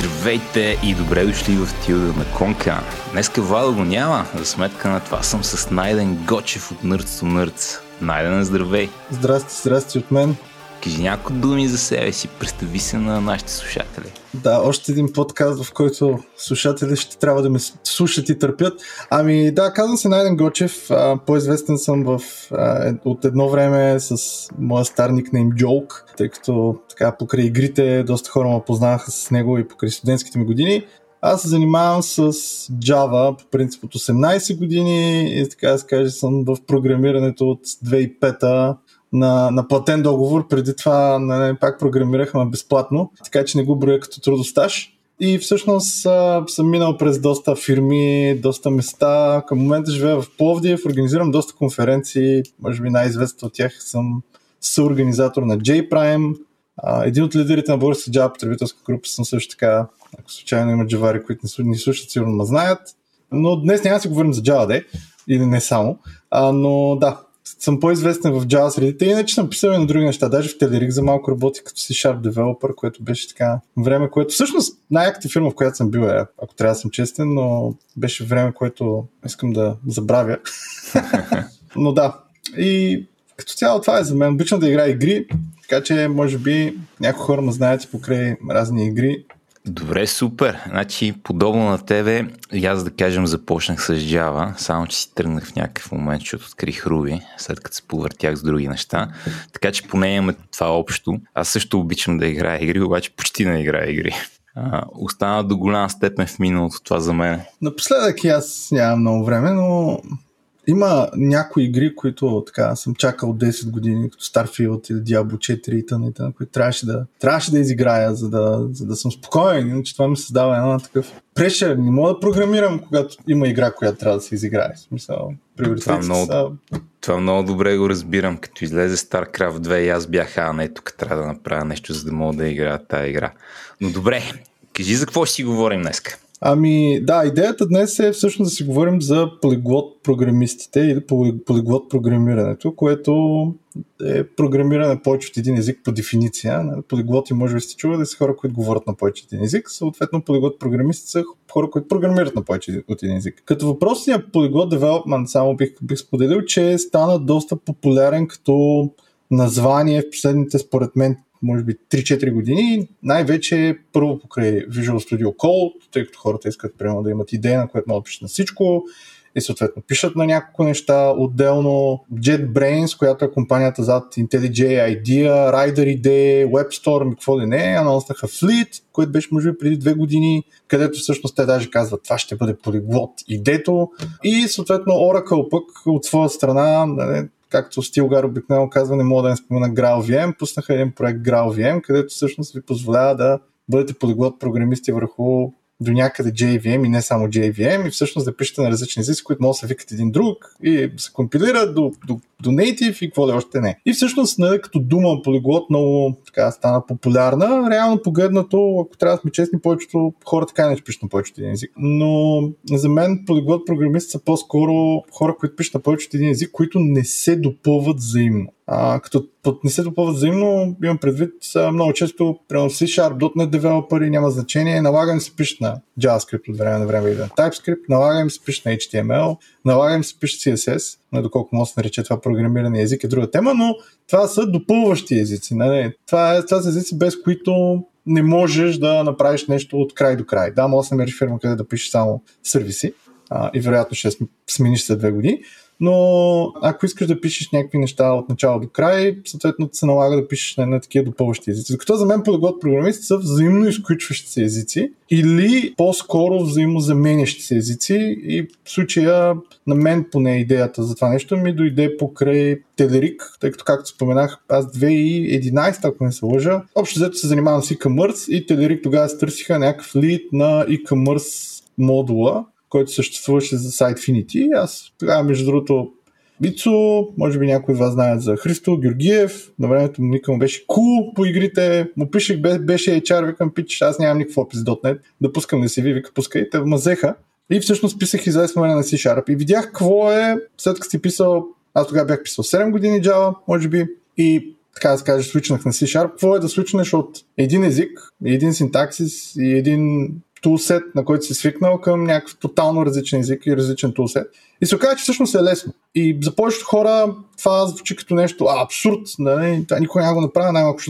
Здравейте и добре дошли в Тилда на Конка. Днеска Владо го няма, за сметка на това съм с Найден Гочев от Нърц Нърц. Найден, здравей! Здрасти, здрасти от мен. Кажи някои думи за себе си, представи се на нашите слушатели. Да, още един подкаст, в който слушатели ще трябва да ме слушат и търпят. Ами да, казвам се Найден Гочев, по-известен съм в, от едно време с моя стар никнейм Джолк, тъй като така покрай игрите доста хора ме познаваха с него и покрай студентските ми години. Аз се занимавам с Java по принцип от 18 години и така да се каже съм в програмирането от 2005 на, на платен договор. Преди това не, пак програмирахме безплатно, така че не го броя като трудостаж. И всъщност а, съм минал през доста фирми, доста места. Към момента живея в Пловдив, организирам доста конференции. Може би най-известната от тях съм съорганизатор на J-Prime. А, един от лидерите на българската Java потребителска група съм също така, ако случайно има джавари, които не слушат, сигурно ме знаят. Но днес няма да си говорим за Java Day, или не само. А, но да, съм по-известен в Java средите, иначе съм писал и на други неща. Даже в Телерик за малко работих като C-Sharp Developer, което беше така време, което всъщност най-яката фирма, в която съм бил е, ако трябва да съм честен, но беше време, което искам да забравя. но да. И като цяло това е за мен. Обичам да играя игри, така че може би някои хора ме знаят покрай разни игри. Добре, супер. Значи, подобно на тебе, и аз да кажем започнах с Java, само че си тръгнах в някакъв момент, защото открих Ruby, след като се повъртях с други неща. Така че поне имаме това общо. Аз също обичам да играя игри, обаче почти не играя игри. А, остана до голяма степен в миналото това за мен. Напоследък и аз нямам много време, но има някои игри, които така съм чакал 10 години, като Starfield или Diablo 4 и т.н., които трябваше да, трябваше да изиграя, за да, за да съм спокоен, иначе това ми създава една такъв прешер. Не мога да програмирам, когато има игра, която трябва да се изиграе. В смисъл, това много, са... това много добре го разбирам. Като излезе StarCraft 2 и аз бях, а не, тук трябва да направя нещо, за да мога да играя тази игра. Но добре, кажи за какво ще си говорим днес. Ами да, идеята днес е всъщност да си говорим за полиглот програмистите или полиглот програмирането, което е програмиране повече от един език по дефиниция. Полиглоти може би сте чували да са хора, които говорят на повече от един език. Съответно, полиглот програмисти са хора, които програмират на повече от един език. Като въпросният полиглот девелопмент, само бих, бих споделил, че стана доста популярен като название в последните, според мен, може би 3-4 години, най-вече първо покрай Visual Studio Code, тъй като хората искат примерно да имат идея, на която могат да пишат на всичко и съответно пишат на няколко неща. Отделно JetBrains, която е компанията зад IntelliJ IDEA, Rider ID, WebStorm и какво ли не, анонснаха Fleet, което беше може би преди две години, където всъщност те даже казват това ще бъде полиглот идето и съответно Oracle пък от своя страна нали, както Стилгар обикновено казва, не мога да не спомена GraalVM, пуснаха един проект GraalVM, където всъщност ви позволява да бъдете полиглот програмисти върху до някъде JVM и не само JVM и всъщност да пишете на различни езици, които могат да се викат един друг и се компилират до, до, до native и какво ли още не. И всъщност, нали, като дума полиглот много така стана популярна. Реално погледнато, ако трябва да сме честни, повечето хора така не пишат на повече от един език. Но за мен полиглот програмисти са по-скоро хора, които пишат на повече от един език, които не се допълват взаимно. А, като не се допълват взаимно, имам предвид много често, примерно C-Sharp, .NET девелопери, няма значение, налага им се пишат на JavaScript от време на време или на TypeScript, налага им се пишат на HTML, налага им се пишат CSS, не доколко може да се нарече това програмиране език е друга тема, но това са допълващи езици. Нали? Това, е, това са езици, без които не можеш да направиш нещо от край до край. Да, може да намериш фирма, къде да пишеш само сервиси а, и вероятно ще смениш след две години, но ако искаш да пишеш някакви неща от начало до край, съответно се налага да пишеш на, на такива допълващи езици. Докато за мен полиглот програмисти са взаимно изключващи се езици или по-скоро взаимозаменящи се езици и в случая на мен поне идеята за това нещо ми дойде покрай Телерик, тъй като както споменах, аз 2011, ако не се лъжа, общо взето се занимавам с e-commerce и Телерик тогава се търсиха някакъв лид на e-commerce модула, който съществуваше за Sitefinity. Аз тогава, между другото, Бицо, може би някои вас знаят за Христо Георгиев, на времето му никъм беше кул cool по игрите, му пишех, беше HR, викам, пич, аз нямам никакво опис .NET, да пускам си ви, вика, пускай, те мазеха. И всъщност писах известно време на C-Sharp и видях какво е, след като си писал, аз тогава бях писал 7 години Java, може би, и така да се каже, свичнах на C-Sharp, какво е да свичнеш от един език, един синтаксис и един тулсет, на който си свикнал към някакъв тотално различен език и различен тулсет. И се оказа, че всъщност е лесно. И за повечето хора това звучи като нещо а, абсурд, нали? Това никой няма го направи, най-малко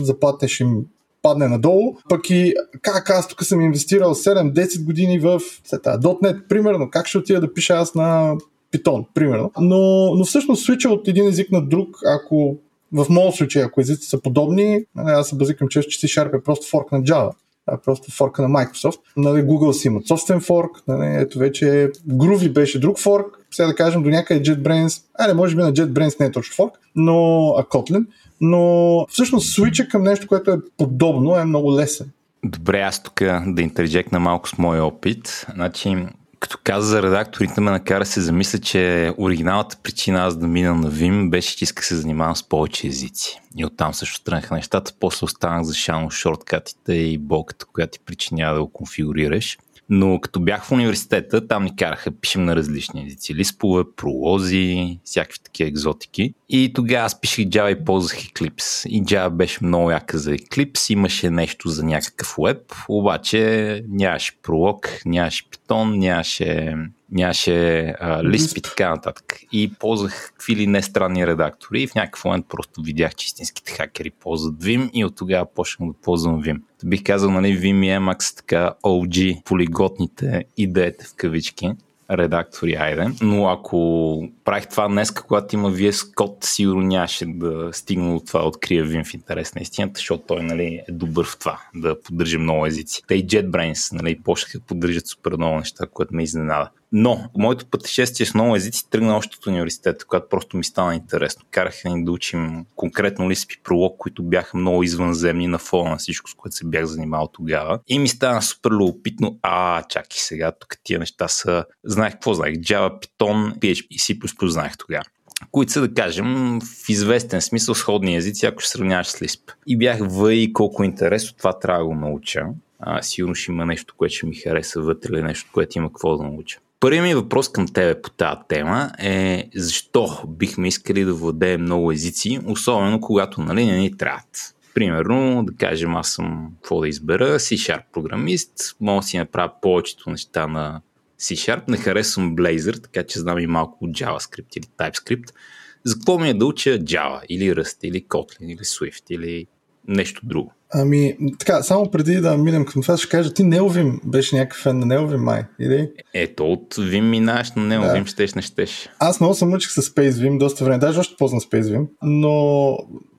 ще им падне надолу. Пък и как аз тук съм инвестирал 7-10 години в .NET, примерно, как ще отида да пиша аз на Python, примерно. Но, но всъщност свича от един език на друг, ако в моят случай, ако езици са подобни, нали, аз се базикам често, че C-Sharp е просто форк на Java. А просто форка на Microsoft. Нали, Google си имат собствен форк. Нали, ето вече Groovy беше друг форк. Сега да кажем до някъде JetBrains. Айде, може би на JetBrains не е точно форк, но а Kotlin. Но всъщност свича към нещо, което е подобно, е много лесен. Добре, аз тук да интерджекна малко с моя опит. Значи, като каза за редакторите, ме накара се замисля, че оригиналната причина аз да мина на Vim беше, че исках се занимавам с повече езици. И оттам също тръгнаха нещата. После останах за шано шорткатите и болката, която ти причинява да го конфигурираш. Но като бях в университета, там ни караха пишем на различни езици. Лиспове, пролози, всякакви такива екзотики. И тогава аз пишех Java и ползвах Eclipse. И Java беше много яка за Eclipse. Имаше нещо за някакъв веб, обаче нямаше пролог, нямаше Python, нямаше нямаше Lisp и така нататък. И ползвах какви ли не странни редактори и в някакъв момент просто видях, че истинските хакери ползват Vim и от тогава почнах да ползвам Vim. Бих казал, нали, Vim и Emacs така OG, полиготните идеите в кавички редактори, айде. Но ако правих това днес, когато има VS Code, сигурно нямаше да стигна до това да открия Vim в интерес на истината, защото той нали, е добър в това, да поддържа много езици. Те и JetBrains нали, почнаха да поддържат супер много неща, което ме изненада. Но моето пътешествие с много езици тръгна още от университета, когато просто ми стана интересно. Караха ни да учим конкретно Lisp и пролог, които бяха много извънземни на фона на всичко, с което се бях занимавал тогава. И ми стана супер любопитно. А, чакай сега, тук тия неща са... Знаех какво знаех? Java, Python, PHP и C++ знаех тогава които са, да кажем, в известен смисъл сходни езици, ако ще сравняваш с Lisp. И бях въй колко интересно, това трябва да го науча. А, сигурно ще има нещо, което ще ми хареса вътре или нещо, което има какво да науча. Първият ми въпрос към тебе по тази тема е защо бихме искали да владеем много езици, особено когато нали, не ни трябват. Примерно, да кажем, аз съм, какво да избера, C-Sharp програмист, мога да си направя повечето неща на C-Sharp, не харесвам Blazor, така че знам и малко от JavaScript или TypeScript. За какво ми е да уча Java или Rust или Kotlin или Swift или нещо друго? Ами, така, само преди да минем към това, ще кажа, ти Неовим беше някакъв фен на Неовим май, или? Ето, от Vim минаш на Неовим, да. щеш, не щеш. Аз много съм учих с SpaceVim доста време, даже още ползвам SpaceVim, но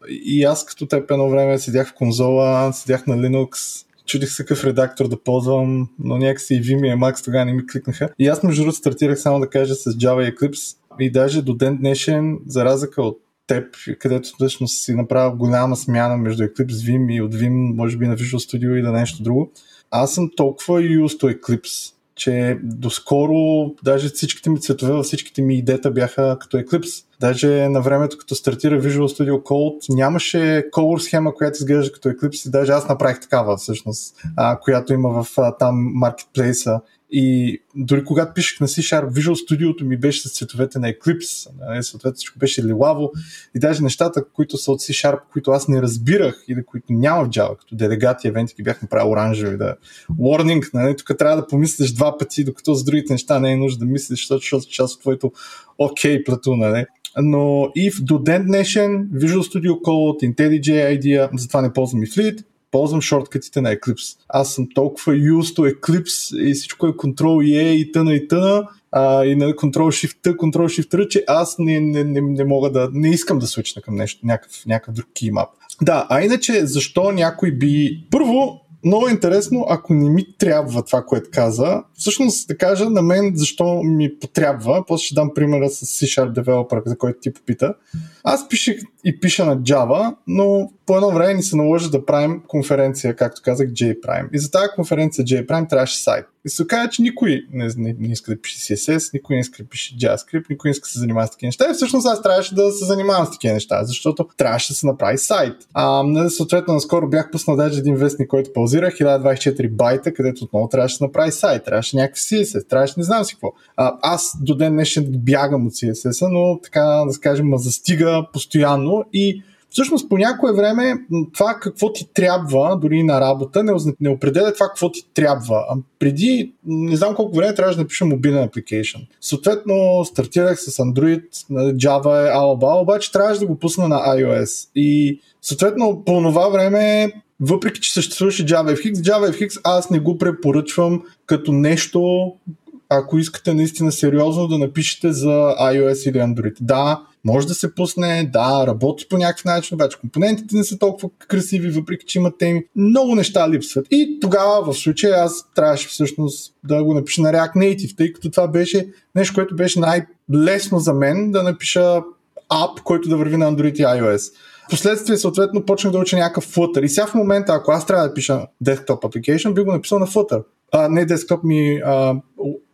и аз като теб едно време седях в конзола, седях на Linux, чудих се какъв редактор да ползвам, но някакси и Vim и Emacs тогава не ми кликнаха. И аз между другото стартирах само да кажа с Java и Eclipse и даже до ден днешен, за разлика от теб, където всъщност си направя голяма смяна между Eclipse Vim и от Vim, може би на Visual Studio и да нещо друго. Аз съм толкова used to Eclipse, че доскоро даже всичките ми цветове всичките ми идета бяха като Eclipse. Даже на времето, като стартира Visual Studio Code, нямаше color схема, която изглежда като Eclipse и даже аз направих такава всъщност, която има в там маркетплейса и дори когато пишех на C-Sharp, Visual Studio ми беше с цветовете на Eclipse, нали? съответно всичко беше лилаво и даже нещата, които са от C-Sharp, които аз не разбирах или които няма в Java, като делегати, евенти, ги бях направил оранжеви, да warning, нали? тук трябва да помислиш два пъти, докато за другите неща не е нужда да мислиш, защото ще част от твоето окей okay, плату, нали? Но и до ден днешен Visual Studio Code, IntelliJ IDEA, затова не ползвам и Fleet, ползвам шорткатите на Eclipse. Аз съм толкова used to Eclipse и всичко е Ctrl E и тъна и тъна а, и на Ctrl Shift T, Ctrl Shift R, че аз не, не, не, не мога да, не искам да свична към нещо, някакъв, някакъв друг keymap. Да, а иначе защо някой би... Първо, много интересно, ако не ми трябва това, което каза, всъщност да кажа на мен защо ми потрябва, после ще дам примера с C-Sharp Developer, за който ти попита. Аз пишех и пиша на Java, но по едно време ни се наложи да правим конференция, както казах, JPrime. И за тази конференция JPrime трябваше сайт. И се оказа, че никой не, не, не иска да пише CSS, никой не иска да пише JavaScript, никой не иска да се занимава с такива неща. И всъщност аз трябваше да се занимавам с такива неща, защото трябваше да се направи сайт. А, съответно, наскоро бях пуснал даже един вестник, който паузира 1024 байта, където отново трябваше да направи сайт, трябваше някакъв CSS, трябваше не знам си какво. А, аз до ден днешен бягам от CSS, но така да скажем, ма застига постоянно и всъщност по някое време това какво ти трябва, дори на работа, не, не определя това какво ти трябва. А преди, не знам колко време трябваше да напиша мобилен application. Съответно, стартирах с Android, Java е алба, обаче трябваше да го пусна на iOS. И съответно, по това време въпреки, че съществуваше JavaFX, JavaFX аз не го препоръчвам като нещо, ако искате наистина сериозно да напишете за iOS или Android. Да, може да се пусне, да, работи по някакъв начин, обаче компонентите не са толкова красиви, въпреки че има теми. Много неща липсват. И тогава в случая аз трябваше всъщност да го напиша на React Native, тъй като това беше нещо, което беше най-лесно за мен да напиша ап, който да върви на Android и iOS. Впоследствие, съответно, почнах да уча някакъв Flutter. И сега в момента, ако аз трябва да пиша desktop application, би го написал на Flutter. А, не desktop ми, а,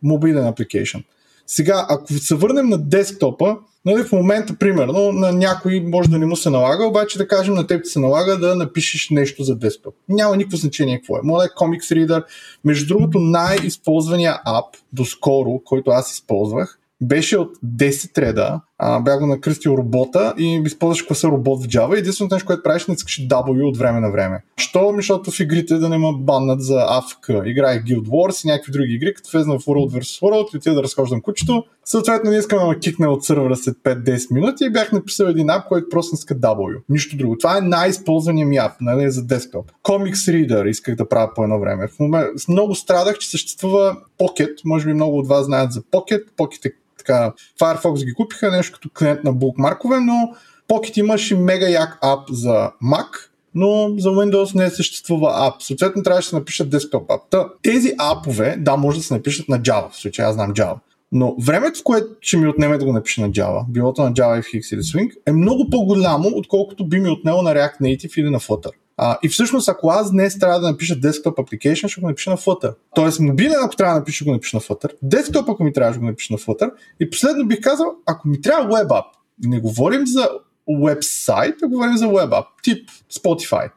мобилен application. Сега, ако се върнем на десктопа, нали, в момента, примерно, на някой може да не му се налага, обаче да кажем на теб се налага да напишеш нещо за десктоп. Няма никакво значение какво е. Моля е Comics Reader. Между другото, най-използвания ап доскоро, който аз използвах, беше от 10 реда, а, бях го робота и използваш класа робот в Java. Единственото нещо, което правиш, не искаш W от време на време. Що? Защото в игрите да не ма баннат за AFK. Играех Guild Wars и някакви други игри, като влезна в World vs. World и отида да разхождам кучето. Съответно, не искам да ме кикне от сървъра след 5-10 минути и бях написал един ап, който просто иска W. Нищо друго. Това е най-използвания ми ап, нали, за десктоп. Comics Reader исках да правя по едно време. В момент, много страдах, че съществува Pocket. Може би много от вас знаят за Pocket. Pocket е така, Firefox ги купиха нещо като клиент на букмаркове, но Pocket имаше мега як ап за Mac, но за Windows не съществува ап. Съответно трябваше да се напишат десктоп ап. Та, тези апове, да, може да се напишат на Java, в случай аз знам Java. Но времето, в което ще ми отнеме да го напиша на Java, билото на Java FX или Swing, е много по-голямо, отколкото би ми отнело на React Native или на Flutter. А, и всъщност, ако аз днес трябва да напиша desktop application, ще го напиша на Flutter. Тоест, мобилен, ако трябва да напиша, ще го напиша на Flutter. Desktop, ако ми трябва, ще го напиша на Flutter. И последно бих казал, ако ми трябва web app, не говорим за вебсайт, а говорим за web app, тип Spotify.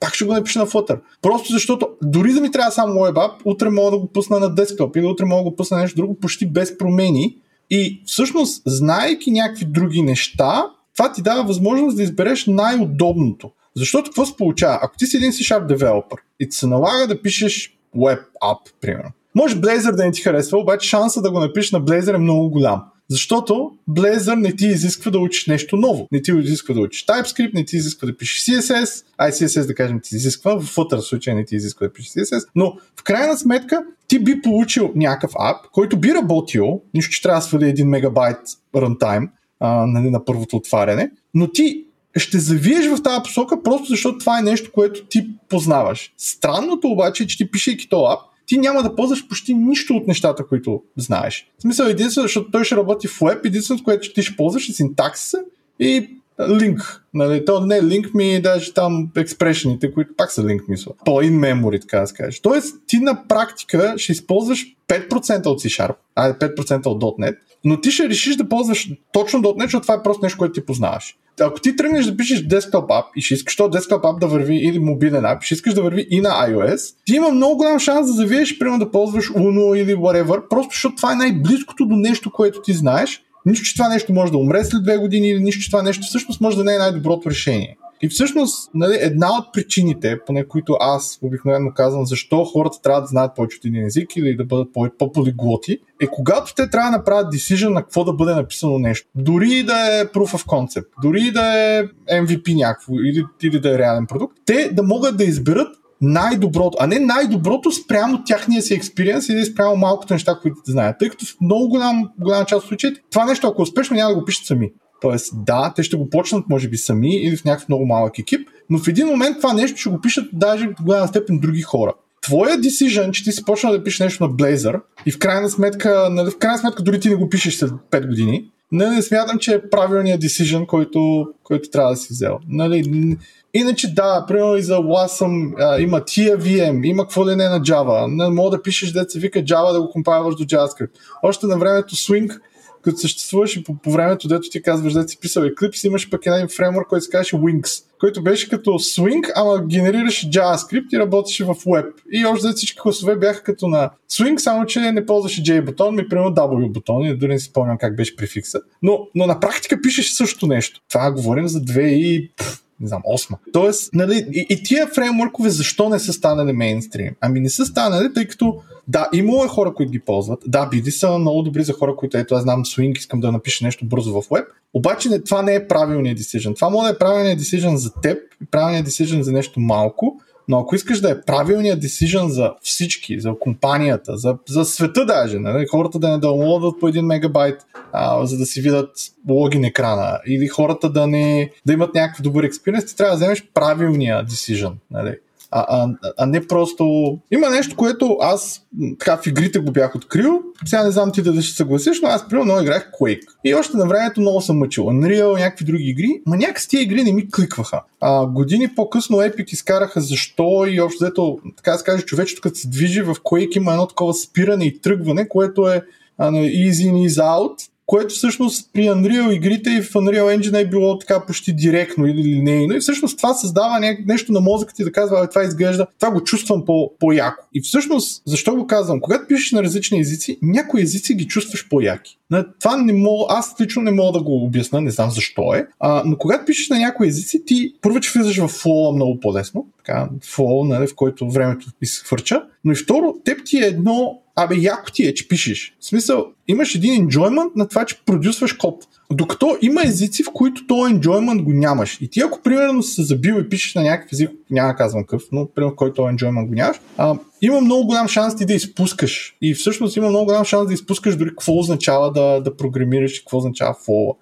Пак ще го напиша на Flutter. Просто защото дори да ми трябва само web app, утре мога да го пусна на десктоп или утре мога да го пусна на нещо друго почти без промени. И всъщност, знаейки някакви други неща, това ти дава възможност да избереш най-удобното. Защото какво се получава? Ако ти си един C-Sharp девелопър и ти се налага да пишеш web app, примерно, може Blazor да не ти харесва, обаче шанса да го напишеш на Blazor е много голям. Защото Blazor не ти изисква да учиш нещо ново. Не ти изисква да учиш TypeScript, не ти изисква да пишеш CSS. Ай, CSS да кажем ти изисква, в Flutter случай не ти изисква да пишеш CSS. Но в крайна сметка ти би получил някакъв ап, който би работил, нищо, че трябва да свали 1 мегабайт runtime а, нали, на първото отваряне, но ти ще завиеш в тази посока, просто защото това е нещо, което ти познаваш. Странното обаче е, че ти пишейки този ап, ти няма да ползваш почти нищо от нещата, които знаеш. В смисъл единствено, защото той ще работи в web, единственото, което ти ще ползваш е синтаксиса и линк. Нали? То не е линк ми, даже там експрешените, които пак са линк мисъл. По in memory, така да скажеш. Тоест, ти на практика ще използваш 5% от C-Sharp, а 5% от .NET, но ти ще решиш да ползваш точно .NET, защото това е просто нещо, което ти познаваш ако ти тръгнеш да пишеш десктоп ап и ще искаш то десктоп ап да върви или мобилен ап, ще искаш да върви и на iOS, ти има много голям шанс да завиеш, примерно да ползваш Uno или whatever, просто защото това е най-близкото до нещо, което ти знаеш. Нищо, че това нещо може да умре след две години или нищо, че това нещо всъщност може да не е най-доброто решение. И всъщност, нали, една от причините, поне които аз обикновено казвам, защо хората трябва да знаят повече от един език или да бъдат по-полиглоти, е когато те трябва да направят decision на какво да бъде написано нещо. Дори да е proof of concept, дори да е MVP някакво или, или да е реален продукт, те да могат да изберат най-доброто, а не най-доброто спрямо тяхния си експириенс или спрямо малкото неща, които знаят. Тъй като в много голям, голяма част от случаите това нещо, ако е успешно, няма да го пишат сами. Тоест, да, те ще го почнат, може би, сами или в някакъв много малък екип, но в един момент това нещо ще го пишат даже в голяма степен други хора. Твоя decision, че ти си почнал да пишеш нещо на Blazor и в крайна сметка, нали, в крайна сметка дори ти не го пишеш след 5 години, не, не смятам, че е правилният decision, който, който трябва да си взел. Нали, Иначе да, примерно и за WASM има тия VM, има какво ли не на Java. Не мога да пишеш деца вика Java да го компайлваш до JavaScript. Още на времето Swing като съществуваше по, по времето, дето ти казваш, да си писал Eclipse, имаш пък един фреймворк, който се казваше Wings, който беше като Swing, ама генерираше JavaScript и работеше в Web. И още всички класове бяха като на Swing, само че не ползваше J бутон, ми примерно W бутон, и дори не си спомням как беше префикса. Но, но на практика пишеш също нещо. Това говорим за 2 и не знам, 8. Тоест, нали, и, и тия фреймворкове защо не са станали мейнстрим? Ами не са станали, тъй като да, имало е хора, които ги ползват. Да, биди са много добри за хора, които ето аз знам Swing, искам да напиша нещо бързо в web. Обаче не, това не е правилният decision. Това може да е правилният decision за теб и правилният decision за нещо малко, но ако искаш да е правилният decision за всички, за компанията, за, за света даже, нали? хората да не даунлодват по 1 мегабайт, а, за да си видят логин екрана, или хората да, не, да имат някакъв добър експириенс, ти трябва да вземеш правилния decision. Нали? А, а, а не просто... Има нещо, което аз така в игрите го бях открил, сега не знам ти да ще съгласиш, но аз примерно играх Quake. И още на времето много съм мъчил. Unreal, някакви други игри, но някакси тия игри не ми кликваха. А, години по-късно Epic изкараха защо и общо взето, така да се каже, човечето като се движи в Quake има едно такова спиране и тръгване, което е easy in, easy out което всъщност при Unreal игрите и в Unreal Engine е било така почти директно или линейно и всъщност това създава нещо на мозъка ти да казва, това изглежда, това го чувствам по- по-яко. И всъщност, защо го казвам? Когато пишеш на различни езици, някои езици ги чувстваш по-яки. Това не мога, аз лично не мога да го обясна, не знам защо е, а, но когато пишеш на някои езици, ти първо, че влизаш в флоу много по-лесно, така, флоу, нали, в който времето изхвърча, но и второ, теб ти е едно Абе, яко ти е, че пишеш. В смисъл, имаш един enjoyment на това, че продюсваш код. Докато има езици, в които този enjoyment го нямаш. И ти ако примерно се забил и пишеш на някакъв език, няма да казвам какъв, но примерно в който enjoyment го нямаш, а, има много голям шанс ти да изпускаш. И всъщност има много голям шанс да изпускаш дори какво означава да, да програмираш и какво означава фола.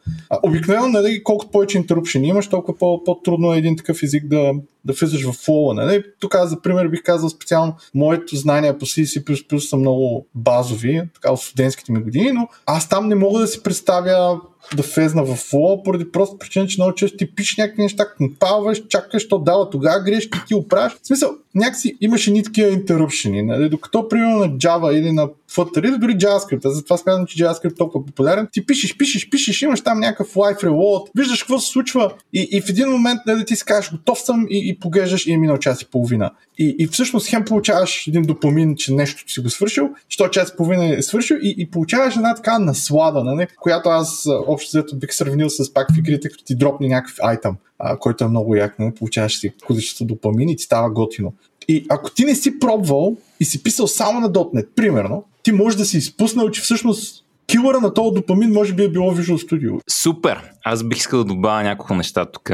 Обикновено, нали, колкото повече интеррупшени имаш, толкова по- по-трудно е един такъв език да, да влизаш в фола. Нали? Тук аз, за пример, бих казал специално, моето знания по C++ са много базови, така от студентските ми години, но аз там не мога да си представя да влезна в флоу, поради просто причина, че много често ти пишеш някакви неща, компалваш, чакаш, то дава тогава грешки, ти оправиш. В смисъл, някакси имаше ни такива интеррупшени. Нали? Докато, примерно, на Java или на Flutter или дори JavaScript, затова смятам, че JavaScript е толкова популярен, ти пишеш, пишеш, пишеш, имаш там някакъв life reward, виждаш какво се случва и, и в един момент нали, ти си кажеш, готов съм и, и поглеждаш и е минал час и половина. И, и всъщност хем получаваш един допамин, че нещо си го свършил, че то час и половина е свършил и, и получаваш една така наслада, нали, която аз общо взето бих сравнил с пак в игрите, като ти дропне някакъв айтъм, а, който е много як, нали, получаваш си количество допамин и ти става готино. И ако ти не си пробвал и си писал само на .NET, примерно, ти можеш да си изпуснал, че всъщност килъра на този допамин може би е било Visual Studio. Супер! Аз бих искал да добавя няколко неща тук.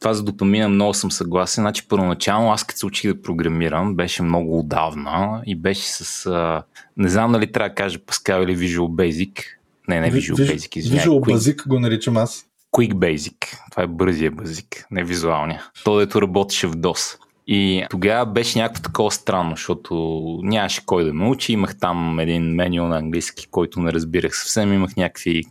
Това за допамина много съм съгласен. Значи първоначално аз като се учих да програмирам, беше много отдавна и беше с... А, не знам дали трябва да кажа Pascal или Visual Basic. Не, не Visual Basic, извиняй. Visual Basic го наричам аз. Quick Basic. Това е бързия Basic, не визуалния. То, дето работеше в DOS. И тогава беше някакво такова странно, защото нямаше кой да научи. Имах там един меню на английски, който не разбирах съвсем. Имах някакви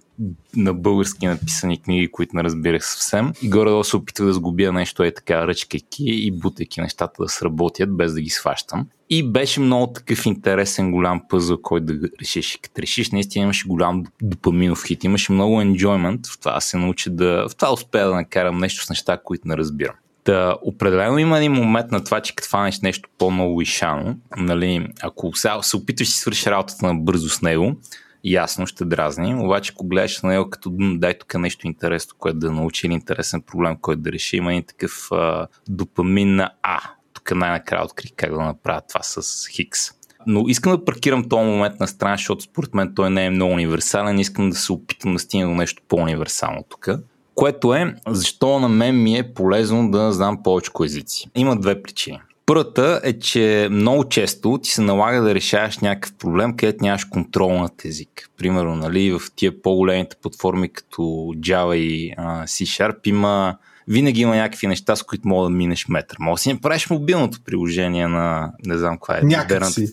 на български написани книги, които не разбирах съвсем. И горе се опитах да сгубя нещо е така, ръчкайки и бутайки нещата да сработят, без да ги сващам. И беше много такъв интересен голям пъзъл, който да решиш. Като решиш, наистина имаше голям допаминов хит. Имаше много enjoyment в това да се науча да... В това успея да накарам нещо с неща, които не разбирам. Та, определено има един момент на това, че като фанеш нещо по-ново и шано, нали, ако се опитваш да свършиш работата на бързо с него, ясно ще дразни, обаче ако гледаш на него като дай тук нещо интересно, което да научи или интересен проблем, който да реши, има един такъв а, допамин на А. Тук най-накрая открих как да направя това с Хикс. Но искам да паркирам този момент на страна, защото според мен той не е много универсален. Искам да се опитам да стигна до нещо по-универсално тук което е защо на мен ми е полезно да знам повече езици. Има две причини. Първата е, че много често ти се налага да решаваш някакъв проблем, където нямаш контрол над език. Примерно, нали, в тия по-големите платформи като Java и uh, C-Sharp има винаги има някакви неща, с които мога да минеш метър. Мога да си направиш мобилното приложение на, не знам каква е,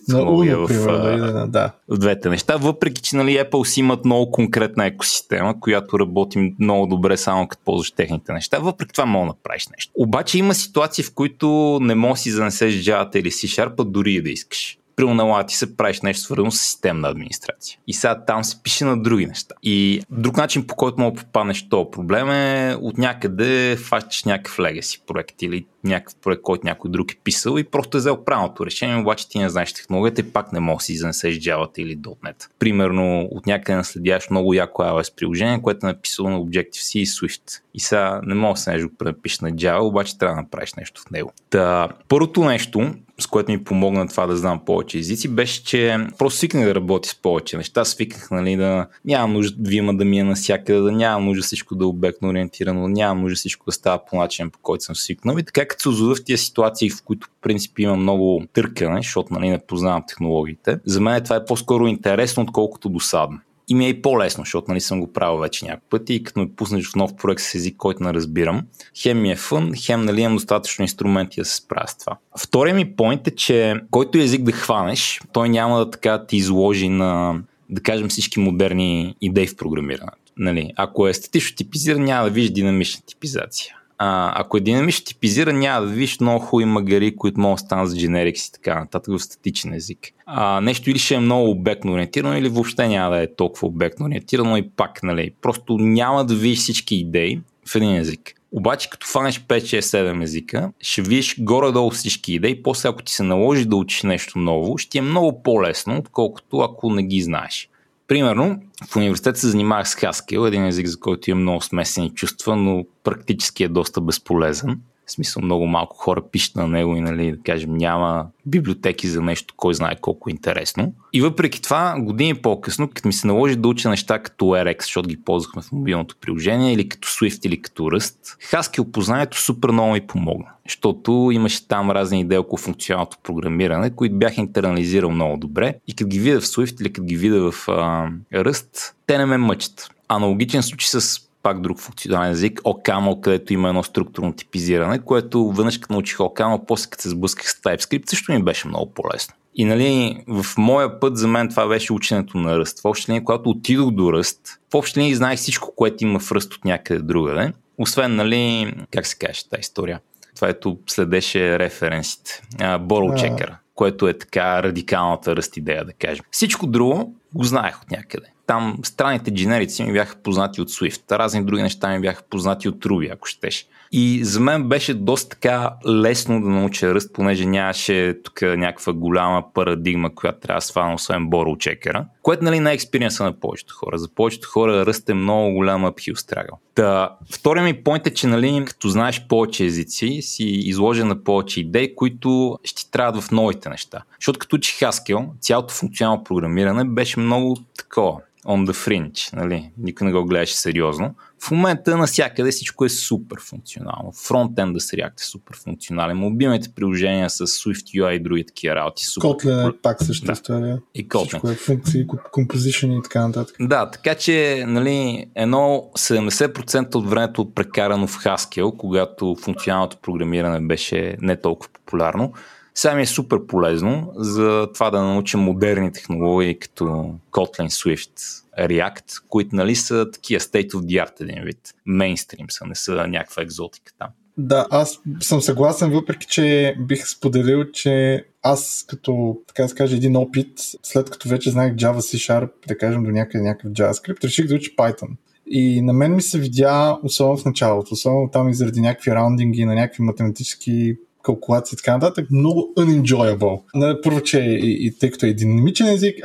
на Uno, в, примерно, да, в двете неща, въпреки че нали, Apple си имат много конкретна екосистема, която работи много добре само като ползваш техните неща, въпреки това мога да направиш нещо. Обаче има ситуации, в които не можеш да си занесеш Java или C-Sharp, дори и да искаш примерно на се правиш нещо свързано с системна администрация. И сега там се пише на други неща. И друг начин по който мога да попаднеш този проблем е от някъде фащаш някакъв легаси проект или някакъв проект, който някой друг е писал и просто е взел правилното решение, обаче ти не знаеш технологията и пак не можеш да си занесеш Java или .NET. Примерно от някъде наследяваш много яко iOS приложение, което е написано на Objective-C и Swift. И сега не можеш да се го пренапишеш на Java, обаче трябва да направиш нещо в него. Та, първото нещо, с което ми помогна това да знам повече езици, беше, че просто свикнах да работя с повече неща. Свикнах, нали, да нямам нужда вима да ми е насякъде, да нямам нужда всичко да е обектно ориентирано, нямам нужда всичко да става по начин, по който съм свикнал. И така, като се озова в тези ситуации, в които в принцип има много търкане, защото нали, не познавам технологиите, за мен това е по-скоро интересно, отколкото досадно и ми е и по-лесно, защото нали съм го правил вече няколко пъти и като ме пуснеш в нов проект с език, който не разбирам, хем ми е фън, хем нали имам достатъчно инструменти да се справя с това. Втория ми поинт е, че който език да хванеш, той няма да така ти изложи на да кажем всички модерни идеи в програмирането. Нали, ако е статично типизиран, няма да видиш динамична типизация а, ако е динамично типизиран, няма да видиш много хубави магари, които могат да станат с generics и така нататък в статичен език. А, нещо или ще е много обектно ориентирано, или въобще няма да е толкова обектно ориентирано и пак, нали, просто няма да видиш всички идеи в един език. Обаче като фанеш 5, 6, 7 езика, ще видиш горе-долу всички идеи, после ако ти се наложи да учиш нещо ново, ще е много по-лесно, отколкото ако не ги знаеш. Примерно, в университета се занимавах с Haskell, един език, за който имам много смесени чувства, но практически е доста безполезен. В смисъл много малко хора пишат на него и нали, да кажем няма библиотеки за нещо, кой знае колко е интересно. И въпреки това, години по-късно, като ми се наложи да уча неща като RX, защото ги ползвахме в мобилното приложение, или като Swift, или като Rust, Haskell познанието супер много ми помогна. Защото имаше там разни идеи около функционалното програмиране, които бях интернализирал много добре. И като ги видя в Swift или като ги видя в uh, Rust, те не ме мъчат. Аналогичен случай с пак друг функционален език, OCaml, където има едно структурно типизиране, което веднъж като научих OCaml, после като се сблъсках с TypeScript, също ми беше много по-лесно. И нали, в моя път за мен това беше ученето на ръст. В общи линии, когато отидох до ръст, в общи линии знаех всичко, което има в ръст от някъде другаде. Освен, нали, как се каже тази история? Това ето следеше референсите. Borrow Checker, което е така радикалната ръст идея, да кажем. Всичко друго го знаех от някъде там странните дженерици ми бяха познати от Swift, разни други неща ми бяха познати от Ruby, ако щеш. И за мен беше доста така лесно да науча ръст, понеже нямаше тук някаква голяма парадигма, която трябва да свана, освен Borrow чекера, което нали не е експириенса на повечето хора. За повечето хора ръст е много голям апхил страгал. Та, втория ми поинт е, че нали, като знаеш повече езици, си изложен на повече идеи, които ще трябват в новите неща. Защото като учих Haskell, цялото функционално програмиране беше много такова on the fringe, нали? Никой не го гледаше сериозно. В момента навсякъде всичко е супер функционално. Фронтенда с React е супер функционален. Мобилните приложения с Swift UI и други такива работи. Супер. Kotlin е пак също да. история. И Kotlin. Всичко е функции, composition и така нататък. Да, така че нали, едно 70% от времето прекарано в Haskell, когато функционалното програмиране беше не толкова популярно, сега ми е супер полезно за това да науча модерни технологии като Kotlin, Swift, React, които нали са такива state of the art един вид. Мейнстрим са, не са някаква екзотика там. Да, аз съм съгласен, въпреки че бих споделил, че аз като, така да се каже, един опит, след като вече знаех Java C Sharp, да кажем до някъде някакъв JavaScript, реших да уча Python. И на мен ми се видя, особено в началото, особено там и заради някакви раундинги на някакви математически калкулации и така нататък, много unenjoyable. Първо, че и, и тъй като е динамичен език,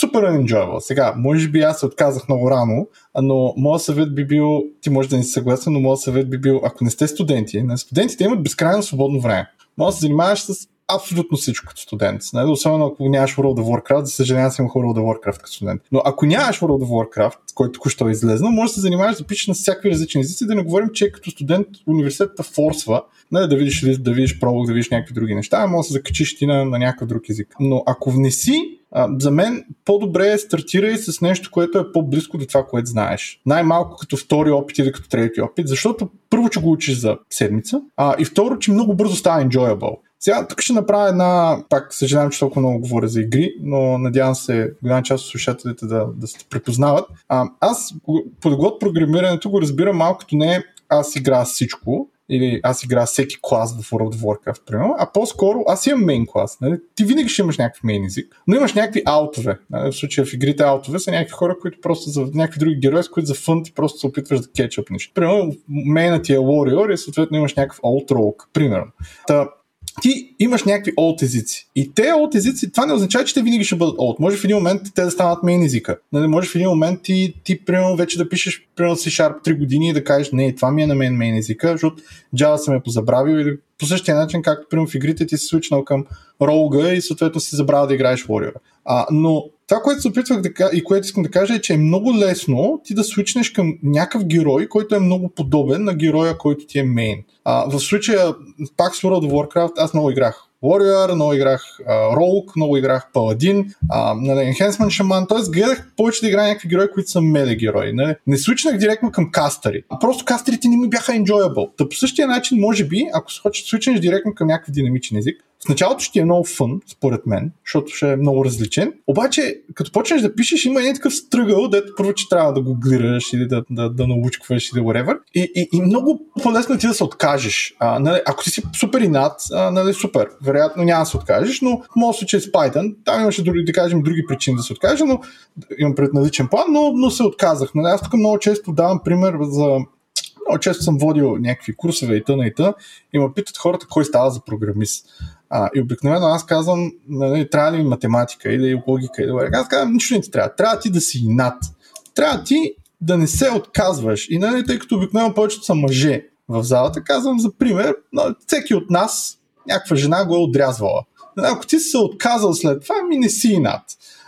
супер unenjoyable. Сега, може би аз се отказах много рано, но моят съвет би бил, ти може да не си съгласен, но моят съвет би бил, ако не сте студенти, на студентите имат безкрайно свободно време. Може да се занимаваш с абсолютно всичко като студент. Нали? Особено ако нямаш World of Warcraft, за съжаление аз имах World of Warcraft като студент. Но ако нямаш World of Warcraft, който току-що е излезнал, може да се занимаваш да пишеш на всякакви различни езици, да не говорим, че като студент университета форсва нали, да видиш да видиш пролог, да видиш някакви други неща, а може да се закачиш ти на, на някакъв друг език. Но ако внеси за мен по-добре е стартирай с нещо, което е по-близко до това, което знаеш. Най-малко като втори опит или като трети опит, защото първо, че го учиш за седмица, а и второ, че много бързо става enjoyable. Сега тук ще направя една, пак съжалявам, че толкова много говоря за игри, но надявам се голяма част от слушателите да, да се препознават. А, аз подглот програмирането го разбирам малко като не аз игра всичко, или аз играя всеки клас в World of Warcraft, примерно, а по-скоро аз имам мейн клас. Нали? Ти винаги ще имаш някакъв мейн език, но имаш някакви аутове. Нали? В случая в игрите аутове са някакви хора, които просто за някакви други герои, с които за фън ти просто се опитваш да кетчъпнеш. Примерно, мейнът ти е Warrior и съответно имаш някакъв Alt Rogue, примерно. Та, ти имаш някакви олд езици. И те олд езици, това не означава, че те винаги ще бъдат олд. Може в един момент те да станат мейн езика. Нали, може в един момент ти, ти примерно вече да пишеш примерно C-Sharp 3 години и да кажеш, не, това ми е на мен мейн езика, защото Java съм е позабравил или по същия начин, както примерно в игрите ти си свичнал към Rogue и съответно си забравил да играеш Warrior. А, но това, което се опитвах да кажа и което искам да кажа е, че е много лесно ти да свичнеш към някакъв герой, който е много подобен на героя, който ти е мейн. А, в случая, пак с World of Warcraft, аз много играх Warrior, много играх uh, много играх Paladin, uh, Enhancement Shaman, т.е. гледах повече да играя някакви герои, които са меле герои. Нали. не свичнах директно към кастъри. Просто кастерите не ми бяха enjoyable. Та по същия начин, може би, ако хочеш свичнеш директно към някакъв динамичен език, в началото ще е много фън, според мен, защото ще е много различен. Обаче, като почнеш да пишеш, има един такъв стръгъл, дето първо, че трябва да го глираш или да, да, да научкваш или whatever. И, и, и много по-лесно ти да се откажеш. А, нали, ако си супер инат, а, нали, супер. Вероятно няма да се откажеш, но в моят случай с Python, там имаше други, да кажем, други причини да се откажа, но имам пред план, но, но се отказах. Нали, аз тук много често давам пример за много често съм водил някакви курсове и тъна и тъна и ме питат хората кой става за програмист. А, и обикновено аз казвам, нали, трябва ли ми математика или логика или Аз казвам, нищо не ти трябва. Трябва ти да си над. Трябва ти да не се отказваш. И нали, тъй като обикновено повечето са мъже в залата, казвам за пример, всеки от нас някаква жена го е отрязвала. Нали, ако ти си се отказал след това, ми не си над.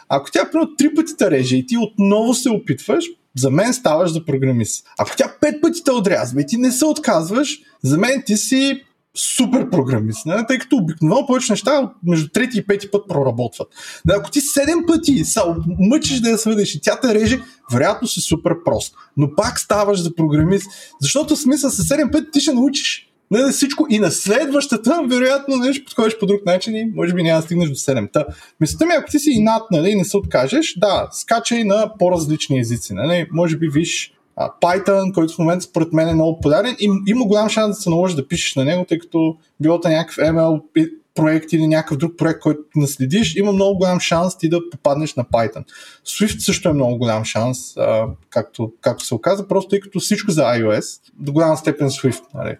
Ако тя примерно три пъти те реже и ти отново се опитваш, за мен ставаш за програмист. Ако тя пет пъти те отрязва и ти не се отказваш, за мен ти си супер програмист, не? тъй като обикновено повече неща между трети и пети път проработват. Да, ако ти седем пъти са, мъчиш да я сведеш и тя те реже, вероятно си супер прост. Но пак ставаш за програмист, защото смисъл с седем пъти ти ще научиш. Не, всичко и на следващата, вероятно, нещо подходиш по друг начин и може би няма да стигнеш до 7-та. Мисълта ми, ако ти си инат, нали, и не се откажеш, да, скачай на по-различни езици. Нали? Може би виж Python, който в момента според мен е много популярен и има голям шанс да се наложи да пишеш на него, тъй като било някакъв ML проект или някакъв друг проект, който наследиш, има много голям шанс ти да попаднеш на Python. Swift също е много голям шанс, а, както, както се оказа, просто тъй като всичко за iOS, до голяма степен Swift. Нали.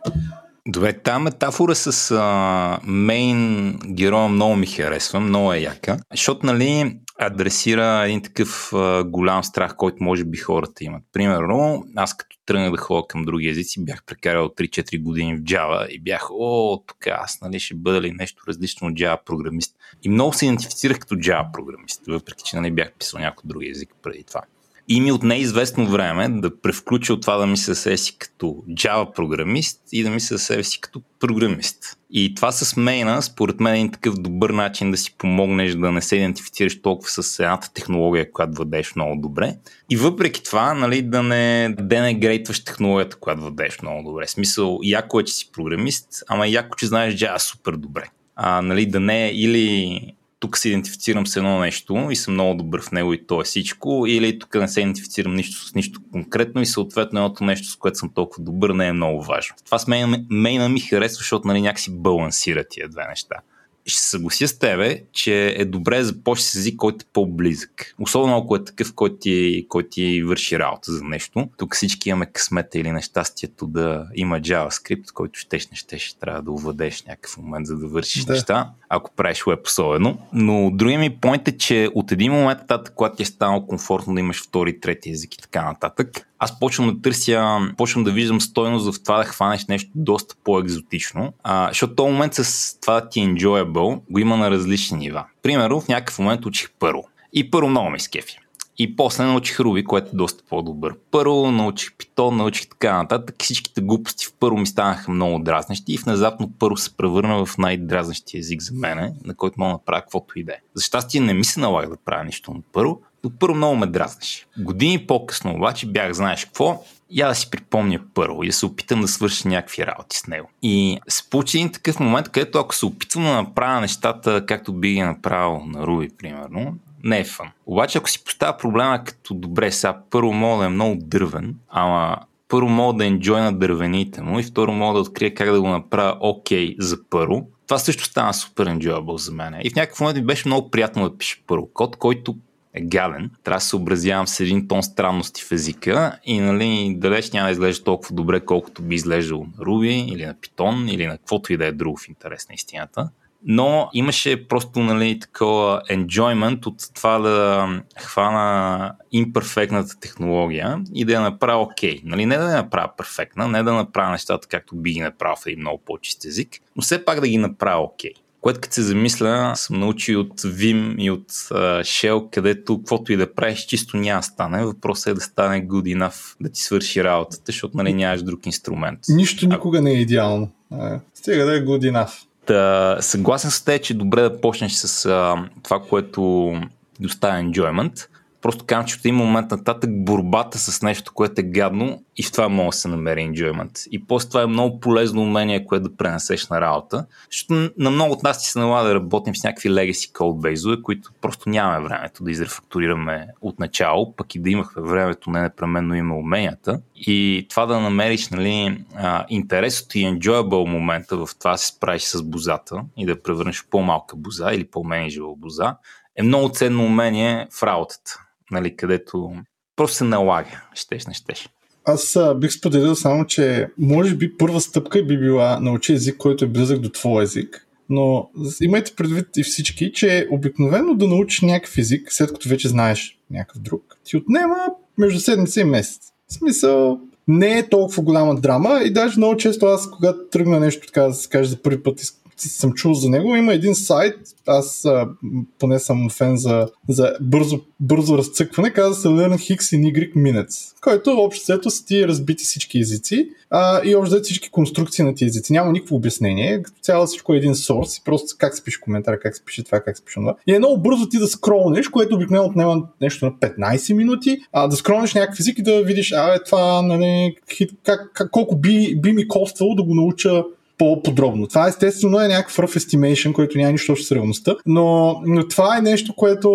Добре, тази метафора с мейн героя много ми харесва, много е яка, защото нали, адресира един такъв а, голям страх, който може би хората имат. Примерно, аз като тръгнах да ходя към други езици, бях прекарал 3-4 години в Java и бях, о, тук аз нали, ще бъда ли нещо различно от Java програмист. И много се идентифицирах като Java програмист, въпреки че нали, бях писал някой друг език преди това. И ми от неизвестно време да превключа от това да мисля себе си като Java програмист и да мисля себе си като програмист. И това с мейна, според мен е един такъв добър начин да си помогнеш да не се идентифицираш толкова с едната технология, която владееш много добре. И въпреки това, нали, да не денегрейтваш технологията, която владееш много добре. Смисъл, яко е, че си програмист, ама яко, че знаеш Java супер добре. А, нали, да не е или тук се идентифицирам с едно нещо и съм много добър в него и то е всичко, или тук не се идентифицирам нищо с нищо конкретно и съответно едното нещо, с което съм толкова добър, не е много важно. Това с мейна, мейна ми харесва, защото нали, някакси балансира тия две неща ще се съглася с тебе, че е добре да започнеш с език, който е по-близък. Особено ако е такъв, който ти, който ти върши работа за нещо. Тук всички имаме късмета или нещастието да има JavaScript, който щеш не щеш, трябва да увадеш някакъв момент, за да вършиш да. неща, ако правиш веб особено. Но другия ми поинт е, че от един момент нататък, когато ти е станало комфортно да имаш втори, трети език и така нататък, аз почвам да търся, почвам да виждам стойност в това да хванеш нещо доста по-екзотично, а, защото този момент с това да ти е enjoyable го има на различни нива. Примерно в някакъв момент учих първо. И първо много ме скефи. И после научих Руби, което е доста по-добър. Първо научих Python, научих така нататък. Всичките глупости в първо ми станаха много дразнещи и внезапно първо се превърна в най-дразнещия език за мене, на който мога да направя каквото и да е. За щастие не ми се налага да правя нищо на първо, първо много ме дразнеше. Години по-късно обаче бях, знаеш какво, я да си припомня първо и да се опитам да свърша някакви работи с него. И се получи един такъв момент, където ако се опитвам да направя нещата, както би ги направил на Руби, примерно, не е фън. Обаче, ако си поставя проблема като добре, сега първо мога да е много дървен, ама първо мога да енджойна дървените му и второ мога да открия как да го направя окей okay за първо. Това също стана супер enjoyable за мен. И в някакъв момент ми беше много приятно да пиша първо код, който е гаден. Трябва да се образявам с един тон странности в езика и нали, далеч няма да изглежда толкова добре, колкото би изглеждал на Ruby или на Python или на каквото и да е друго в интерес на истината но имаше просто нали, такова enjoyment от това да хвана имперфектната технология и да я направя окей. Okay. Нали, не да я направя перфектна, не да направя нещата както би ги направил в един много по-чист език, но все пак да ги направя окей. Okay. Което като се замисля, съм научил от Vim и от uh, Shell, където каквото и да правиш, чисто няма да стане. Въпросът е да стане good enough да ти свърши работата, защото нали, нямаш друг инструмент. Нищо никога не е идеално. Стига да е good enough. Та, съгласен с те, че добре да почнеш с а, това, което доставя enjoyment. Просто казвам, че от един момент нататък борбата с нещо, което е гадно и в това може да се намери enjoyment. И после това е много полезно умение, което да пренесеш на работа. Защото на много от нас ти се налага да работим с някакви legacy code които просто нямаме времето да изрефактурираме от начало, пък и да имахме времето, не непременно има уменията. И това да намериш нали, интересното и enjoyable момента в това да се справиш с бозата и да превърнеш по-малка боза или по-менеджера боза, е много ценно умение в работата нали, където просто се налага. Щеш, не щеш. Аз а, бих споделил само, че може би първа стъпка би била научи език, който е близък до твой език. Но имайте предвид и всички, че обикновено да научиш някакъв език, след като вече знаеш някакъв друг, ти отнема между седмица и месец. В смисъл, не е толкова голяма драма и даже много често аз, когато тръгна нещо така да се каже за първи път, съм чул за него. Има един сайт, аз а, поне съм фен за, за бързо, бързо разцъкване, казва се Learn X in Y Minutes, който общо взето са ти разбити всички езици а, и общо всички конструкции на тези езици. Няма никакво обяснение, като цяло всичко е един сорс и просто как се пише коментар, как се пише това, как се пише това. И е много бързо ти да скролнеш, което обикновено отнема нещо на 15 минути, а да скролнеш някакъв език и да видиш, а е това, нали, как, как, колко би, би ми коствало да го науча по-подробно. Това естествено е някакъв rough estimation, който няма нищо общо с реалността, но, но това е нещо, което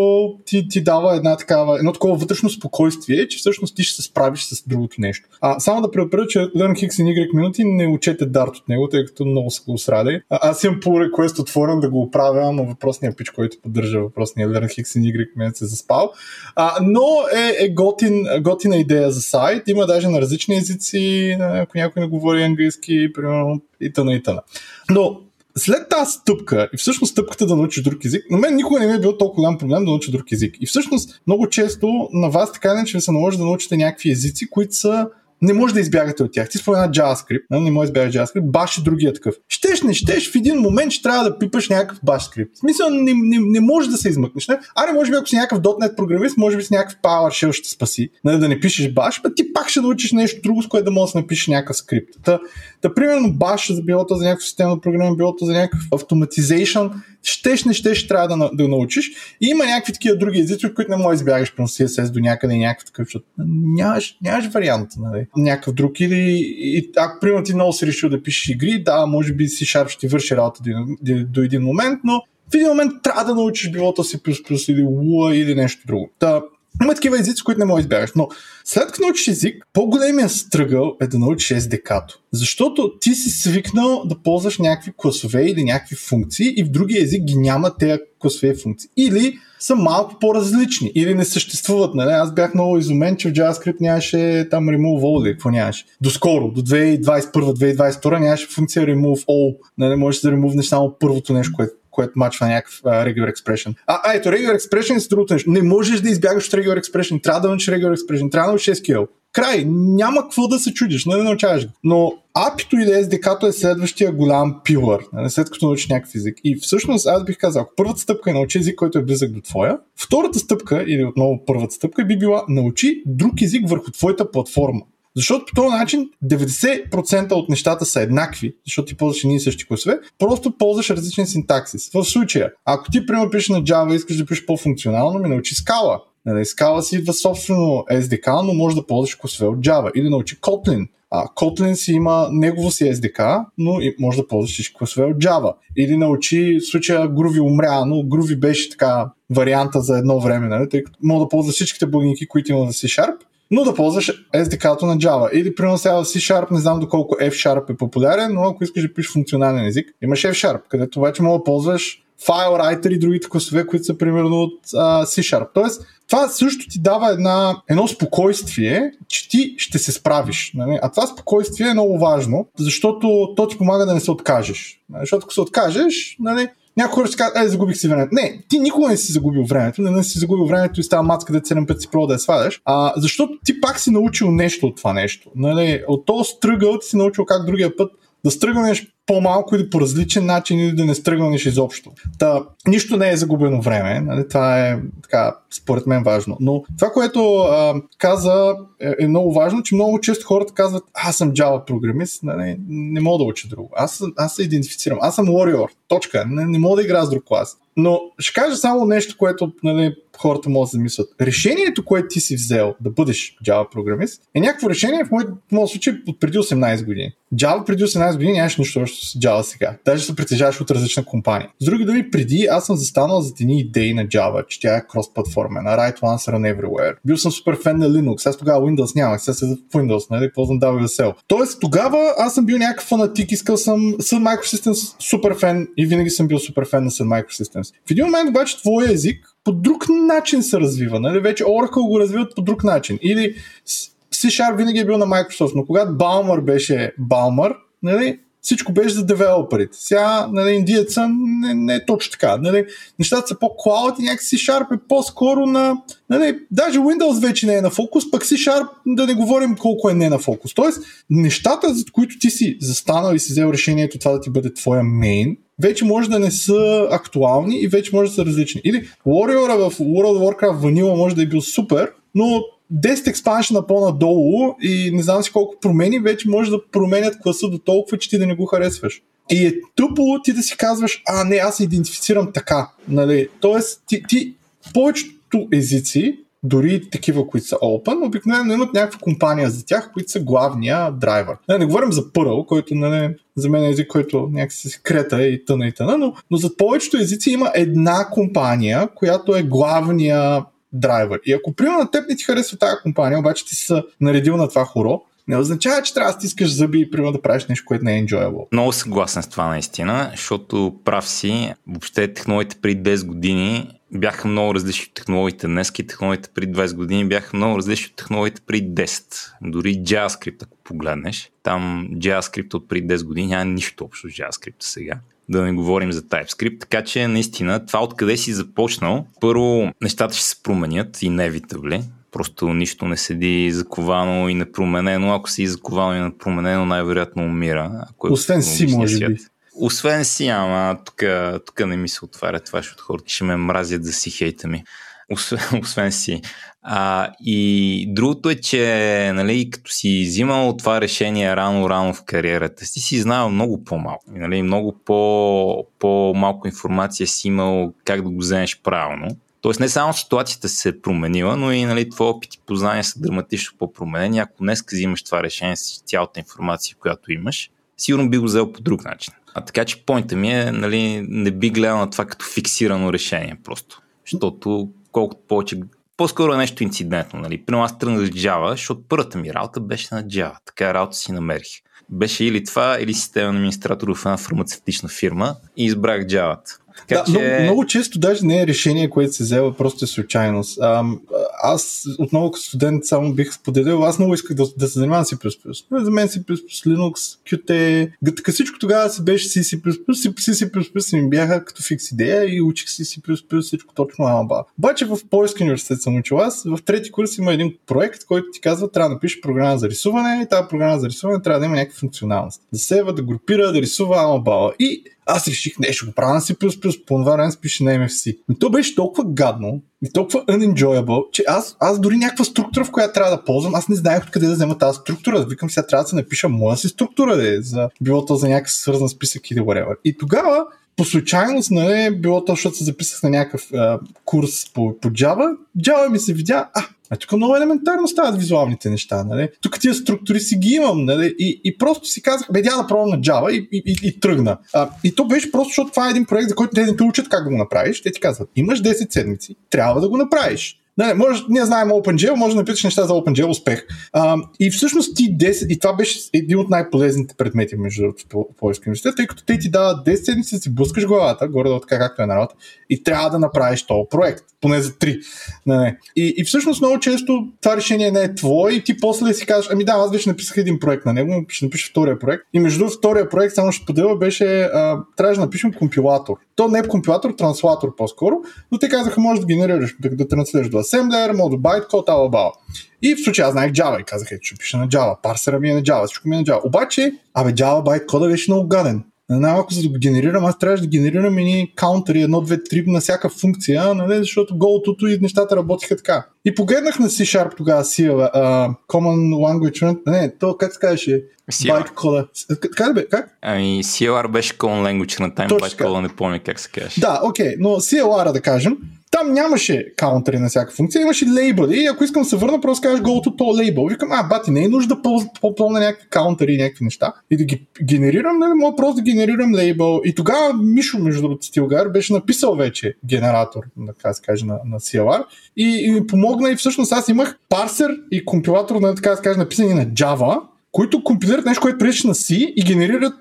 ти, ти дава една такава, едно такова вътрешно спокойствие, че всъщност ти ще се справиш с другото нещо. А, само да предупредя, че Learn X и Y минути не учете дарт от него, тъй като много са го срали. А, аз имам по request отворен да го оправя, но въпросният пич, който поддържа въпросния Learn X и Y минути се заспал. А, но е, е готин, готина идея за сайт. Има даже на различни езици, ако някой не говори английски, примерно и тъна и тъна. Но след тази стъпка, и всъщност стъпката да научиш друг език, на мен никога не ми е бил толкова голям проблем да науча друг език. И всъщност много често на вас така иначе ви се наложи да научите някакви езици, които са не може да избягате от тях. Ти спомена JavaScript, не, не може да избягаш JavaScript, баш и другия такъв. Щеш, не щеш, в един момент ще трябва да пипаш някакъв баш скрипт. В смисъл, не, не, не може да се измъкнеш. Не? Аре, може би ако си някакъв .NET програмист, може би с някакъв PowerShell ще спаси, не, да не пишеш баш, а ти пак ще научиш нещо друго, с което да можеш да напишеш някакъв скрипт. Та, та примерно баш, за било за някакво системно програмиране, било за някакъв автоматизейшн, щеш, не щеш, трябва да, да научиш. И има някакви такива други езици, от които не можеш да избягаш при CSS до някъде и някакъв такъв, защото нямаш, нямаш вариант. Нали? Някакъв друг. Или и, ако примерно ти много си решил да пишеш игри, да, може би си Sharp ще върши работа до, един момент, но в един момент трябва да научиш билото си плюс плюс или Lua или нещо друго. Та, има такива езици, които не можеш да избягаш. Но след като научиш език, по-големия стръгъл е да научиш SDK-то. Защото ти си свикнал да ползваш някакви класове или някакви функции и в другия език ги няма тези класове и функции. Или са малко по-различни или не съществуват. Нали? Аз бях много изумен, че в JavaScript нямаше там remove all или какво нямаше. Доскоро, до 2021-2022 нямаше функция remove all. Нали? Можеш да ремувнеш само първото нещо, което което мачва някакъв uh, regular expression. А, а ето, regular expression е другото нещо. Не можеш да избягаш от regular expression. Трябва да научиш regular expression. Трябва да научиш SQL. Край. Няма какво да се чудиш, не да научаваш го. Но API-то или SDK-то е следващия голям пилър, след като научиш някакъв език. И всъщност аз бих казал, ако първата стъпка е научи език, който е близък до твоя, втората стъпка, или отново първата стъпка, би била научи друг език върху твоята платформа. Защото по този начин 90% от нещата са еднакви, защото ти ползваш едни и същи класове, просто ползваш различен синтаксис. В случая, ако ти примерно пишеш на Java и искаш да пишеш по-функционално, ми научи скала. Нали, скала си идва собствено SDK, но може да ползваш класове от Java. Или научи Kotlin. А, Kotlin си има негово си SDK, но и може да ползваш всички класове от Java. Или научи, в случая Groovy умря, но Groovy беше така варианта за едно време, нали? тъй като мога да ползваш всичките благинки, които има за C Sharp но да ползваш SDK-то на Java. Или, примерно сега C-Sharp, не знам доколко F-Sharp е популярен, но ако искаш да пишеш функционален език, имаш F-Sharp, където вече мога да ползваш FileWriter и другите класове, които са примерно от uh, C-Sharp. Тоест, това също ти дава една, едно спокойствие, че ти ще се справиш. Нали? А това спокойствие е много важно, защото то ти помага да не се откажеш. Нали? Защото ако се откажеш, нали, някои хора ще кажат, е, загубих си времето. Не, ти никога не си загубил времето, не, не си загубил времето и става мацка да 7 пъти си пробва да я сваляш, а, защото ти пак си научил нещо от това нещо. Нали? От този стръгъл ти си научил как другия път да стръгнеш по-малко или по различен начин или да не стръгнеш изобщо. Та, нищо не е загубено време, нали? това е така, според мен важно. Но това, което а, каза е, е много важно, че много често хората казват, аз съм Java програмист, нали? не мога да уча друго. Аз, аз се идентифицирам, аз съм Warrior, точка, не, не мога да игра с друг клас. Но ще кажа само нещо, което нали, хората могат да замислят. Решението, което ти си взел да бъдеш Java програмист, е някакво решение в моят, в моят случай от преди 18 години. Java преди 18 години нямаш нищо общо с Java сега. Даже се притежаваш от различна компания. С други думи, преди аз съм застанал за едни идеи на Java, че тя е крос-платформен, на Right Once Run Everywhere. Бил съм супер фен на Linux, аз тогава Windows нямах, сега се в Windows, нали, ползвам WSL. Тоест тогава аз съм бил някакъв фанатик, искал съм Sun Microsystems супер фен и винаги съм бил супер фен на Sun Microsystems. В един момент обаче твоя език по друг начин се развива. Нали? Вече Oracle го развиват по друг начин. Или C-Sharp винаги е бил на Microsoft, но когато Balmer беше Balmer, нали, всичко беше за девелоперите. Сега, нали, индиеца не, не е точно така. Нали, нещата са по-клауд и някакси C-Sharp е по-скоро на... Нали, даже Windows вече не е на фокус, пък C-Sharp да не говорим колко е не на фокус. Тоест, нещата, за които ти си застанал и си взел решението това да ти бъде твоя мейн, вече може да не са актуални и вече може да са различни. Или Warrior в World of Warcraft Vanilla може да е бил супер, но 10 експаншена по-надолу и не знам си колко промени, вече може да променят класа до толкова, че ти да не го харесваш. И е тъпо ти да си казваш, а не, аз се идентифицирам така. Нали? Тоест, ти, ти повечето езици, дори такива, които са open, обикновено имат някаква компания за тях, които са главния драйвер. Не, не говорим за Perl, който нали, за мен е език, който някакси се крета и тъна и тъна, но, но за повечето езици има една компания, която е главния драйвер. И ако примерно на теб не ти харесва тази компания, обаче ти си наредил на това хоро, не означава, че трябва да стискаш зъби и примерно да правиш нещо, което не е enjoyable. Много съгласен с това наистина, защото прав си, въобще технологиите преди 10 години бяха много различни от технологиите днес и технологиите преди 20 години бяха много различни от технологиите преди 10. Дори JavaScript, ако погледнеш, там JavaScript от преди 10 години няма нищо общо с JavaScript сега да не говорим за TypeScript. Така че наистина това откъде си започнал, първо нещата ще се променят и невитавли. Просто нищо не седи заковано и непроменено. Ако си заковано и непроменено, най-вероятно умира. Ако е Освен си, може би. Освен си, ама тук, тук не ми се отваря това, защото хората ще ме мразят за си хейта ми. Освен, освен си. А, и другото е, че нали, като си взимал това решение рано-рано в кариерата си, си знаел много по-малко. Нали, много по, по-малко информация си имал как да го вземеш правилно. Тоест не само ситуацията се е променила, но и нали, твоя опит и познания са драматично по-променени. Ако днес взимаш това решение с цялата информация, която имаш, сигурно би го взел по друг начин. А така че поинта ми е, нали, не би гледал на това като фиксирано решение просто. Защото колкото повече по-скоро е нещо инцидентно. Нали? При аз тръгнах с Java, защото първата ми работа беше на Java. Така работа си намерих. Беше или това, или системен администратор в една фармацевтична фирма и избрах Java. Така, да, че... много, много често даже не е решение, което се взема, просто е случайност. А, аз отново като студент само бих споделил, аз много исках да, да се занимавам с C++. За мен C++, Linux, Qt, така всичко тогава се беше C++, C++, ми бяха като фикс идея и учих си C++, всичко точно амаба. Обаче в Польски университет съм учил аз, в трети курс има един проект, който ти казва, трябва да напишеш програма за рисуване и тази програма за рисуване трябва да има някаква функционалност. Да сева, да групира, да рисува амабала. И аз реших нещо го правя на C++, по това време пише на MFC. И то беше толкова гадно и толкова unenjoyable, че аз, аз дори някаква структура, в която трябва да ползвам, аз не знаех откъде да взема тази структура. Викам сега трябва да се напиша моя си структура, да за, било то за някакъв свързан списък или whatever. И тогава по случайност, нали, било то, защото се записах на някакъв а, курс по, по Java, Java ми се видя, а, а тук много елементарно стават визуалните неща. Нали? Тук тия структури си ги имам. Нали? И, и просто си казах, бе, да пробвам на Java и, и, и, и тръгна. А, и то беше просто, защото това е един проект, за който те не те учат как да го направиш. Те ти казват, имаш 10 седмици, трябва да го направиш. Не, може, ние знаем OpenGL, може да напишеш неща за OpenGL успех. А, и всъщност ти 10, и това беше един от най-полезните предмети между по Полски университет, тъй като те ти дават 10 седмици, си блъскаш главата, горе до така както е народ, и трябва да направиш този проект, поне за 3. Не. И, и всъщност много често това решение не е твое и ти после си казваш, ами да, аз вече написах един проект на него, ще напиша втория проект. И между другото, втория проект, само ще поделя, беше, а, трябваше да напишем компилатор. То не е компилатор, транслатор по-скоро, но те казаха, може да генерираш, да, да транслираш до Assembler, може до bytecode, алабала. И в случая аз знаех Java и казах, че пиша на Java, парсера ми е на Java, всичко ми е на Java. Обаче, абе Java bytecode беше много гаден. Най-малко за да го генерирам, аз трябваше да генерирам едни каунтери, едно, две, три на всяка функция, нали, защото GoTo и нещата работиха така. И погледнах на C-Sharp тогава, C, uh, Common Language, не, то как се казваше? Bytecode. Как бе? Как? Ами CLR беше Common Language на тайм, bytecode не помня как се казваше. Да, окей, okay, но CLR да кажем, там нямаше каунтери на всяка функция, имаше лейбъли и ако искам да се върна, просто кажеш go to то лейбъл. Викам, а, бати, не е нужда да попълна някакви каунтери и някакви неща и да ги генерирам, нали, мога просто да генерирам лейбъл. И тогава Мишо, между другото, Стилгар, беше написал вече генератор, така се каже, на, на CLR и, и ми помогна и всъщност аз имах парсер и компилатор, нали, така се каже, написани на Java, които компилират нещо, което прилича на C и генерират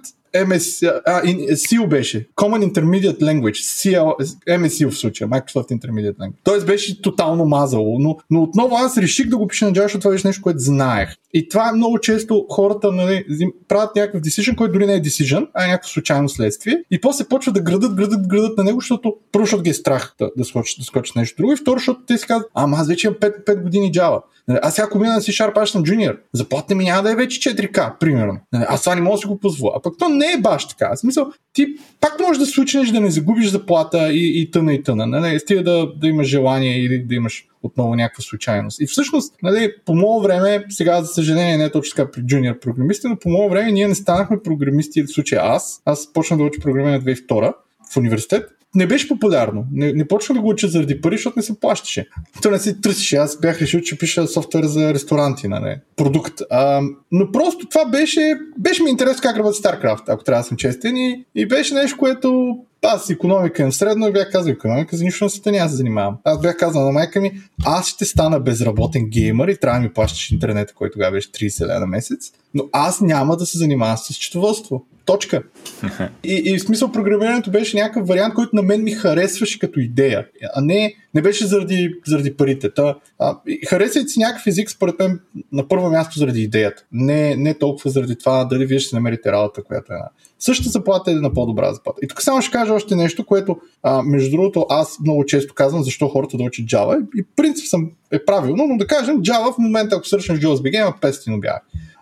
MS, а, SEAL беше. Common Intermediate Language. CL, MSU в случая. Microsoft Intermediate Language. Тоест беше тотално мазало. Но, но отново аз реших да го пиша на Java, защото това беше нещо, което знаех. И това много често хората нали, правят някакъв decision, който дори не е decision, а е някакво случайно следствие. И после почват да градат, градат, градат на него, защото първо, защото ги е страх да, да, скочат, да скочат нещо друго. И второ, защото те си казват, ама аз вече имам 5, 5 години Java. Аз сега ако мина на C-Sharp, аз съм джуниор. Заплатата ми няма да е вече 4К, примерно. Нали, аз това не мога да си го позволя. А пък то не е баш така. В смисъл, ти пак можеш да случнеш да не загубиш заплата и, и тъна и тъна. Нали? Стига да, да имаш желание или да имаш отново някаква случайност. И всъщност, нали, по мое време, сега за съжаление не е точно така при джуниор програмисти, но по мое време ние не станахме програмисти, в случая аз. Аз почнах да уча програмиране 2002 в университет не беше популярно. Не, не почна да го уча заради пари, защото не се плащаше. То не се търсеше. Аз бях решил, че пиша софтуер за ресторанти, нали? продукт. А, но просто това беше, беше ми интересно как работи StarCraft, ако трябва да съм честен. И, и беше нещо, което аз економика им средно и бях казал економика, за нищо на света няма се занимавам. Аз бях казал на майка ми, аз ще стана безработен геймър и трябва да ми плащаш интернета, който тогава беше 30 лева на месец, но аз няма да се занимавам с счетоводство. Точка. И, и в смисъл програмирането беше някакъв вариант, който на мен ми харесваше като идея, а не, не беше заради, заради парите. Та, а, харесайте си някакъв език, според мен, на първо място заради идеята. Не, не толкова заради това дали вие ще намерите работа, която е на същата заплата или на по-добра заплата. И тук само ще кажа още нещо, което, а, между другото, аз много често казвам защо хората да учат Java. И принцип съм е правилно, но да кажем, Java в момента, ако сърчнеш JavaSBG, има 500 обяви.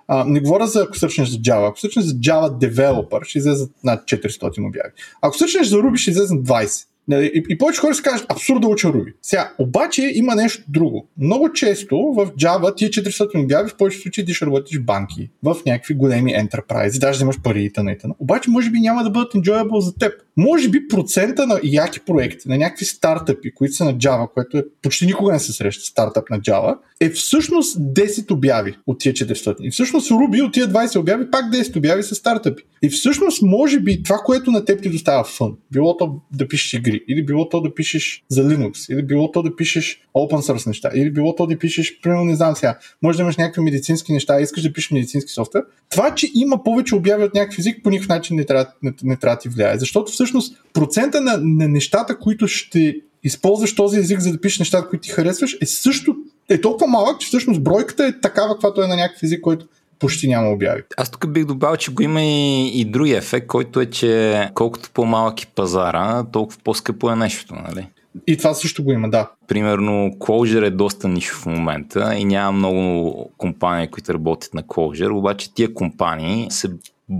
А, не говоря за ако сърчнеш за Java. Ако сърчнеш за Java Developer, ще излезе над 400 обяви. Ако сърчнеш за Ruby, ще излезе 20. Нали, и, и повече хора си кажат, абсурд да уча Ruby. Сега, обаче има нещо друго. Много често в Java тия 400 обяви в повечето случаи ти ще работиш банки, в някакви големи enterprise, даже да имаш пари и т.н. Обаче може би няма да бъдат enjoyable за теб. Може би процента на яки проекти, на някакви стартъпи, които са на Java, което е почти никога не се среща стартъп на Java, е всъщност 10 обяви от тия 400. И всъщност Ruby от тия 20 обяви пак 10 обяви са стартъпи. И всъщност може би това, което на теб ти достава фън, било то да пишеш игри, или било то да пишеш за Linux, или било то да пишеш open source неща, или било то да пишеш, примерно не знам сега, може да имаш някакви медицински неща, искаш да пишеш медицински софтуер. Това, че има повече обяви от някакъв език, по никакъв начин не трябва, не, не трябва да ти влияе. Защото всъщност процента на, на нещата, които ще използваш този език, за да пишеш нещата, които ти харесваш, е също е толкова малък, че всъщност бройката е такава, каквато е на някакъв език, който почти няма обяви. Аз тук бих добавил, че го има и, и другия ефект, който е, че колкото по-малък е пазара, толкова по-скъпо е нещо, нали? И това също го има, да. Примерно, Clojure е доста нишо в момента и няма много компании, които работят на Clojure, обаче тия компании се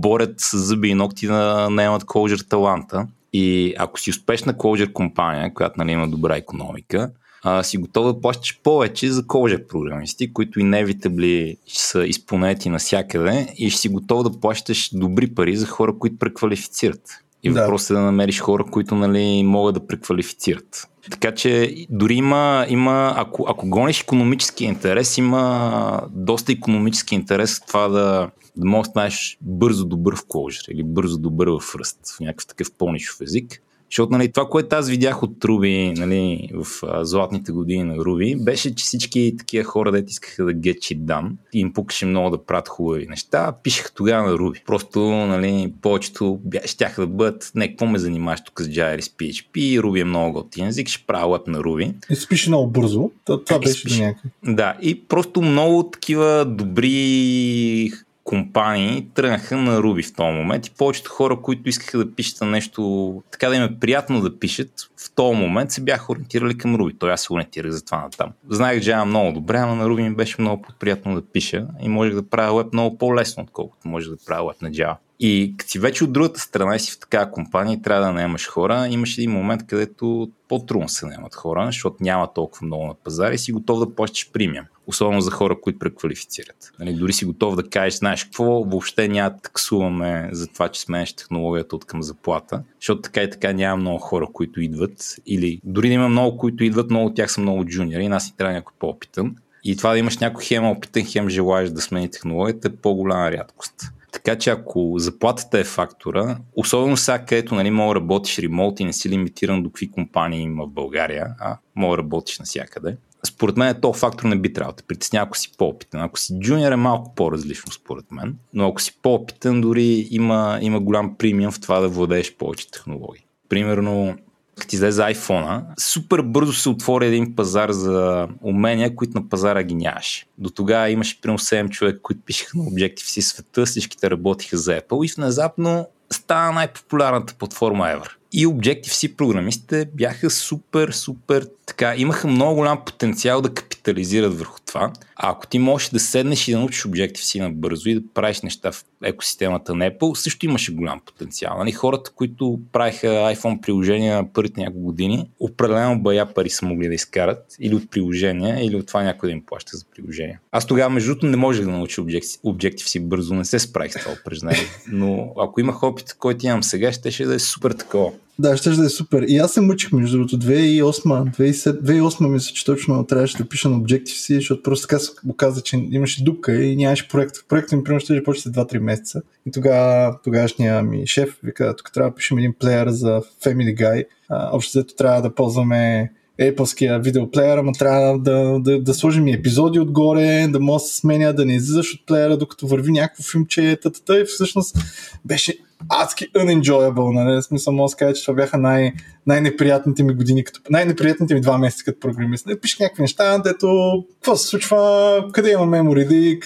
борят с зъби и ногти да наемат Clojure таланта. И ако си успешна Clojure компания, която нали, има добра економика, а, си готов да плащаш повече за Clojure програмисти, които inevitably са изпълнети навсякъде и ще си готов да плащаш добри пари за хора, които преквалифицират. И да. въпросът е да намериш хора, които нали, могат да преквалифицират. Така че дори има, има ако, ако гониш економически интерес, има доста економически интерес това да, да можеш да станеш бързо добър в Clojure или бързо добър в Rust, в някакъв такъв по-нишов език. Защото нали, това, което аз видях от Руби нали, в а, златните години на Руби, беше, че всички такива хора, дете искаха да get shit done и им пукаше много да правят хубави неща, пишеха тогава на Руби. Просто нали, повечето щяха да бъдат, не, какво ме занимаваш тук с Java с PHP, Руби е много готин език, ще правя веб на Руби. И се пише много бързо, това беше до някакъв. Да, и просто много такива добри компании тръгнаха на Руби в този момент и повечето хора, които искаха да пишат нещо, така да им е приятно да пишат, в този момент се бяха ориентирали към Руби. Той аз се ориентирах за това натам. Знаех Java много добре, но на Руби ми беше много приятно да пиша и можех да правя веб много по-лесно, отколкото може да правя веб на Java. И като си вече от другата страна и си в такава компания трябва да наемаш хора, имаш един момент, където по-трудно се наемат хора, защото няма толкова много на пазара и си готов да плащаш премиум. Особено за хора, които преквалифицират. Нали, дори си готов да кажеш, знаеш какво, въобще няма да таксуваме за това, че сменеш технологията от към заплата, защото така и така няма много хора, които идват. Или дори да има много, които идват, много от тях са много джуниори и нас ни трябва някой по-опитан. И това да имаш някой хем опитен, хем желаеш да смени технологията е по-голяма рядкост. Така че ако заплатата е фактора, особено сега, където нали, мога работиш ремонт и не си лимитиран до какви компании има в България, а мога работиш навсякъде, според мен то фактор не би трябвало да притеснява, ако си по-опитен. Ако си джуниор е малко по-различно, според мен, но ако си по-опитен, дори има, има голям премиум в това да владееш повече технологии. Примерно, като излезе iPhone, супер бързо се отвори един пазар за умения, които на пазара ги нямаше. До тогава имаше примерно 7 човек, които пишеха на Objective-C света, всичките работиха за Apple и внезапно стана най-популярната платформа ever и Objective-C програмистите бяха супер, супер така, имаха много голям потенциал да капитализират върху това. А ако ти можеш да седнеш и да научиш Objective-C набързо и да правиш неща в екосистемата на Apple, също имаше голям потенциал. Нали, хората, които правиха iPhone приложения първите няколко години, определено бая пари са могли да изкарат или от приложения, или от това някой да им плаща за приложения. Аз тогава, между другото, не можех да науча Objective-C бързо, не се справих с това упражнение. Но ако имах опит, който имам сега, ще, ще да е супер такова. Да, ще да е супер. И аз се мъчих, между другото, 2008, 2008 мисля, че точно трябваше да пиша на Objective-C, защото просто така се оказа, че имаше дупка и нямаше проект. Проектът ми, примерно, ще почне след 2-3 месеца. И тогава тогавашния ми шеф вика, тук трябва да пишем един плеер за Family Guy. А, общо взето трябва да ползваме Apple-ския видеоплеер, ама трябва да, да, да сложим и епизоди отгоре, да може да се сменя, да не излизаш от плеера, докато върви някакво филмче, тата, и всъщност беше адски unenjoyable, нали? Смисъл, мога да кажа, че това бяха най- най-неприятните ми години, като, най-неприятните ми два месеца като програмист. Не пишех някакви неща, дето какво се случва, къде има мемори,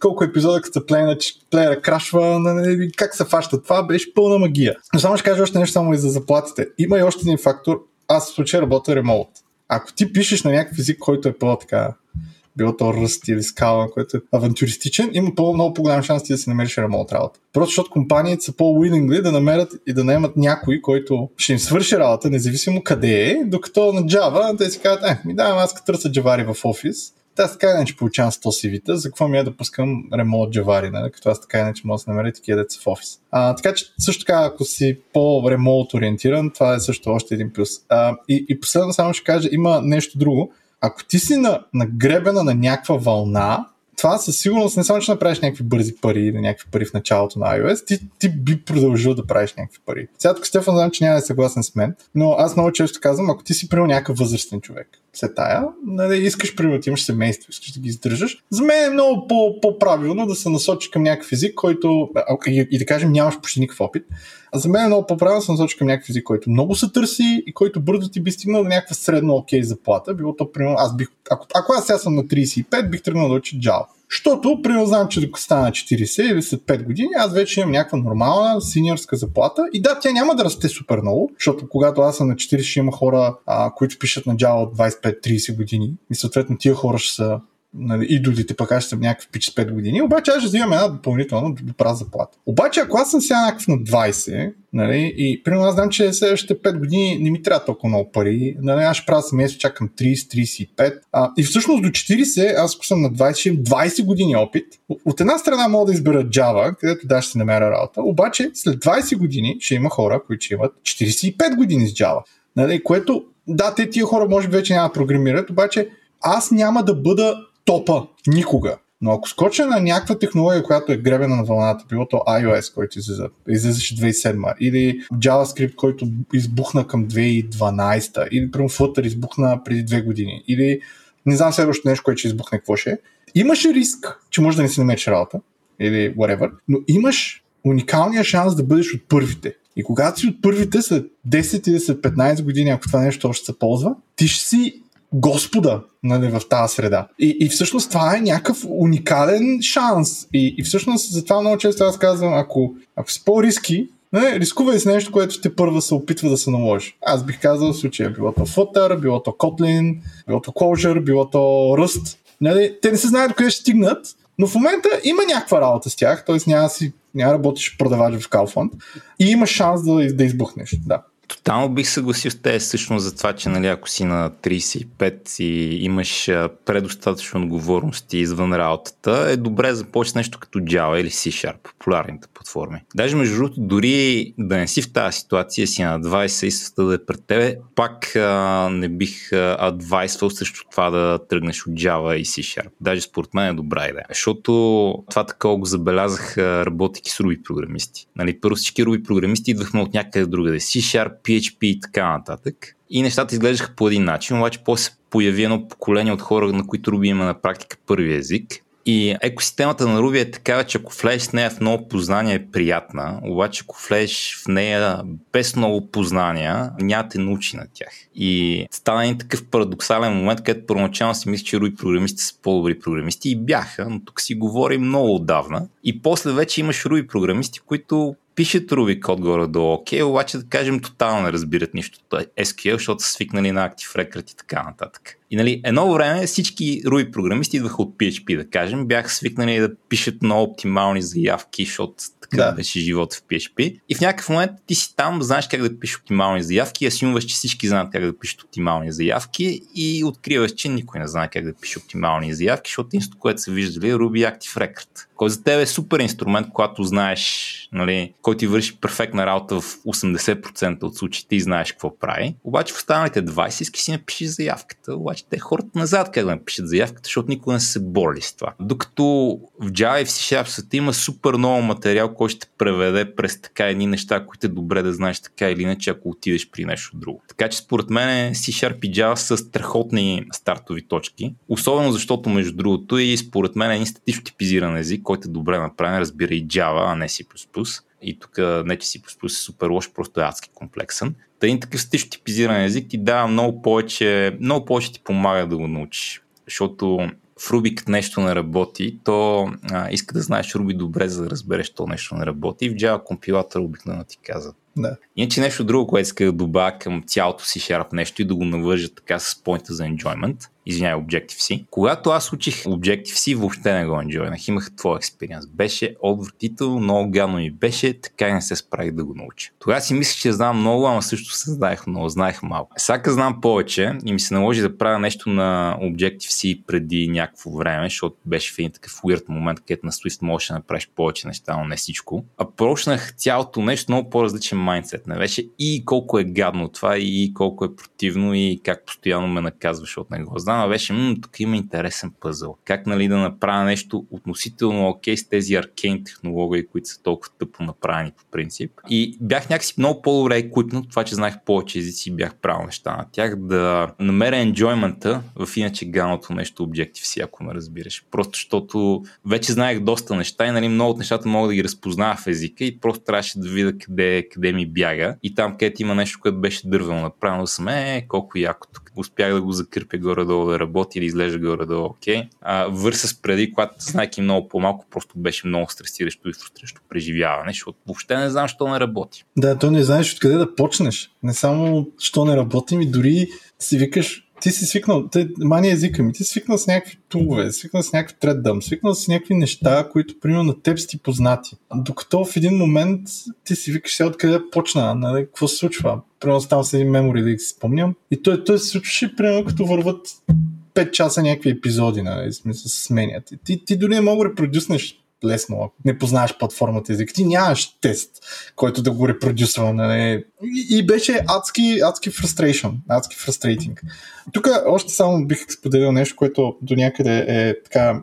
колко епизода като плеера, плеера крашва, нали, как се фаща това, беше пълна магия. Но само ще кажа още нещо само и за заплатите. Има и още един фактор, аз в случая работя ремонт. Ако ти пишеш на някакъв език, който е по-така било то ръст или скала, който е авантюристичен, има по- много по-голям шанс ти да си намериш ремонт работа. Просто защото компаниите са по-уилингли да намерят и да наемат някой, който ще им свърши работа, независимо къде е, докато на Java те си казват, е, ми давам аз като търся джавари в офис, аз така иначе получавам 100 CV-та, за какво ми е да пускам ремонт джавари, нали? като аз така иначе мога да се намеря такива деца в офис. А, така че също така, ако си по-ремонт ориентиран, това е също още един плюс. А, и, и последно само ще кажа, има нещо друго. Ако ти си на, на на някаква вълна, това със сигурност не само, че направиш някакви бързи пари или някакви пари в началото на iOS, ти, ти би продължил да правиш някакви пари. Сега тук Стефан знам, че няма да е съгласен с мен, но аз много често казвам, ако ти си приел някакъв възрастен човек, се тая, нали, искаш, примерно, имаш семейство, искаш да ги издържаш, за мен е много по- по-правилно да се насочи към някакъв език, който, и, и да кажем, нямаш почти никакъв опит, а за мен е много по-правилно да се насочи към някакъв език, който много се търси и който бързо ти би стигнал до някаква средно окей заплата. Било то, примерно, аз бих, ако, ако аз сега съм на 35, бих тръгнал да уча Java. Защото, примерно, знам, че докато стана 40 или след 5 години, аз вече имам някаква нормална синьорска заплата. И да, тя няма да расте супер много, защото когато аз съм на 40, ще има хора, а, които пишат на Java от 25-30 години. И съответно тия хора ще са нали, идолите, пък аз ще съм някакъв пич с 5 години, обаче аз ще взимам една допълнителна добра заплата. Обаче, ако аз съм сега някакъв на 20, нали, и примерно аз знам, че следващите 5 години не ми трябва толкова много пари, нали, аз ще правя семейство, чакам 30-35, а, и всъщност до 40, аз ако съм на 20, ще имам 20 години опит. От една страна мога да избера Java, където да ще намеря работа, обаче след 20 години ще има хора, които ще имат 45 години с Java. Нали, което, да, те тия хора може би вече няма да програмират, обаче аз няма да бъда топа никога. Но ако скоча на някаква технология, която е гребена на вълната, било то iOS, който излиза, излизаше 2007, или JavaScript, който избухна към 2012, или прямо Flutter избухна преди две години, или не знам следващото нещо, което ще избухне, какво ще е. Имаше риск, че може да не си намериш работа, или whatever, но имаш уникалния шанс да бъдеш от първите. И когато си от първите след 10 или след 15 години, ако това нещо още се ползва, ти ще си господа нали, в тази среда. И, и всъщност това е някакъв уникален шанс. И, и всъщност затова много често аз казвам, ако, ако си по-риски, не, нали, рискувай с нещо, което те първа се опитва да се наложи. Аз бих казал в случая било то Flutter, било то Kotlin, било то Clojure, било то Rust. Нали, те не се знаят къде ще стигнат, но в момента има някаква работа с тях, т.е. няма, си, няма работиш продавач в Kaufland и има шанс да, да избухнеш. Да. Тотално бих съгласил с тези всъщност за това, че нали, ако си на 35 и имаш предостатъчно отговорности извън работата, е добре да започнеш нещо като Java или C-Sharp, популярните платформи. Даже между другото, дори да не си в тази ситуация, си на 20 и света да е пред тебе, пак а, не бих адвайсвал също това да тръгнеш от Java и C-Sharp. Даже според мен е добра идея. Защото това такова го забелязах, работейки с Ruby програмисти. Нали, първо всички Ruby програмисти идвахме от някъде другаде. C-Sharp, PHP и така нататък. И нещата изглеждаха по един начин, обаче после появи едно поколение от хора, на които Ruby има на практика първи език. И екосистемата на Ruby е такава, че ако влезеш в нея в много познания е приятна, обаче ако влезеш в нея без много познания, няма те научи на тях. И стана един такъв парадоксален момент, където първоначално си мисля, че Ruby програмисти са по-добри програмисти и бяха, но тук си говорим много отдавна. И после вече имаш Ruby програмисти, които пишат Ruby код горе-долу окей, обаче да кажем тотално не разбират нищо SQL, защото са свикнали на Active Record и така нататък. И нали, едно време всички Ruby програмисти идваха от PHP, да кажем, бяха свикнали да пишат много оптимални заявки, защото така да. беше живот в PHP. И в някакъв момент ти си там, знаеш как да пишеш оптимални заявки, асюмваш, че всички знаят как да пишат оптимални заявки и откриваш, че никой не знае как да пише оптимални заявки, защото инсто, което са виждали е Ruby Active Record. Който за теб е супер инструмент, когато знаеш, нали, който ти върши перфектна работа в 80% от случаите и знаеш какво прави. Обаче в останалите 20 иски си напишеш заявката, обаче те хората назад как да напишат заявката, защото никога не се борили с това. Докато в Java и в C има супер много материал, който ще преведе през така едни неща, които е добре да знаеш така или иначе, ако отидеш при нещо друго. Така че според мен C-Sharp и Java са страхотни стартови точки, особено защото между другото и според мен е един статично типизиран език, който е добре направен, разбира и Java, а не C++ и тук не че си е супер лош, просто е адски комплексен. Един такъв стично типизиран език ти дава много повече, много повече ти помага да го научиш. Защото в Ruby като нещо не работи, то а, иска да знаеш Ruby добре, за да разбереш то нещо не работи. И в Java компилатор обикновено ти казва да. Иначе нещо друго, което иска да добавя към цялото си шарп нещо и да го навържа така с поинта за enjoyment, извинявай, Objective-C. Когато аз учих Objective-C, въобще не го enjoynах. Имах твой експириенс. Беше отвратително, много гадно ми беше, така и не се справих да го науча. Тогава си мислех, че знам много, ама също се знаех много, знаех малко. Сега знам повече и ми се наложи да правя нещо на Objective-C преди някакво време, защото беше в един такъв weird момент, където на Swift можеш да направиш повече неща, но не всичко. А прочнах цялото нещо много по-различен майндсет. Не беше и колко е гадно това, и колко е противно, и как постоянно ме наказваш, защото не го знам. А беше, м- тук има интересен пъзъл. Как нали да направя нещо относително окей с тези аркейн технологии, които са толкова тъпо направени по принцип. И бях някакси много по-добре екипнат, това, че знаех повече езици и бях правил неща на тях, да намеря енджоймента в иначе ганото нещо си, ако ме разбираш. Просто защото вече знаех доста неща и нали, много от нещата мога да ги разпознава в езика и просто трябваше да видя къде, къде ми бяга. И там, където има нещо, което беше дървено направено, съм е, колко яко тук. Успях да го закърпя горе-долу да работи или изглежда горе-долу окей. Върса преди, когато знайки много по-малко, просто беше много стресиращо и фрустриращо преживяване, защото въобще не знам, що не работи. Да, то не знаеш откъде да почнеш. Не само, що не работи, ми дори си викаш, ти си свикнал, те, мания езика ми, ти си свикнал с някакви тулове, свикнал с някакви треддъм, свикнал с някакви неща, които примерно на теб си ти познати. Докато в един момент ти си викаш сега откъде почна, нали, какво се случва. Примерно ставам с един мемори да ги спомням. И той, той се случваше примерно като върват 5 часа някакви епизоди, нали, смисъл сменят. Ти, ти дори не мога да репродюснеш лесно, ако не познаваш платформата език. Ти нямаш тест, който да го репродюсва. Нали? И, и беше адски, адски frustration, адски frustrating. Тук още само бих споделил нещо, което до някъде е така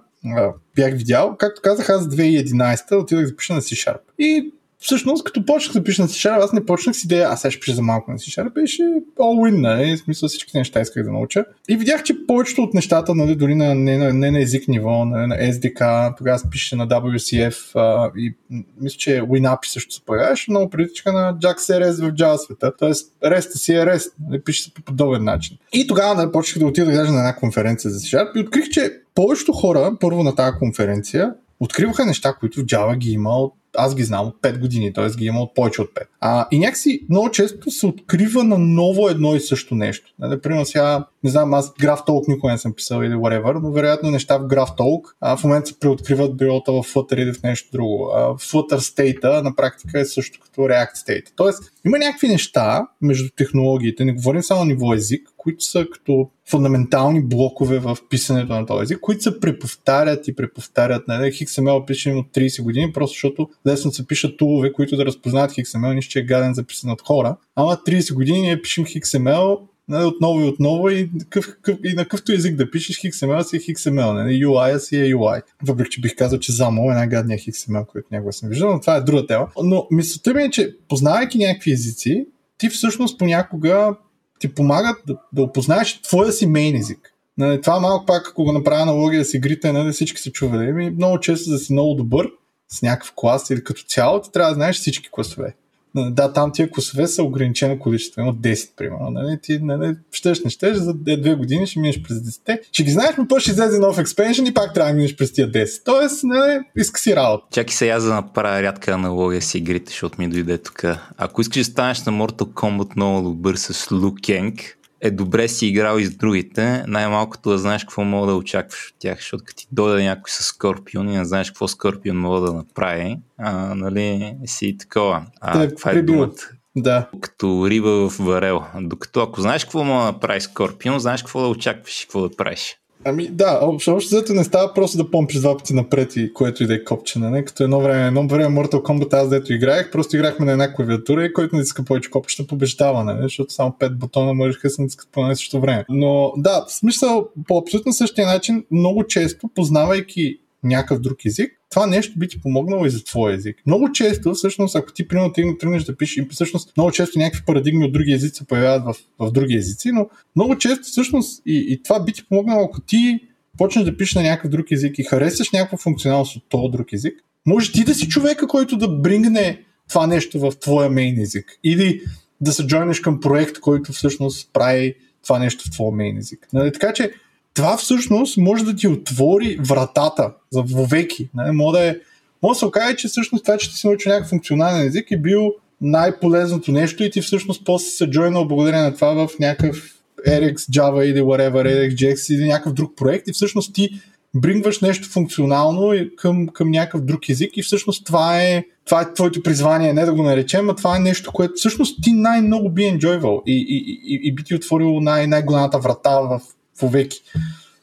бях видял. Както казах, аз 2011 отидах да пиша на C-Sharp. И всъщност, като почнах да пиша на C-Sharp, аз не почнах с идея, аз сега ще пиша за малко на C-Sharp, беше all-in, нали? В смисъл всички неща исках да науча. И видях, че повечето от нещата, нали, дори на, не, на, не на език ниво, нали, на SDK, тогава пише на WCF а, и мисля, че WinAPI също се появяваше, много приличаха на JAX-RS в Java света. Тоест, REST си е REST, нали, пише се по подобен начин. И тогава нали, почнах да отида даже на една конференция за C-Sharp и открих, че повечето хора, първо на тази конференция, откриваха неща, които в Java ги има от аз ги знам от 5 години, т.е. ги има от повече от 5. А, и някакси много често се открива на ново едно и също нещо. Например, сега, не знам, аз GraphTalk никога не съм писал или whatever, но вероятно неща в GraphTalk а, в момента се преоткриват билото в Flutter или в нещо друго. А, Flutter State на практика е също като React State. Тоест, има някакви неща между технологиите, не говорим само ниво език, които са като фундаментални блокове в писането на този език, които се преповтарят и преповтарят. Нали? XML пишем от 30 години, просто защото лесно се пишат тулове, които да разпознават XML, нищо че е гаден записан от хора. Ама 30 години ние пишем XML нали, отново и отново и, къв, къв, и на какъвто език да пишеш XML си е XML, нали, UI си е UI. Въпреки, че бих казал, че ZAML е най-гадния XML, който някога съм виждал, но това е друга тема. Но мисълта ми е, че познавайки някакви езици, ти всъщност понякога ти помагат да, да опознаеш твоя си мейн език. Нали, това малко пак, ако го направя аналогия с игрите, нали, всички се чували. Ами, много често да си много добър с някакъв клас или като цяло, ти трябва да знаеш всички класове. Да, там тия класове са ограничено количество, има 10, примерно. Нали? Ти нали, щеш, не щеш, за две години ще минеш през 10. Ще ги знаеш, но после ще излезе нов експеншн и пак трябва да минеш през тия 10. Тоест, нали, иска си работа. Чакай се аз да направя рядка аналогия с игрите, защото ми дойде тук. Ако искаш да станеш на Mortal Kombat много добър с Лу Кенг, е добре си играл и с другите, най-малкото да знаеш какво мога да очакваш от тях, защото като ти дойде някой с Скорпион и не знаеш какво Скорпион мога да направи, а, нали, си такова. А, да, каква е думата? Да. Като риба в варел. Докато ако знаеш какво мога да направи Скорпион, знаеш какво да очакваш и какво да правиш. Ами да, общо взето не става просто да помпиш два пъти напред и което и да е копче, не? Като едно време, едно време Mortal Kombat аз дето играех, просто играхме на една клавиатура и който не иска повече копчета побеждава, не? защото само 5 бутона можеха да се натискат по същото време. Но да, в смисъл, по абсолютно същия начин, много често, познавайки някакъв друг език, това нещо би ти помогнало и за твой език. Много често, всъщност, ако ти примерно тръгнеш да пишеш, всъщност много често някакви парадигми от други езици се появяват в, в други езици, но много често всъщност и, и това би ти помогнало, ако ти почнеш да пишеш на някакъв друг език и харесаш някаква функционалност от този друг език, може ти да си човека, който да брингне това нещо в твоя мейн език. Или да се джойнеш към проект, който всъщност прави това нещо в твоя мейн език. Нали? Така че това всъщност може да ти отвори вратата за вовеки. Може да, е, може да се окаже, че всъщност това, че ти си научил някакъв функционален език е бил най-полезното нещо и ти всъщност после се джойнал благодарение на това в някакъв RX Java или whatever, RxJS или някакъв друг проект и всъщност ти брингваш нещо функционално към, към някакъв друг език и всъщност това е, това е твоето призвание, не да го наречем, а това е нещо, което всъщност ти най-много би енджойвал и, и, и, и би ти отворило най- най-голямата врата в веки.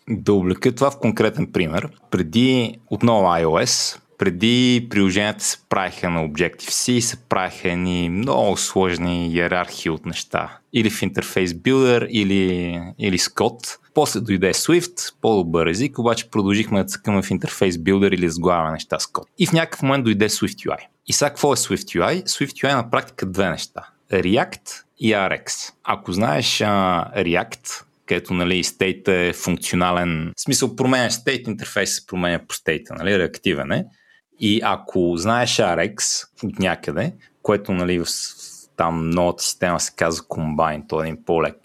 Да облека това в конкретен пример. Преди отново iOS, преди приложенията се правиха на Objective-C се правиха ни много сложни иерархии от неща. Или в интерфейс Builder, или, или код. После дойде Swift, по-добър език, обаче продължихме да цъкаме в интерфейс Builder или сглавяме неща код. И в някакъв момент дойде Swift UI. И сега какво е Swift UI? Swift UI е на практика две неща. React и RX. Ако знаеш а, React, където нали, стейт е функционален. В смисъл, променяш стейт, интерфейс се променя по стейта, нали, реактивен е. И ако знаеш RX от някъде, което нали, в там новата система се казва Combine, то е един по-лек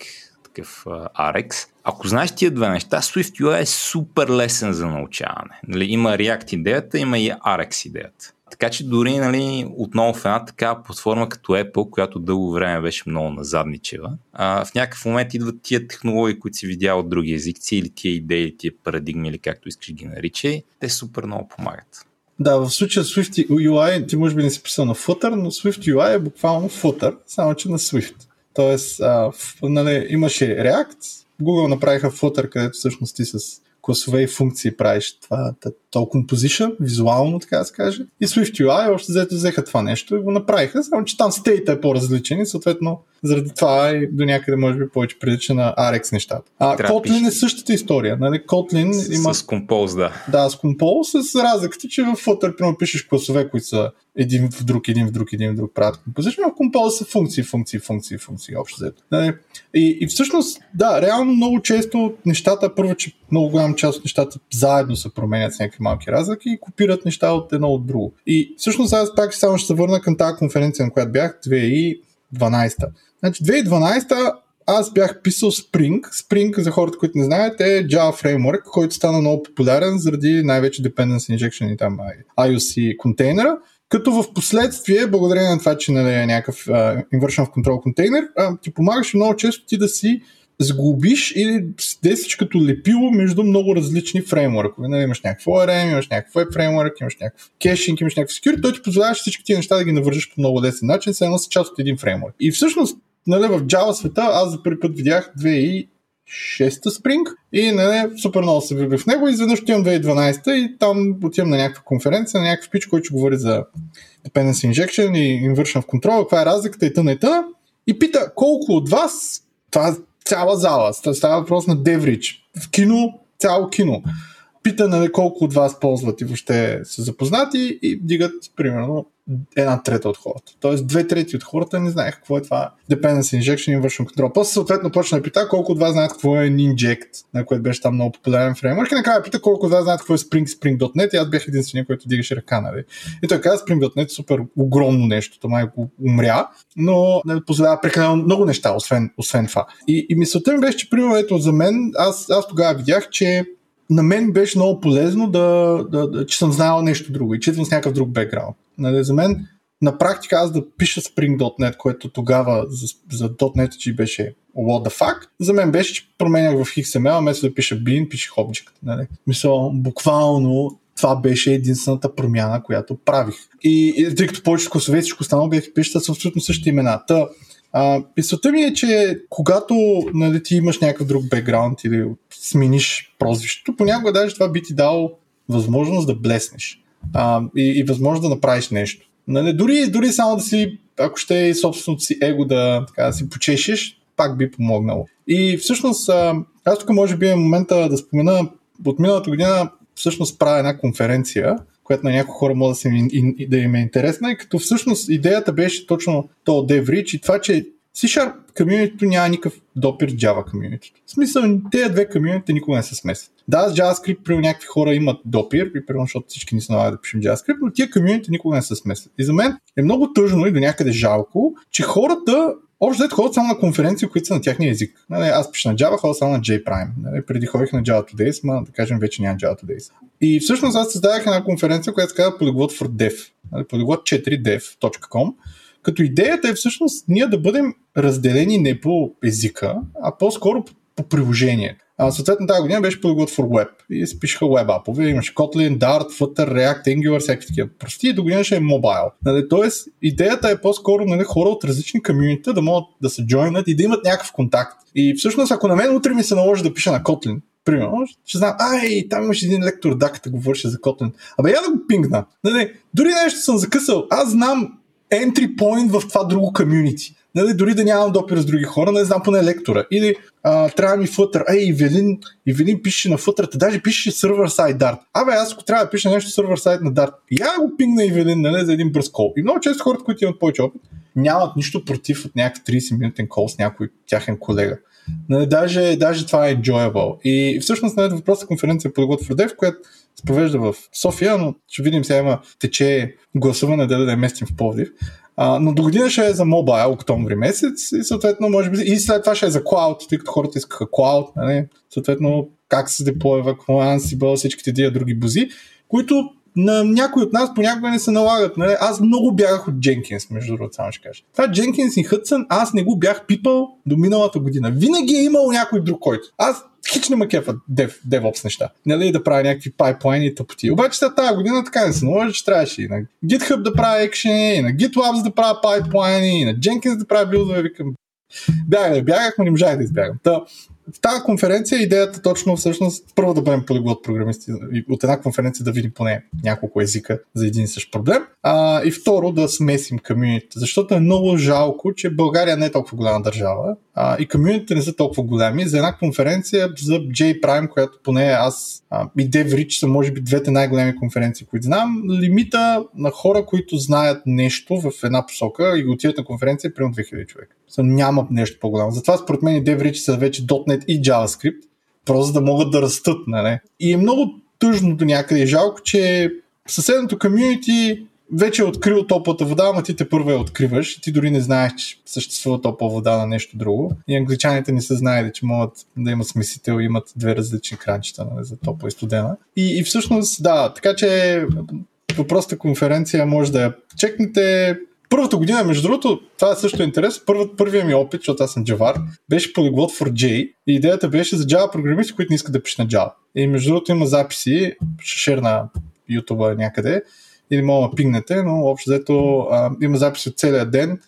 такъв RX. Ако знаеш тия две неща, SwiftUI е супер лесен за научаване. Нали, има React идеята, има и RX идеята. Така че дори нали, отново в една такава платформа като Apple, която дълго време беше много назадничева, а, в някакъв момент идват тия технологии, които си видял от други езици или тия идеи, тия парадигми, или както искаш ги наричай, те супер много помагат. Да, в случая Swift UI, ти може би не си писал на Flutter, но Swift UI е буквално Flutter, само че на Swift. Тоест, а, в, нали, имаше React, Google направиха Flutter, където всъщност ти с класове и функции правиш това, то Composition, визуално, така да се каже. И SwiftUI още взето взеха това нещо и го направиха, само че там стейта е по-различен и съответно заради това и до някъде може би повече прилича на RX нещата. А Kotlin е същата история. Нали? Kotlin с, има... С Compose, да. Да, с Compose, с разликата, че в Flutter примерно пишеш класове, които са един в друг, един в друг, един в друг правят композиция, в Compose са функции, функции, функции, функции, общо взето. Нали? И, и всъщност, да, реално много често нещата, първо, че много голяма част от нещата заедно се променят с някакви малки разлики и копират неща от едно от друго. И всъщност аз пак само ще се върна към тази конференция, на която бях 2012. Значи 2012 аз бях писал Spring. Spring, за хората, които не знаят, е Java Framework, който стана много популярен заради най-вече Dependency Injection и там IOC контейнера. Като в последствие, благодарение на това, че нали, е някакъв uh, inversion control контейнер, uh, ти помагаше много често ти да си сглобиш или действаш като лепило между много различни фреймворкове. Нали, имаш някакъв ORM, имаш някакъв web фреймворк, имаш някакъв кешинг, имаш някакъв security, той ти позволява всички тези неща да ги навържиш по много лесен начин, се едно са част от един фреймворк. И всъщност нали, в Java света аз за първи път видях 2006 Spring и нали, супер много се влюбих в него изведнъж отивам 2012 и там отивам на някаква конференция, на някакъв пич, който ще говори за Dependency Injection и Inversion of Control, каква е разликата и тъна и тъна. И пита колко от вас, това цяла зала. Става въпрос на Деврич. В кино, цяло кино. Пита нали, колко от вас ползват и въобще са запознати и дигат примерно една трета от хората. Тоест две трети от хората не знаеха какво е това Dependency Injection и Inversion Control. После съответно почна да пита колко от вас знаят какво е Ninject, на което беше там много популярен фреймворк и накрая пита колко от вас знаят какво е Spring, Spring.net и аз бях единствения, който дигаше ръка. Нали. И той каза Spring.net е супер огромно нещо, това майко умря, но не нали, позволява прекалено много неща, освен, освен това. И, и мисълта ми беше, че примерно ето за мен, аз, аз тогава видях, че на мен беше много полезно да, да, да, че съм знал нещо друго и че с някакъв друг бекграунд. Нали, за мен на практика аз да пиша Spring.NET, което тогава за, за .NET че беше what the fuck, за мен беше, че променях в XML, вместо да пиша bin, пишех object. Нали. Мисля, буквално това беше единствената промяна, която правих. И, и тъй като повечето класове всичко останало бях пишат с абсолютно същите имена. Та, а, ми е, че когато нали, ти имаш някакъв друг бекграунд или смениш прозвището, понякога даже това би ти дал възможност да блеснеш а, и, и възможност да направиш нещо. Нали, дори, дори само да си, ако ще е собственото си его да, така, да си почешеш, пак би помогнало. И всъщност, аз тук може би е момента да спомена, от миналата година всъщност правя една конференция, която на някои хора може да, се, да им е интересна, и като всъщност идеята беше точно то DevReach и това, че C-Sharp комьюнитито няма никакъв допир Java комьюнитито. В смисъл, тези две комьюнити никога не се смесят. Да, с JavaScript при някакви хора имат допир, и примерно, защото всички ни се налага да пишем JavaScript, но тия комьюнити никога не се смесят. И за мен е много тъжно и до някъде жалко, че хората Общо взето ходят само на конференции, които са на тяхния език. Нали, аз пиша на Java, ходя само на JPrime. Нали, преди ходих на Java Today, но да кажем вече няма Java Today. И всъщност аз създадах една конференция, която се казва Polyglot for Dev. Нали, polyglot4dev.com като идеята е всъщност ние да бъдем разделени не по езика, а по-скоро по, приложение. А, съответно тази година беше Polyglot for Web и се пишеха web апове, имаше Kotlin, Dart, Flutter, React, Angular, всякакви такива прости и до година ще е mobile. Нали, тоест, идеята е по-скоро нали, хора от различни комьюнита да могат да се joinат и да имат някакъв контакт. И всъщност, ако на мен утре ми се наложи да пиша на Kotlin, примерно, ще знам, ай, там имаше един лектор, да, като говореше за Kotlin. Абе, я да го пингна. Нали, дори нещо съм закъсал. Аз знам entry point в това друго комьюнити. Нали, дори да нямам допир с други хора, не знам поне лектора. Или а, трябва ми Flutter. Ей, Ивелин, Ивелин пише на Flutter, даже пише сервер сайт Dart. Абе, аз ако трябва да пиша нещо сервер сайт на Dart, я го пингна Ивелин нали, за един бърз кол. И много често хората, които имат повече опит, нямат нищо против от някакъв 30-минутен кол с някой тяхен колега. Нали, даже, даже това е enjoyable. И всъщност нали, въпросът конференция по for Dev, която се провежда в София, но ще видим сега има тече гласуване да да местим в Пловдив. А, но до година ще е за мобайл, октомври месец и съответно може би и след това ще е за клауд, тъй като хората искаха клауд, нали? съответно как се деплойва, какво Ansible, всичките тия други бузи, които на някой от нас понякога не се налагат. Нали? Аз много бягах от Jenkins, между другото, само ще кажа. Това Jenkins и Hudson, аз не го бях пипал до миналата година. Винаги е имал някой друг, който. Аз хич не ме кефат дев, DevOps неща. Нали, да правя някакви пайплайни и тъпоти. Обаче след тази година така не се наложи, че трябваше и на GitHub да правя екшени, и на GitLab да правя пайплайни, и на Jenkins да правя билдове. Викам, бягах, бягах, но не можах да избягам. Та, в тази конференция идеята точно всъщност първо да бъдем полиглот програмисти от една конференция да видим поне няколко езика за един и същ проблем. А, и второ да смесим комьюнити, защото е много жалко, че България не е толкова голяма държава а, и комьюнитите не са толкова голями. За една конференция за J-Prime, която поне аз а, и DevRich са може би двете най-големи конференции, които знам, лимита на хора, които знаят нещо в една посока и отиват на конференция е примерно 2000 човека. Няма нещо по-голямо. Затова според мен DevRich са вече .NET и JavaScript, просто да могат да растат. Нали? И е много тъжно до някъде. Жалко, че съседното комьюнити вече е открил топлата вода, ама ти те първа я откриваш ти дори не знаеш, че съществува топла вода на нещо друго. И англичаните не са знаели, че могат да имат смесител и имат две различни кранчета нали, за топла и студена. И, и всъщност, да, така че въпросната конференция може да я чекнете. Първата година, между другото, това е също интерес. Първият, първият ми опит, защото аз съм Джавар, беше Polyglot for J и идеята беше за Java програмисти, които не искат да пишат на Java. И между другото има записи, ще шерна YouTube някъде, или мога да пигнете, но общо взето има записи от целия ден.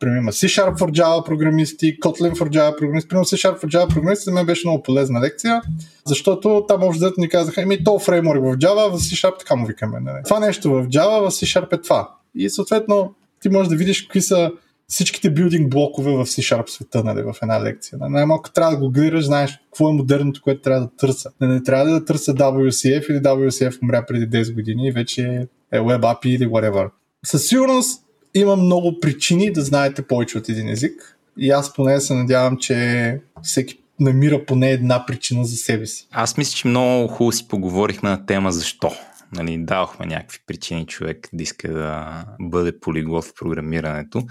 примерно има C-Sharp for Java програмисти, Kotlin for Java програмисти. Примерно C-Sharp for Java програмисти за мен беше много полезна лекция, защото там общо взето ни казаха, еми то фреймворк в Java, в C-Sharp така му викаме. Нали? Това нещо в Java, в C-Sharp е това. И съответно ти можеш да видиш какви са всичките билдинг блокове в C-Sharp света, нали, в една лекция. Най-малко трябва да го гледаш, знаеш какво е модерното, което трябва да търся. Не, не трябва да търся WCF или WCF умря преди 10 години и вече е Web API или whatever. Със сигурност има много причини да знаете повече от един език и аз поне се надявам, че всеки намира поне една причина за себе си. Аз мисля, че много хубаво си поговорихме на тема защо. Нали, давахме някакви причини човек да иска да бъде полиглот в програмирането.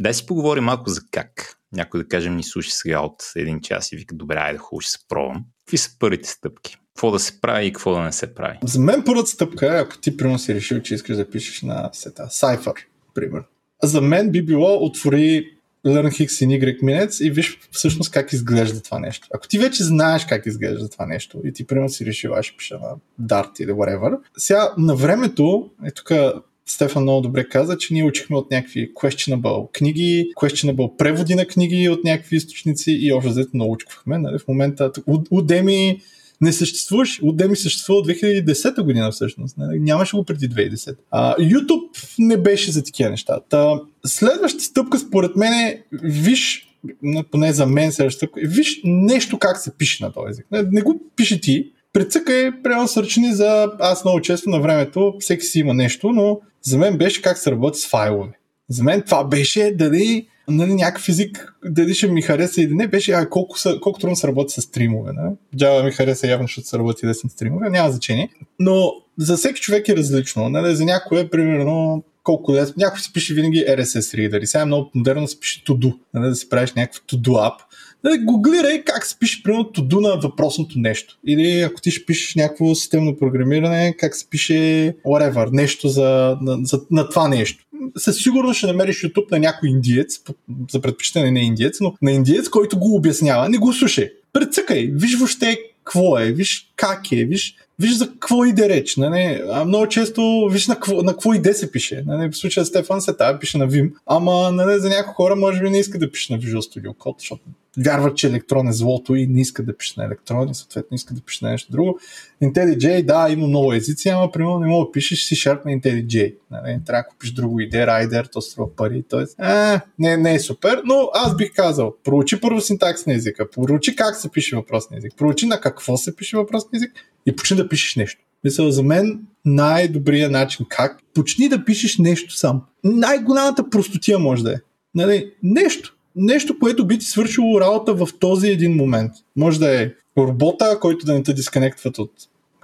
Дай си поговорим малко за как. Някой да кажем ни слуша сега от един час и вика, добре, айде хубаво ще се пробвам. Какви са първите стъпки? Какво да се прави и какво да не се прави? За мен първата стъпка е, ако ти примерно си решил, че искаш да пишеш на сета, Cypher, пример. За мен би било отвори Learn X in Y minutes и виж всъщност как изглежда това нещо. Ако ти вече знаеш как изглежда това нещо и ти примерно си решил, аз ще пиша на Dart или whatever, сега на времето, е тук Стефан много добре каза, че ние учихме от някакви questionable книги, questionable преводи на книги от някакви източници и още взето научквахме. Нали? В момента Udemy не съществуваш. Udemy съществува от 2010 година всъщност. Нали? Нямаше го преди 2010. А, YouTube не беше за такива неща. Та, следващата стъпка според мен е виж поне за мен следващата стъпка, виж нещо как се пише на този език. Не, не го пиши ти, прецъкай, прямо сърчни за... Аз много често на времето, всеки си има нещо, но за мен беше как се работи с файлове. За мен това беше дали нали, някакъв език, дали ще ми хареса или не, беше а, колко, са, колко трудно се работи с стримове. Нали? Java ми хареса явно, защото се работи лесно с стримове, няма значение. Но за всеки човек е различно. Нали? За някой е примерно колко лесно. Някой си пише винаги RSS reader и сега е много модерно да се пише to-do, нали? да се правиш някакъв to-do app. Нали, гуглирай как се пише примерно to-do на въпросното нещо. Или ако ти ще пишеш някакво системно програмиране, как се пише whatever, нещо за, на, за, на това нещо със сигурност ще намериш YouTube на някой индиец, за предпочитане не индиец, но на индиец, който го обяснява. Не го слушай. Прецъкай, виж въобще какво е, виж как е, виж, виж за какво иде реч. Нали? А много често виж на какво, на какво иде се пише. Нали? В случая Стефан се тая пише на Vim, ама нали, за някои хора може би не иска да пише на Visual Studio Code, защото вярват, че електрон е злото и не иска да пише на електрон и съответно иска да пише на нещо друго. IntelliJ, да, има много езици, ама примерно не мога да пишеш C-Sharp на IntelliJ. Нали? Трябва да купиш друго идея, Rider, то струва пари. Тоест, а, не, не е супер, но аз бих казал, проучи първо синтакс на езика, проучи как се пише въпросния език, проучи на какво се пише въпросния език и почни да пишеш нещо. Мисля, за мен най-добрият начин как почни да пишеш нещо сам. Най-голямата простотия може да е. Нали? Нещо нещо, което би ти свършило работа в този един момент. Може да е робота, който да не те дисконектват от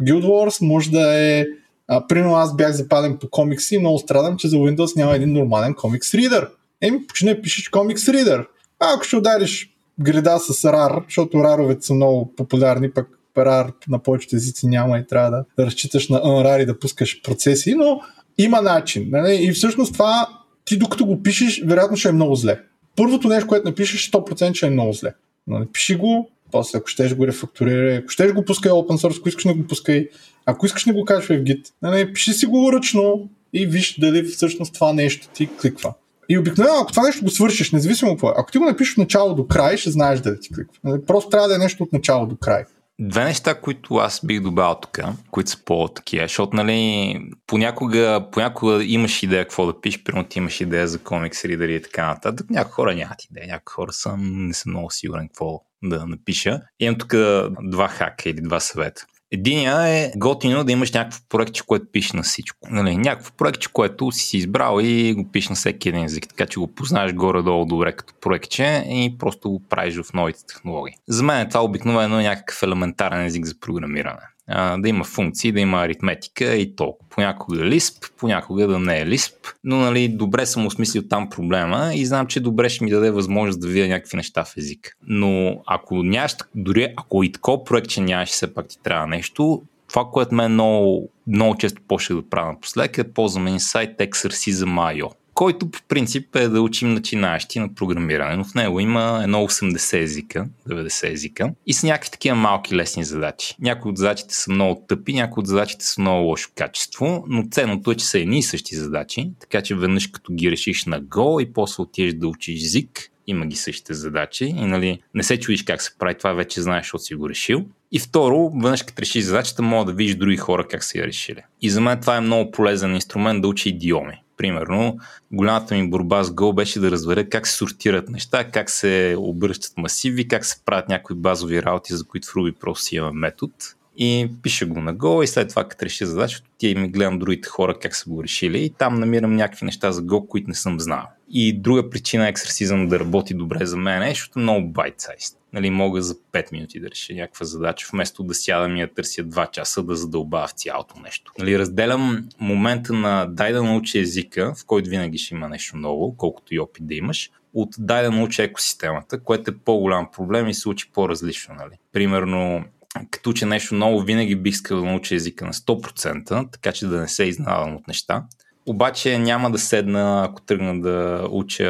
Guild Wars, може да е а, примерно аз бях западен по комикси и много страдам, че за Windows няма един нормален комикс ридър. Еми, почне пишеш комикс ридър. Ако ще удариш града с RAR, защото раровете са много популярни, пък RAR на повечето езици няма и трябва да разчиташ на unrar и да пускаш процеси, но има начин. Нали? И всъщност това ти докато го пишеш, вероятно ще е много зле първото нещо, което напишеш, 100% ще е много зле. Но напиши го, после ако щеш го рефакторирай, ако щеш го пускай open source, ако искаш не го пускай, ако искаш не го кажеш в Git, нали, пиши си го ръчно и виж дали всъщност това нещо ти кликва. И обикновено, ако това нещо го свършиш, независимо какво е, ако ти го напишеш от начало до край, ще знаеш да ти кликва. Просто трябва да е нещо от начало до край. Две неща, които аз бих добавил тук, които са по-такива, защото нали, понякога, понякога имаш идея какво да пишеш, примерно ти имаш идея за комикс, ридери и така нататък. Някои хора нямат идея, някои хора са, не съм много сигурен какво да напиша. Имам тук два хака или два съвета. Единия е готино да имаш някакво проектче, което пише на всичко. Нали, някакво проектче, което си избрал и го пишеш на всеки един език, така че го познаеш горе-долу добре като проектче и просто го правиш в новите технологии. За мен е това обикновено някакъв елементарен език за програмиране да има функции, да има аритметика и толкова. Понякога Lisp, понякога да не е Lisp, но нали, добре съм осмислил там проблема и знам, че добре ще ми даде възможност да видя някакви неща в език. Но ако нямаш, дори ако и такова проект, че нямаш, все пак ти трябва нещо, това, което мен много, много често почнах да правя напоследък е ползваме инсайт Exercism.io който по принцип е да учим начинаещи на програмиране, но в него има едно 80 езика, 90 езика и са някакви такива малки лесни задачи. Някои от задачите са много тъпи, някои от задачите са много лошо качество, но ценното е, че са едни и същи задачи, така че веднъж като ги решиш на Go и после отидеш да учиш език, има ги същите задачи и нали, не се чудиш как се прави, това вече знаеш, защото си го решил. И второ, веднъж като решиш задачата, мога да видиш други хора как са я решили. И за мен това е много полезен инструмент да учи идиоми. Примерно, голямата ми борба с Go беше да разбера как се сортират неща, как се обръщат масиви, как се правят някои базови работи, за които в Ruby просто имаме метод. И пиша го на Go и след това, като реши задачата, тия ми гледам другите хора как са го решили и там намирам някакви неща за Go, които не съм знал. И друга причина ексерсизъм да работи добре за мен е, защото е много bite-sized нали, мога за 5 минути да реша някаква задача, вместо да сядам и я търся 2 часа да задълбая в цялото нещо. Нали, разделям момента на дай да научи езика, в който винаги ще има нещо ново, колкото и опит да имаш, от дай да научи екосистемата, което е по-голям проблем и се учи по-различно. Нали. Примерно, като уча нещо ново, винаги бих искал да науча езика на 100%, така че да не се изнавам от неща. Обаче няма да седна, ако тръгна да уча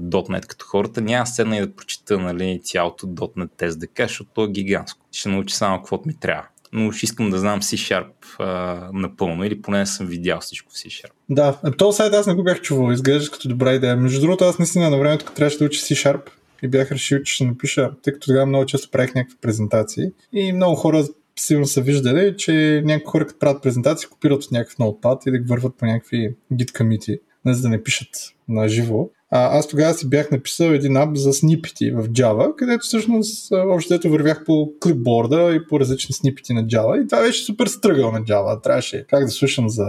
.NET като хората, няма да седна и да прочита нали, цялото .NET SDK, защото то е гигантско. Ще науча само каквото ми трябва. Но ще искам да знам C-Sharp а, напълно или поне съм видял всичко в C-Sharp. Да, то сайт аз не го бях чувал, изглежда като добра идея. Между другото, аз наистина на времето, като трябваше да уча C-Sharp, и бях решил, че ще напиша, тъй като тогава много често правих някакви презентации и много хора сигурно са виждали, че някои хора, като правят презентации, копират от някакъв ноутпад и да ги върват по някакви git комити, за да не пишат на живо. А, аз тогава си бях написал един ап за снипити в Java, където всъщност общо дето вървях по клипборда и по различни снипити на Java и това беше супер стръгъл на Java. Трябваше как да слушам за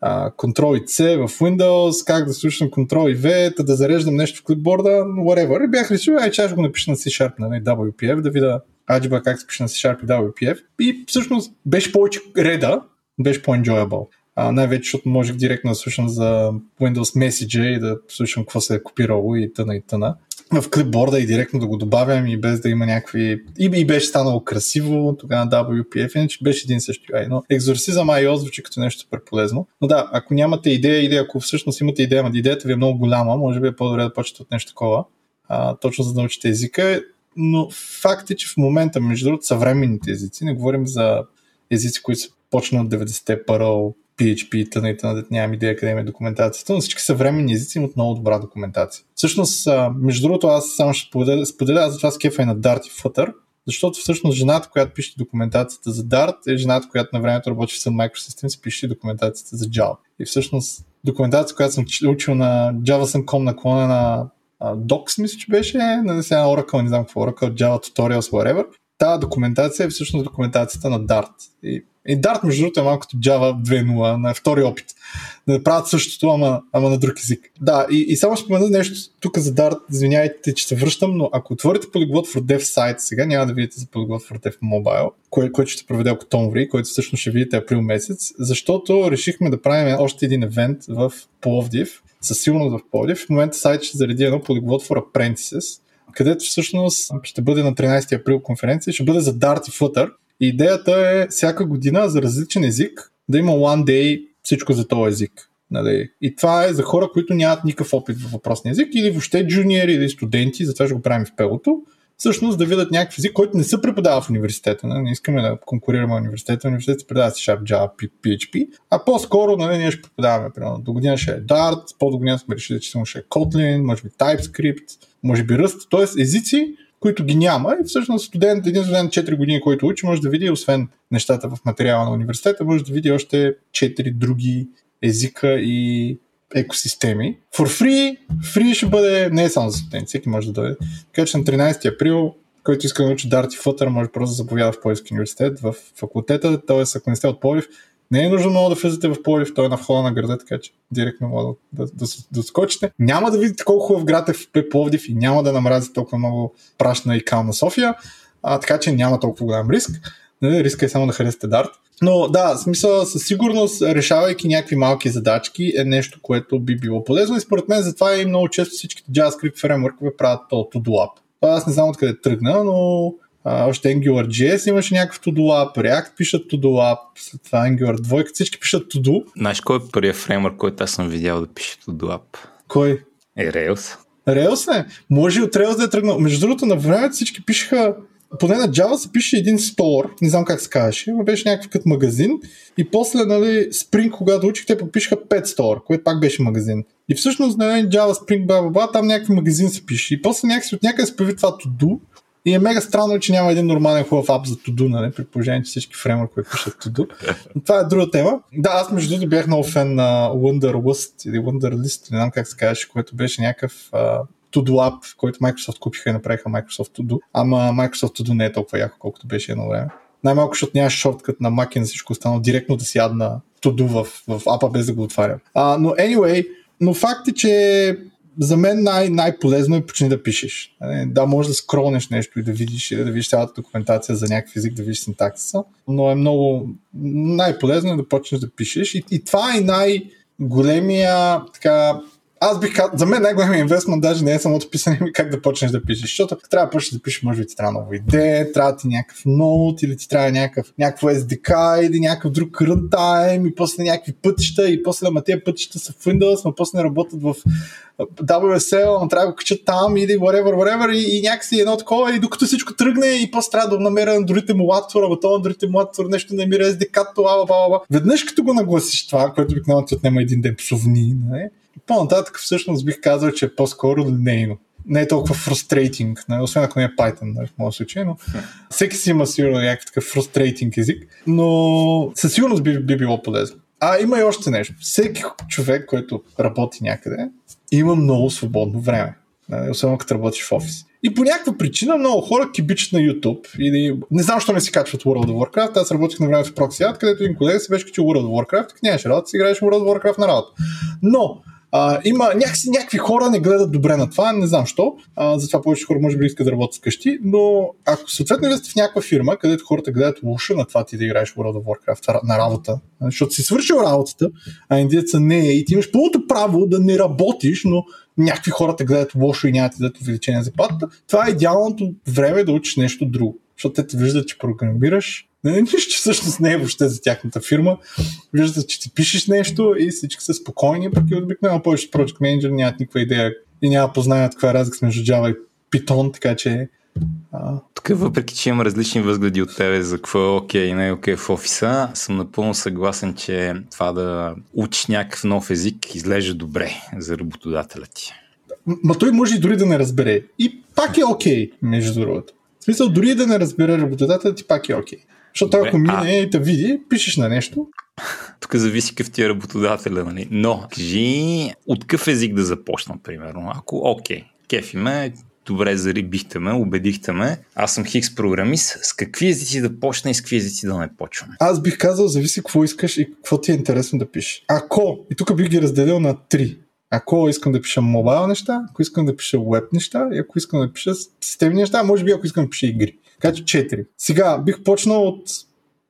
а, Ctrl и C в Windows, как да слушам Ctrl и V, да зареждам нещо в клипборда, whatever. И бях решил, ай, че аз го напиша на C-Sharp, на нали, WPF, да видя Аджиба как се пише на C-Sharp и WPF. И всъщност беше повече реда, беше по-enjoyable. А, най-вече, защото можех директно да слушам за Windows Message и да слушам какво се е копирало и тъна и тъна. В клипборда и директно да го добавям и без да има някакви... И, и беше станало красиво, тогава WPF, иначе беше един същи ай. Но екзорсизъм IO звучи като нещо супер полезно. Но да, ако нямате идея или ако всъщност имате идея, но идеята ви е много голяма, може би е по-добре да почнете от нещо такова. А, точно за да научите езика но факт е, че в момента, между другото, съвременните езици, не говорим за езици, които са почнат от 90-те, Perl, PHP, тъна и тъна, нямам идея къде има документацията, но всички съвременни езици имат много добра документация. Всъщност, между другото, аз само ще споделя, споделя за това с кефа и на Dart и Flutter, защото всъщност жената, която пише документацията за Dart е жената, която на времето работи в Sun Microsystems, пише документацията за Java. И всъщност документацията, която съм учил на JavaSum.com наклона на Docs, мисля, че беше, не сега Oracle, не знам какво, Oracle, Java Tutorials, whatever. Тази документация е всъщност документацията на Dart. И, и Dart, между другото, е малко като Java 2.0, на втори опит. Да правят същото, ама, ама на друг език. Да, и, и само спомена нещо тук за Dart, извиняйте, че се връщам, но ако отворите Polyglot for Dev сайт сега, няма да видите за Polyglot for Dev Mobile, кое, което ще проведе октомври, който всъщност ще видите април месец, защото решихме да правим още един евент в Пловдив, със сигурност в Пловдив. В момента сайт ще зареди едно Polyglot for Apprentices, където всъщност ще бъде на 13 април конференция, ще бъде за Dart и Flutter. И идеята е всяка година за различен език да има one day всичко за този език. Нали? И това е за хора, които нямат никакъв опит в въпросния език или въобще джуниори или студенти, затова ще го правим в пелото. Всъщност да видят някакъв език, който не се преподава в университета. Не, не искаме да конкурираме университета. Университет се предава C Sharp, Java, PHP, а по-скоро нали, ние ще преподаваме. Примерно, до година ще е Dart, по-до година сме решили, че ще е Kotlin, може би TypeScript, може би Rust, т.е. езици, които ги няма и всъщност студент, един студент 4 години, който учи, може да види, освен нещата в материала на университета, може да види още 4 други езика и екосистеми. For free, free ще бъде не е само за студенти, всеки може да дойде. Така че на 13 април, който иска да научи Dart и Flutter, може просто да заповяда в Пловдивски университет, в факултета, т.е. ако не сте от Пловдив, не е нужно много да влизате в Пловдив, той е на входа на града, така че директно може да, да, да, да скочите. Няма да видите колко хубав град е в Пловдив и няма да намрази толкова много прашна и кална София, а, така че няма толкова голям риск. Нали, риска е само да харесате Dart. Но да, смисъл със сигурност, решавайки някакви малки задачки е нещо, което би било полезно и според мен затова и много често всичките JavaScript фреймворкове правят то to-do app. Аз не знам откъде тръгна, но а, още AngularJS имаше някакъв to-do app, React пишат to-do app, след това Angular 2, всички пишат to-do. Знаеш кой е първият фреймворк, който аз съм видял да пише to-do app? Кой? Е Rails. Rails не. Може и от Rails да е тръгнал. Между другото, на времето всички пишеха поне на Java се пише един стор, не знам как се казваше, но беше някакъв като магазин. И после, нали, Spring, когато учих, те подпишаха 5 стор, което пак беше магазин. И всъщност, нали, Java, Spring, бла, бла, там някакъв магазин се пише. И после някакси от някъде се появи това to-do. И е мега странно, че няма един нормален хубав ап за to-do, нали, при положение, че всички фреймворкове пишат to-do. Но това е друга тема. Да, аз между другото бях много фен на Wonderlist или Wonderlist, не знам как се казваше, което беше някакъв To-Do App, който Microsoft купиха и направиха Microsoft To-Do. Ама Microsoft To-Do не е толкова яко, колкото беше едно време. Най-малко, защото нямаш шорткът на Mac и на всичко останало, директно да си адна To-Do в, в апа без да го отварям. А, но anyway, но факт е, че за мен най- най-полезно е почни да пишеш. Да, може да скролнеш нещо и да видиш, да видиш цялата документация за някакъв език, да видиш синтаксиса, но е много най-полезно е да почнеш да пишеш. И, и това е най-големия така, аз бих казал, за мен най-големият инвестмент даже не е самото писане, ми как да почнеш да пишеш, защото трябва да почнеш да пишеш, може би ти трябва нова идея, трябва ти някакъв ноут или ти трябва някакъв, някакво SDK или някакъв друг runtime и после някакви пътища и после ама тези пътища са в Windows, но после не работят в WSL, но трябва да го качат там или whatever, whatever и, и някакси едно такова и докато всичко тръгне и после трябва да намеря на другите емулатора, ама то другите емулатор нещо намира SDK, това, бла, бла, Веднъж като го нагласиш това, което обикновено ти отнема един ден псовни, не? По-нататък всъщност бих казал, че е по-скоро линейно. Не е толкова фрустрейдинг, не? освен ако не е Python не, нали, в моят случай, но всеки си има сигурно някакъв такъв фрустрейдинг език, но със сигурност би, би било полезно. А има и още нещо. Всеки човек, който работи някъде, има много свободно време. Нали, особено като работиш в офис. И по някаква причина много хора кибичат на YouTube. Или... Не знам, защо не си качват World of Warcraft. Аз работих на времето в Proxy където един колега си беше качил World of Warcraft, нямаше работа, си играеш World of Warcraft на работа. Но а, има някакси, някакви хора не гледат добре на това, не знам що. А, затова повече хора може би искат да работят вкъщи, но ако съответно сте в някаква фирма, където хората гледат лошо на това ти да играеш World of Warcraft на работа, защото си свършил работата, а индиеца не е и ти имаш пълното право да не работиш, но някакви хора те гледат лошо и нямат да дадат увеличение на заплатата, това е идеалното време да учиш нещо друго. Защото те те виждат, че програмираш, не, нищо всъщност не е въобще за тяхната фирма. Виждате, че ти пишеш нещо и всички са спокойни, пък и обикновено повече Project Manager нямат никаква идея и няма познаят каква е разлика между Java и Python, така че а... Тук, въпреки че имам различни възгледи от тебе за какво е окей и не е окей в офиса, съм напълно съгласен, че това да учиш някакъв нов език изглежда добре за работодателя ти. Ма той може и дори да не разбере. И пак е окей, okay, между другото. В смисъл, дори да не разбере работодателя ти, пак е окей. Okay. Защото Добре, ако мине а... и те види, пишеш на нещо. Тук зависи какъв ти е работодателя, нали? Но, кажи от какъв език да започна, примерно. Ако, окей, кефи ме, добре зарибихте ме, убедихте ме, аз съм хикс програмист, с какви езици да почна и с какви езици да не почвам? Аз бих казал, зависи какво искаш и какво ти е интересно да пишеш. Ако, и тук бих ги разделил на три. Ако искам да пиша мобайл неща, ако искам да пиша веб неща и ако искам да пиша системни неща, може би ако искам да пиша игри. Така че 4. Сега бих почнал от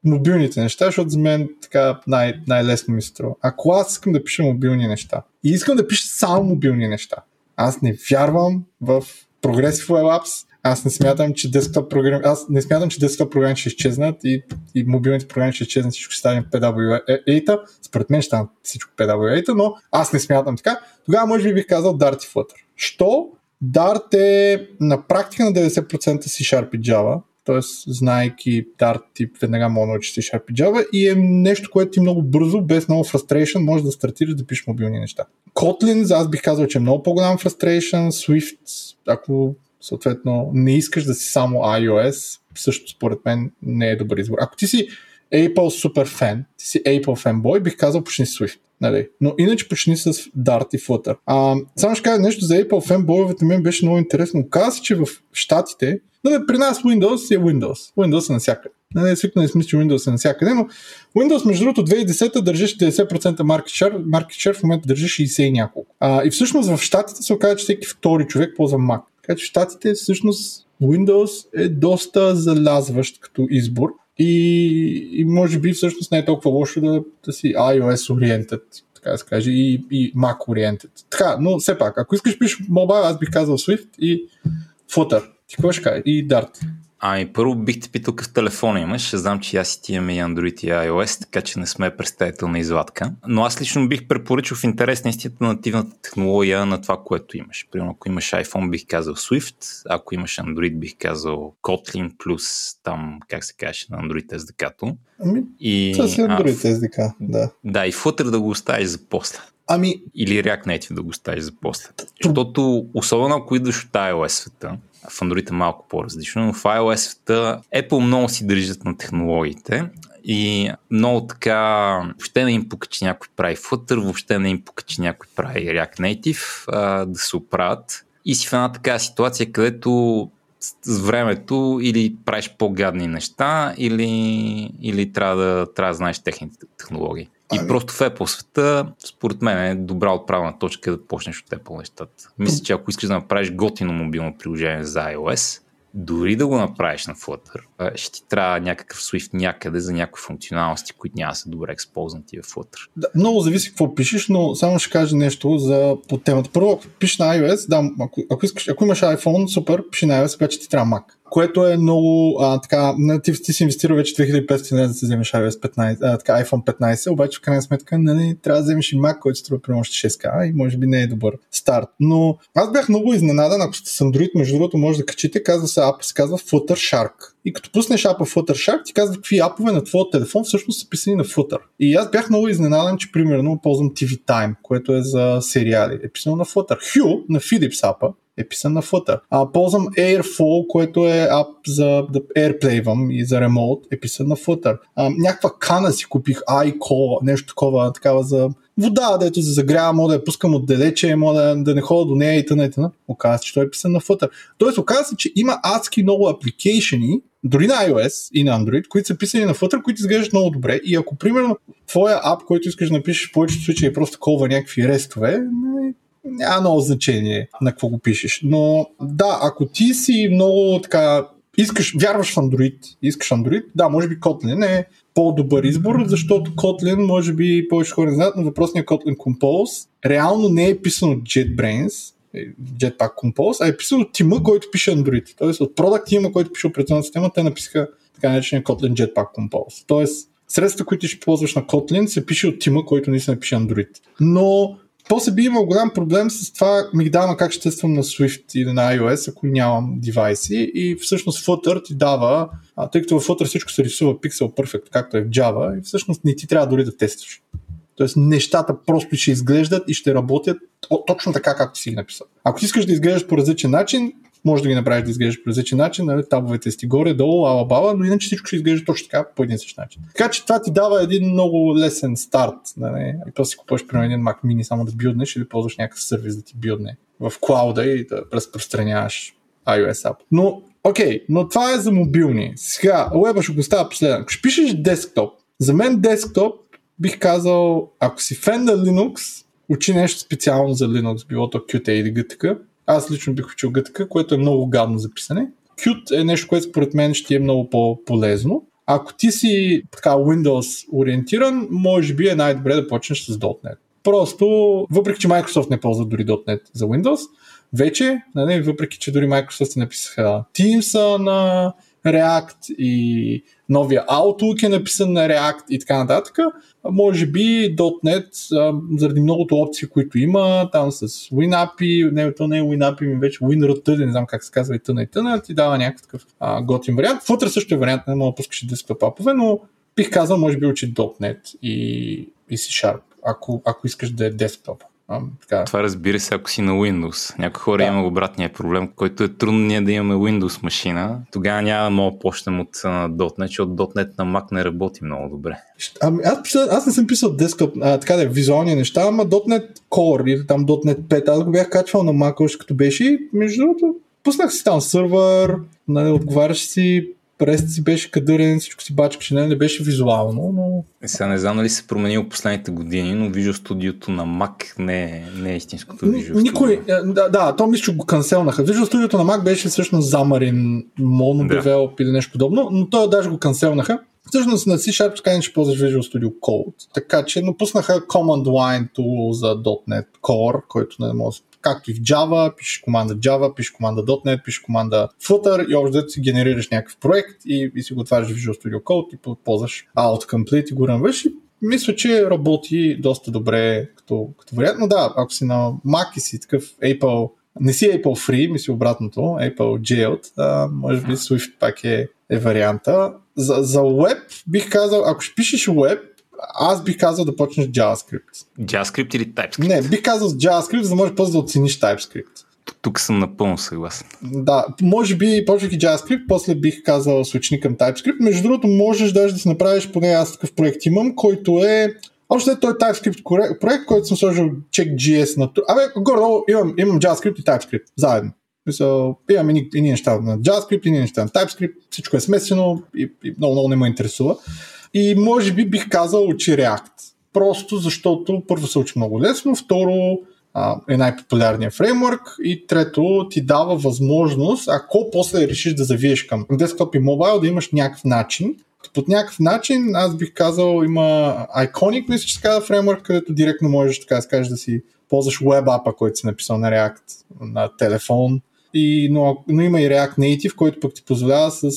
мобилните неща, защото за мен така най- най-лесно ми се струва. Ако аз искам да пиша мобилни неща и искам да пиша само мобилни неща, аз не вярвам в Progressive Web Apps, аз не смятам, че десктоп програми, аз не смятам, че десктоп програми ще изчезнат и, и мобилните програми ще изчезнат, всичко ще стане PWA. Според мен ще стане всичко PWA, но аз не смятам така. Тогава може би бих казал Dart и Flutter. Що? Dart е на практика на 90% си Sharp и Java, т.е. знайки Dart тип веднага мога да C Sharp и Java и е нещо, което ти много бързо, без много frustration, може да стартираш да пишеш мобилни неща. Kotlin, аз бих казал, че е много по-голям frustration, Swift, ако съответно не искаш да си само iOS, също според мен не е добър избор. Ако ти си Apple супер фен, ти си Apple фенбой, бих казал почни Swift. Нали? Но иначе почни с Dart и Flutter. А, само ще кажа нещо за Apple фенбойовете, мен беше много интересно. Каза че в Штатите, нали, при нас Windows е Windows. Windows е навсякъде. Не, свикнали сме, че Windows е навсякъде, но Windows, между другото, 2010 държеше 90% market share, market share в момента държи 60 и няколко. А, и всъщност в Штатите се оказа, че всеки втори човек ползва Mac. Така че в Штатите всъщност Windows е доста залязващ като избор и, и може би всъщност не е толкова лошо да, да си iOS oriented, така да се каже, и, и Mac oriented. Така, но все пак, ако искаш пишеш мобайл, аз бих казал Swift и Flutter. Ти какво ще кажа? И Dart. Ами първо бих те питал какъв телефон имаш. Знам, че аз и ти имаме и Android и iOS, така че не сме представителна извадка. Но аз лично бих препоръчал в интерес наистина нативната технология на това, което имаш. Примерно, ако имаш iPhone, бих казал Swift, ако имаш Android, бих казал Kotlin плюс там, как се каже, на Android SDK-то. Ами, и, това си Android SDK, да. Да, и Flutter да го оставиш за после. Ами... Или React Native да го оставиш за после. Защото, особено ако идваш от iOS света, в Android е малко по-различно, но в iOS-та Apple много си държат на технологиите и много така въобще не им пука, че някой прави Flutter, въобще не им пука, че някой прави React Native, а, да се оправят. И си в една такава ситуация, където с времето или правиш по-гадни неща, или, или трябва, да, трябва да знаеш техните технологии. И ами... просто в Apple света, според мен е добра отправна точка да почнеш от Apple нещата. Мисля, че ако искаш да направиш готино мобилно приложение за iOS, дори да го направиш на Flutter, ще ти трябва някакъв Swift някъде за някои функционалности, които няма да са добре експознати в Flutter. Да, много зависи какво пишеш, но само ще кажа нещо за по темата. Първо, ако пишеш на iOS, да, ако, ако, искаш, ако имаш iPhone, супер, пиши на iOS, обаче ти трябва Mac което е много а, така, ти, ти си инвестирал вече 2500 лева да си вземеш iOS 15, а, така, iPhone 15, обаче в крайна сметка нали, трябва да вземеш и Mac, който струва примерно 6K и може би не е добър старт. Но аз бях много изненадан, ако сте с Android, между другото може да качите, казва се апа, се казва Flutter Shark. И като пуснеш апа Flutter Shark, ти казва какви апове на твоя телефон всъщност са писани на Flutter. И аз бях много изненадан, че примерно ползвам TV Time, което е за сериали. Е писано на Flutter. Hue на Philips апа е писан на Flutter. А, ползвам Airflow, което е ап за да AirPlayвам и за ремонт, е писан на Flutter. А, някаква кана си купих, iCo, нещо такова, такава за вода, дето за загрява, мога да я пускам отдалече, мога да, да не ходя до нея и т.н. Оказва се, че той е писан на Flutter. Тоест, оказва се, че има адски много апликейшени, дори на iOS и на Android, които са писани на Flutter, които изглеждат много добре. И ако, примерно, твоя ап, който искаш да напишеш в повечето случаи е просто колва някакви рестове, няма много значение на какво го пишеш. Но да, ако ти си много така искаш, вярваш в Android, искаш Android, да, може би Kotlin е по-добър избор, защото Kotlin, може би повече хора не знаят, но въпросният Kotlin Compose реално не е писан от JetBrains, Jetpack Compose, а е писан от тима, който пише Android. Тоест от продукт тима, който пише операционната система, те написаха така наречения Kotlin Jetpack Compose. Тоест средствата, които ще ползваш на Kotlin, се пише от тима, който наистина пише Android. Но после би имал голям проблем с това мигдална как ще тествам на Swift или на iOS, ако нямам девайси и всъщност Flutter ти дава, а, тъй като в Flutter всичко се рисува Pixel Perfect, както е в Java, и всъщност не ти трябва дори да тестваш. Тоест нещата просто ще изглеждат и ще работят точно така, както си ги написал. Ако искаш да изглеждаш по различен начин, може да ги направиш да изглеждаш по различен начин, нали, табовете си горе, долу, ала бала, но иначе всичко ще изглежда точно така, по един същ начин. Така че това ти дава един много лесен старт. Нали, и после си купуваш примерно един Mac mini само да билднеш или ползваш някакъв сервис да ти билдне в клауда и да разпространяваш iOS app. Но, окей, okay, но това е за мобилни. Сега, уеба ще го става последно. Ако ще пишеш десктоп, за мен десктоп бих казал, ако си фен на Linux, учи нещо специално за Linux, било то Qt или GTK, аз лично бих учил GTK, което е много гадно за писане. Qt е нещо, което според мен ще е много по-полезно. Ако ти си така Windows ориентиран, може би е най-добре да почнеш с .NET. Просто, въпреки че Microsoft не ползва дори .NET за Windows, вече, нали, въпреки че дори Microsoft написаха Teams на React и новия Outlook е написан на React и така нататък. Може би .NET, заради многото опции, които има, там с WinAPI, не, то не е WinAPI, ми вече WinRT, не знам как се казва и тъна и тъна, ти дава някакъв а, готин вариант. Flutter също е вариант, не мога да пускаш десктоп апове, но бих казал, може би учи .NET и, и C Sharp, ако, ако искаш да е десктоп. А, така. Това разбира се, ако си на Windows. Някои хора да. има обратния проблем, който е трудно ние да имаме Windows машина. Тогава няма да мога почнем от .NET, защото .NET на Mac не работи много добре. Ами, аз, аз не съм писал десктоп, а, така да е, визуални неща, ама .NET Core или там .NET 5, аз го бях качвал на Mac още като беше и между другото пуснах си там сървър, нали, отговаряш си през си беше кадърен, всичко си бачкаше, не, не беше визуално, но... Е, сега не знам дали се променил последните години, но Visual Studio на Mac не е, не е истинското Visual Studio. Никой, е, да, да, то мисля, че го канцелнаха. Visual Studio на Mac беше всъщност замарен монодевелоп да. или нещо подобно, но той даже го канцелнаха. Всъщност на C-Sharp така не ще ползваш Visual Studio Code. Така че напуснаха Command Line tool за .NET Core, който не може както и в Java, пишеш команда Java, пишеш команда .NET, пишеш команда Flutter и общо си генерираш някакъв проект и, и си го отваряш в Visual Studio Code и ползваш autocomplete и го рънваш и мисля, че работи доста добре като, като вариант. Но да, ако си на Mac и си такъв Apple, не си Apple Free, мисля обратното, Apple Jailed, а, може би Swift пак е, е варианта. За, за Web бих казал, ако ще пишеш Web, аз бих казал да почнеш JavaScript. JavaScript или TypeScript? Не, бих казал с JavaScript, за да можеш после да оцениш TypeScript. Тук съм напълно съгласен. Да, може би почвайки JavaScript, после бих казал свични към TypeScript. Между другото, можеш даже да си направиш, поне аз такъв проект имам, който е още е той TypeScript проект, който съм сложил check.js на... Абе, горе имам, имам JavaScript и TypeScript заедно. Мисъл, имам и едни неща на JavaScript, и неща на TypeScript, всичко е смесено и, и много, много не ме интересува. И може би бих казал, че React. Просто защото първо се учи много лесно, второ а, е най-популярният фреймворк и трето ти дава възможност, ако после решиш да завиеш към десктоп и мобайл, да имаш някакъв начин. Под някакъв начин, аз бих казал, има Iconic, мисля, че се казва фреймворк, където директно можеш така да скажеш да си ползваш веб апа, който си написал на React на телефон. И, но, но има и React Native, който пък ти позволява с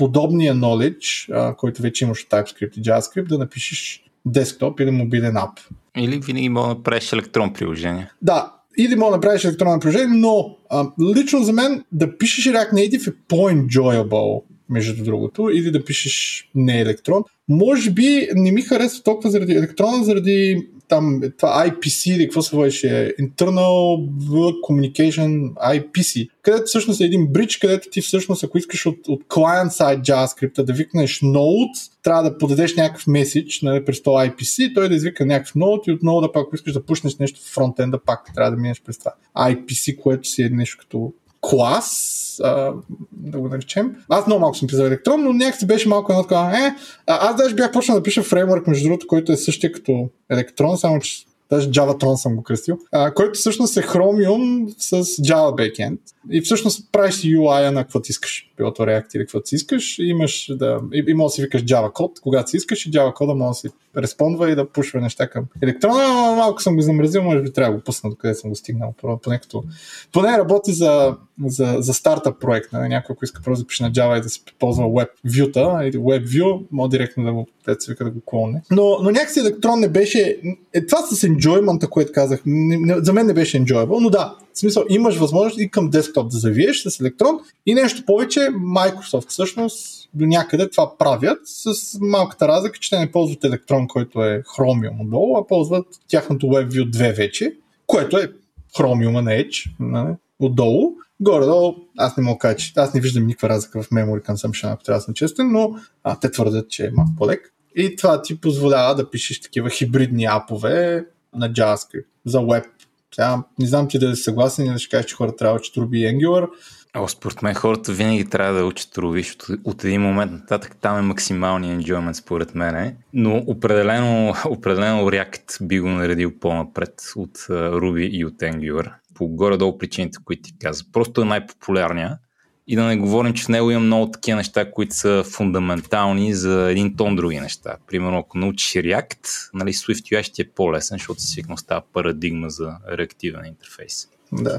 подобния knowledge, а, който вече имаш от TypeScript и JavaScript, да напишеш десктоп или мобилен ап. Или винаги мога да направиш електрон приложение. Да, или мога да направиш електронно приложение, но а, лично за мен да пишеш React Native е по-enjoyable, между другото, или да пишеш не електрон. Може би не ми харесва толкова заради електрона, заради там това IPC или какво се водеше, Internal Communication IPC, където всъщност е един бридж, където ти всъщност, ако искаш от, от client-side JavaScript да викнеш node, трябва да подадеш някакъв меседж нали, през това IPC, той да извика някакъв node и отново да пак, ако искаш да пуснеш нещо в фронтенда, пак трябва да минеш през това IPC, което си е нещо като клас, а, да го наречем. Аз много малко съм писал електрон, но някакси беше малко едно такова. Е, аз даже бях почнал да пиша фреймворк, между другото, който е същия като електрон, само че даже JavaTron съм го кръстил, а, който всъщност е Chromium с Java Backend. И всъщност правиш UI на каквото искаш. Било то React или каквото си искаш. Имаш да, и, и може да си викаш Java код, когато си искаш и Java кода може да си респондва и да пушва неща към електрона. Малко съм го замразил, може би трябва да го пусна докъде съм го стигнал. Поне, като, поне работи за, за, за стартъп проект. Нали? Някой, ако иска просто да пише на Java и да се ползва Web View-та или Web View, може директно да го, да, да го клонне. Но, но някакси електрон не беше... Е, това с enjoyment, което казах, не, не, за мен не беше enjoyable, но да, в смисъл имаш възможност и към десктоп да завиеш с електрон и нещо повече, Microsoft всъщност до някъде това правят с малката разлика, че те не ползват електрон, който е Chromium отдолу, а ползват тяхното WebView 2 вече, което е Chromium на Edge нали, отдолу. Горе-долу, аз не мога кажа, че аз не виждам никаква разлика в memory consumption, ако трябва да съм честен, но а, те твърдят, че е малко по-лек. И това ти позволява да пишеш такива хибридни апове на JavaScript за web. Сега не знам ти да си съгласен или да ще кажеш, че хората трябва да учат Ruby и Angular. О, според мен хората винаги трябва да учат Ruby, защото от един момент нататък там е максималният enjoyment според мен. Но определено, определено React би го наредил по-напред от Ruby и от Angular. По горе-долу причините, които ти каза. Просто е най-популярния и да не говорим, че в него има много такива неща, които са фундаментални за един тон други неща. Примерно, ако научиш React, нали, SwiftUI ще ти е по-лесен, защото си свикнал става парадигма за реактивен интерфейс. Да.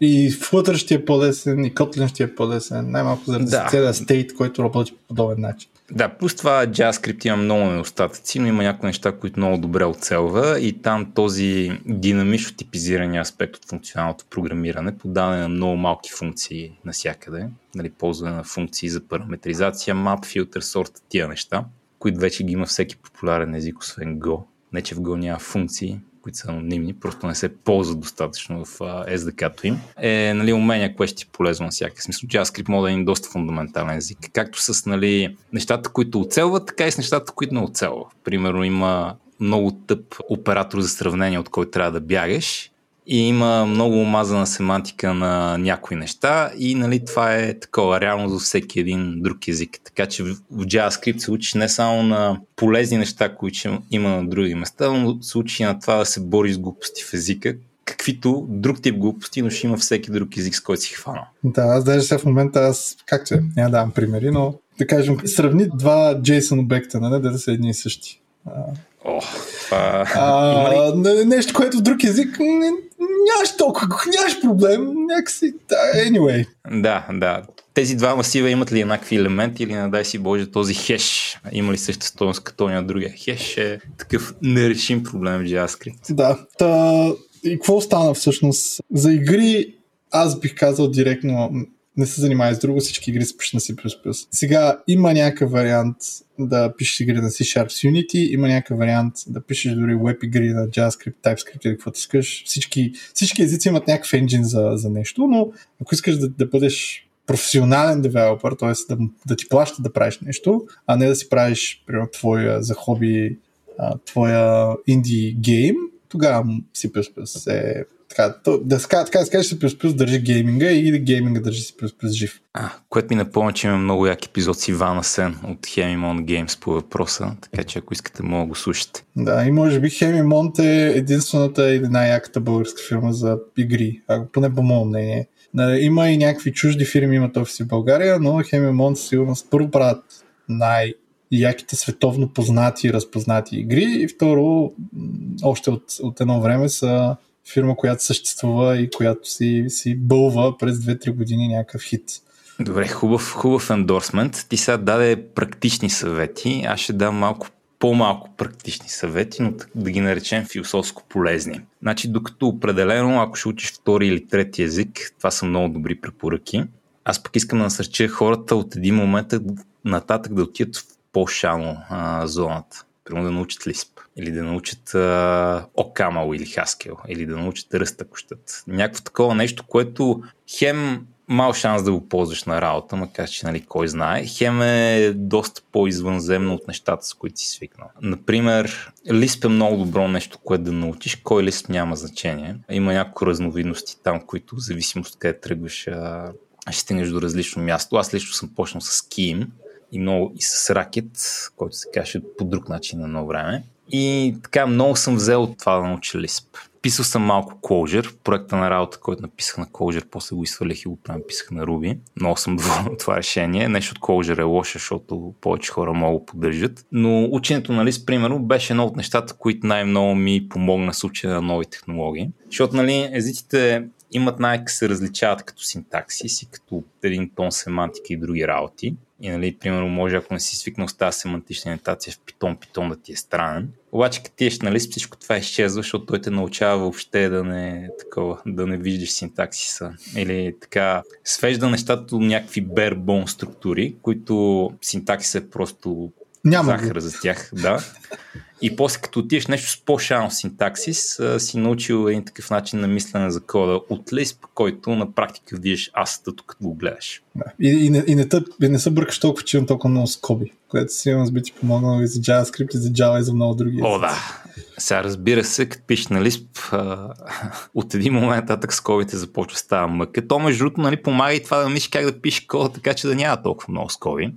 И Flutter ще е по-лесен, и Kotlin ще е по-лесен, най-малко заради Да. целият стейт, който работи по подобен начин. Да, плюс това JavaScript има много недостатъци, но има някои неща, които много добре оцелва и там този динамично типизирания аспект от функционалното програмиране, подаване на много малки функции навсякъде, нали, ползване на функции за параметризация, map, filter, sort, тия неща, които вече ги има всеки популярен език, освен Go. Не, че в Go няма функции, които са анонимни, просто не се ползват достатъчно в SDK-то им, е нали, умения, което ще ти е полезно на всяка. Смисъл, JavaScript може да е един доста фундаментален език, както с нали, нещата, които оцелват, така и с нещата, които не оцелват. Примерно има много тъп оператор за сравнение, от който трябва да бягаш и има много омазана семантика на някои неща и нали, това е такова реално за всеки един друг език. Така че в JavaScript се учиш не само на полезни неща, които има на други места, но се учи на това да се бори с глупости в езика, каквито друг тип глупости, но ще има всеки друг език, с който си хванал. Да, аз даже сега в момента, аз, както е, няма да давам примери, но да кажем, сравни два JSON обекта, нали, да са едни и същи. О, това... Ли? А, не- нещо, което в друг език не, нямаш толкова, нямаш проблем, някакси, да, anyway. Да, да. Тези два масива имат ли еднакви елементи или не дай си Боже този хеш? Има ли същата стоеност като на другия хеш? Е такъв нерешим проблем в JavaScript. Да, та, и какво стана всъщност? За игри аз бих казал директно не се занимава с друго, всички игри се пишат на C++. Сега има някакъв вариант да пишеш игри на C-Sharp с Unity, има някакъв вариант да пишеш дори веб игри на JavaScript, TypeScript или каквото искаш. Всички, всички езици имат някакъв енджин за, за нещо, но ако искаш да, да бъдеш професионален девелопър, т.е. Да, да ти плаща да правиш нещо, а не да си правиш, примерно, твоя за хоби, твоя инди гейм, тогава C++ е така, то, да, ска, така да се каже, C++ държи гейминга или гейминга държи C++ жив. А, което ми напомня, че има много як епизод с Ивана Сен от Hemimon Games по въпроса, така че ако искате, мога да го слушате. Да, и може би Hemimont е единствената или най-яката българска фирма за игри, а, поне по мое мнение. Има и някакви чужди фирми, имат офиси в България, но Hemimont сигурно първо правят най- яките световно познати и разпознати игри и второ, още от, от едно време са фирма, която съществува и която си, си бълва през 2-3 години някакъв хит. Добре, хубав, хубав ендорсмент. Ти сега даде практични съвети. Аз ще дам малко по-малко практични съвети, но да ги наречем философско полезни. Значи, докато определено, ако ще учиш втори или трети език, това са много добри препоръки. Аз пък искам да насърча хората от един момент нататък да отидат в по-шално а, зоната. Примерно да научат Lisp, или да научат а, Окамал или Haskell, или да научат Ръст, ако щат. Някакво такова нещо, което хем мал шанс да го ползваш на работа, макар че нали, кой знае. Хем е доста по-извънземно от нещата, с които си свикнал. Например, Lisp е много добро нещо, което да научиш. Кой Lisp няма значение. Има няколко разновидности там, които в зависимост от къде тръгваш, ще стигнеш до различно място. Аз лично съм почнал с Kим и, много, и с Racket, който се каже по друг начин на едно време. И така много съм взел от това да науча Lisp. Писал съм малко Clojure, проекта на работа, който написах на Clojure, после го изхвърлях и го написах на Ruby. Много съм доволен от това решение. Нещо от Clojure е лошо, защото повече хора могат да го поддържат. Но ученето на Lisp, примерно, беше едно от нещата, които най-много ми помогна с учене на нови технологии. Защото, нали, езиците имат най се различават като синтаксис и като един тон семантика и други работи. И, нали, примерно, може, ако не си свикнал с тази семантична ориентация в Python, Python да ти е странен. Обаче, като ти еш на лист, всичко това изчезва, защото той те научава въобще да не, такова, да не виждаш синтаксиса. Или така, свежда нещата до някакви bare структури, които синтаксис е просто Няма захар за тях. Да. И после като отидеш нещо с по-шано синтаксис, си научил един такъв начин на мислене за кода от Lisp, който на практика виждаш асата, като го гледаш. Да. И, и, не, и, не, тъп, и не се бъркаш толкова, че имам толкова много скоби, което си имам би ти помогнал и за JavaScript, и за Java, и за много други. О, да. Сега разбира се, като пишеш на Lisp, а, от един момент нататък скобите започва става мъка. То между другото нали, помага и това да мислиш как да пишеш кода, така че да няма толкова много скоби.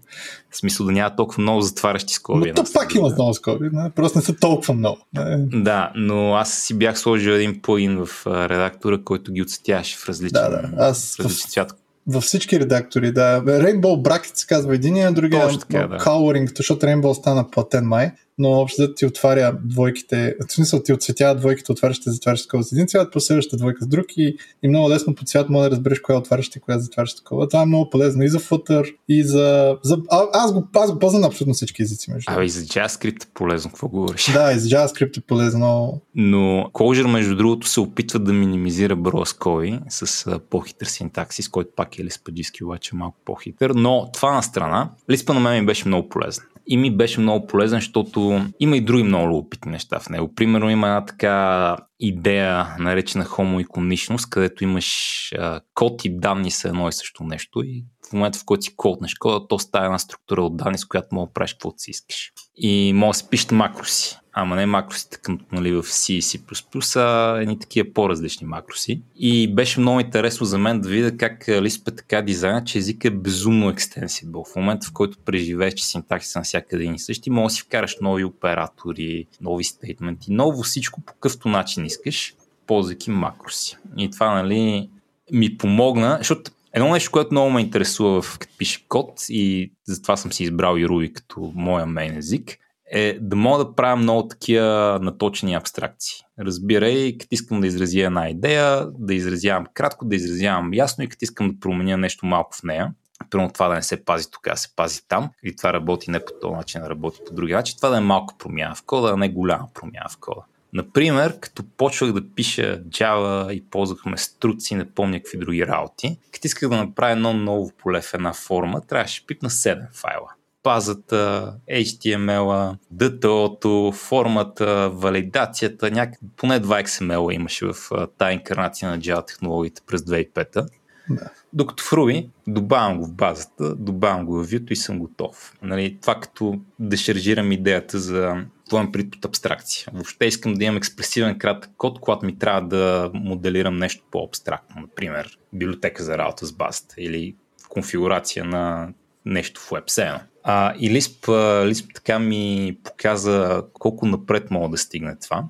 В смисъл да няма толкова много затварящи скоби. Но то пак има много скоби, не? просто не са толкова много. Да, но аз си бях сложил един плагин в редактора, който ги отсетяваше в различен, Да, да. Аз в различен цвят. Във всички редактори, да. Rainbow Bracket се казва единия, другия Точно така, да. Coloring, защото Rainbow стана платен май. Но общо ти отваря двойките, в смисъл ти отцветява двойките, отваряш и затваряш такова с един цвят, последващата двойка с друг и, и много лесно по цвят може да разбереш коя отваряш и коя затваряш такова. Това е много полезно и за Flutter, и за... за а, аз, го, аз го познам на абсолютно всички езици. Между Абе и за JavaScript е полезно, какво говориш? Да, и за JavaScript е полезно. Но Clojure, между другото, се опитва да минимизира броя скоби с по-хитър синтаксис, който пак е лиспаджиски, обаче малко по-хитър. Но това на страна, Лиспа на мен ми беше много полезен и ми беше много полезен, защото има и други много любопитни неща в него. Примерно има една така идея, наречена хомоиконичност, където имаш а, код и данни са едно и също нещо и в момента, в който си коднеш кода, то става една структура от данни, с която мога да правиш каквото си искаш. И може да се пишат макроси. Ама не макросите към нали, в C и C++, а едни такива по-различни макроси. И беше много интересно за мен да видя как Lisp е така дизайна, че език е безумно екстенсибъл. В момента, в който преживееш, че синтаксиса на всяка един и същи, може да си вкараш нови оператори, нови стейтменти, ново всичко по какъвто начин искаш, ползвайки макроси. И това, нали, ми помогна, защото Едно нещо, което много ме интересува в като пише код и затова съм си избрал и Ruby като моя мейн език, е да мога да правя много такива наточени абстракции. Разбирай, като искам да изразя една идея, да изразявам кратко, да изразявам ясно и като искам да променя нещо малко в нея. Примерно това да не се пази тук, а се пази там. И това работи не по този начин, работи по други начин. Това да е малко промяна в кода, а не голяма промяна в кода. Например, като почвах да пиша Java и ползвахме струци, не помня какви други работи, като исках да направя едно ново поле в една форма, трябваше пипна 7 файла. Базата, HTML, DTO-то, формата, валидацията, някак... поне 2 XML имаше в тази инкарнация на Java технологиите през 2005 да. Докато в Ruby добавям го в базата, добавям го в view и съм готов. Нали, това като да шаржирам идеята за това пред от абстракция. Въобще искам да имам експресивен кратък код, когато ми трябва да моделирам нещо по-абстрактно. Например, библиотека за работа с базата или конфигурация на нещо в WebSeno. А, и Lisp, Lisp така ми показа колко напред мога да стигне това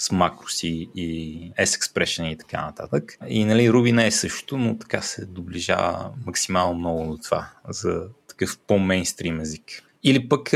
с макроси и S-Expression и така нататък. И нали, Ruby не е също, но така се доближава максимално много до това за такъв по-мейнстрим език. Или пък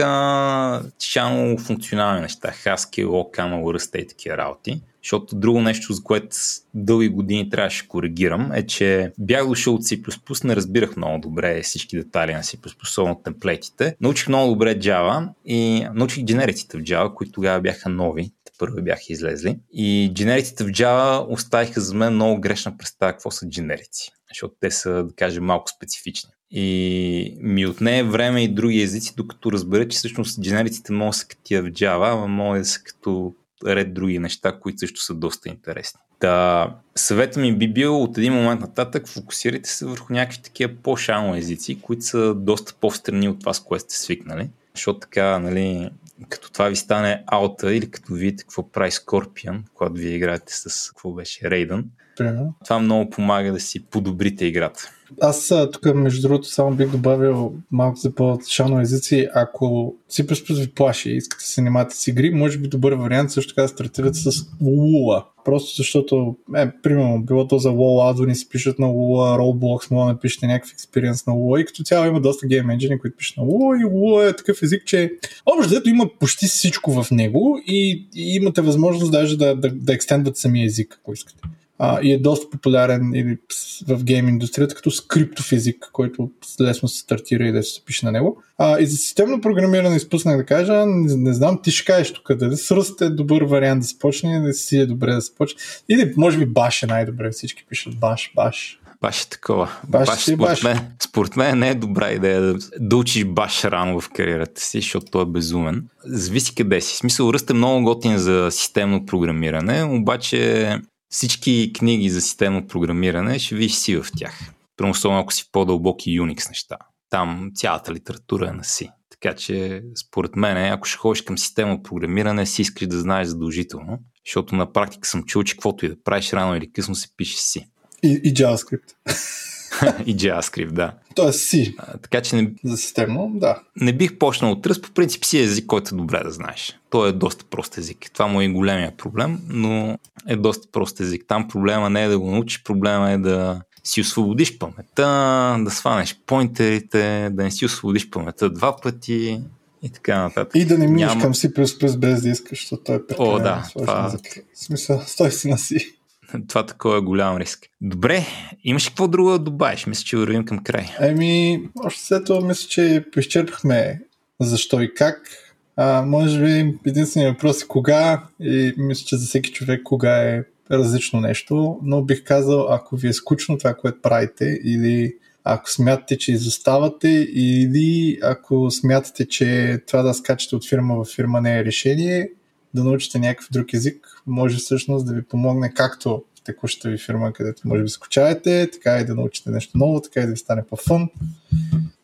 чано функционални неща, Haskell, OCaml, Rust и такива работи. Защото друго нещо, за което дълги години трябваше да коригирам, е, че бях дошъл от C++, не разбирах много добре всички детайли на C++, особено темплейтите. Научих много добре Java и научих генериците в Java, които тогава бяха нови първи бяха излезли. И дженериците в Java оставиха за мен много грешна представа какво са дженерици, защото те са, да кажем, малко специфични. И ми отне време и други езици, докато разбера, че всъщност дженериците могат да са като в Java, ама могат да са като ред други неща, които също са доста интересни. Та, съветът ми би бил от един момент нататък фокусирайте се върху някакви такива по-шано езици, които са доста по-встрани от това, с което сте свикнали. Защото така, нали, като това ви стане аута или като видите какво прави Scorpion, когато вие играете с какво беше Raiden, Примерно. това много помага да си подобрите играта. Аз тук, между другото, само бих добавил малко за по-шано езици. Ако си ви плаши и искате да се занимавате с игри, може би добър вариант също така да стартирате с Lua. Просто защото, е, примерно, било то за WoW адвани се пишат на Lua, Roblox, може да напишете някакъв експириенс на Lua и като цяло има доста гейм енджини, които пишат на Lua и Lua е такъв език, че общо има почти всичко в него и, и имате възможност даже да, да, да екстендвате самия език, ако искате а, и е доста популярен или в гейм индустрията като скриптов език, който лесно се стартира и да се пише на него. А, и за системно програмиране изпуснах да кажа, не, не знам, ти ще кажеш тук, дали Сръст е добър вариант да започне, да си е добре да започне. Или може би Баш е най-добре, всички пишат Баш, Баш. Баш е такова. Баш, баш, според, баш. Мен, според мен не е добра идея да, да учиш баш рано в кариерата си, защото той е безумен. Зависи къде си. Смисъл, Ръст е много готин за системно програмиране, обаче всички книги за системно програмиране ще видиш си в тях. Особено ако си по-дълбоки Unix неща. Там цялата литература е на си. Така че, според мен, ако ще ходиш към системно програмиране, си искаш да знаеш задължително, защото на практика съм чул, че каквото и да правиш рано или късно се пише си. И, и JavaScript. и JavaScript, да. Тоест си. А, така че не, за системно, да. Не бих почнал от ръст, по принцип си е език, който е добре да знаеш. Той е доста прост език. Това му е големия проблем, но е доста прост език. Там проблема не е да го научиш, проблема е да си освободиш паметта, да сванеш поинтерите, да не си освободиш паметта два пъти и така нататък. И да не минеш Няма... към C++ без да искаш, защото той е прекалено О, да, това... В смисъл, стой си на си. Това такова е голям риск. Добре, имаш какво друго да добавиш? Мисля, че вървим към край. Еми, още след това мисля, че поизчерпахме защо и как. А, може би единственият въпрос е кога и мисля, че за всеки човек кога е различно нещо, но бих казал, ако ви е скучно това, което правите или ако смятате, че изоставате или ако смятате, че това да скачате от фирма в фирма не е решение, да научите някакъв друг език, може всъщност да ви помогне както в текущата ви фирма, където може би скучаете, така и да научите нещо ново, така и да ви стане по-фън.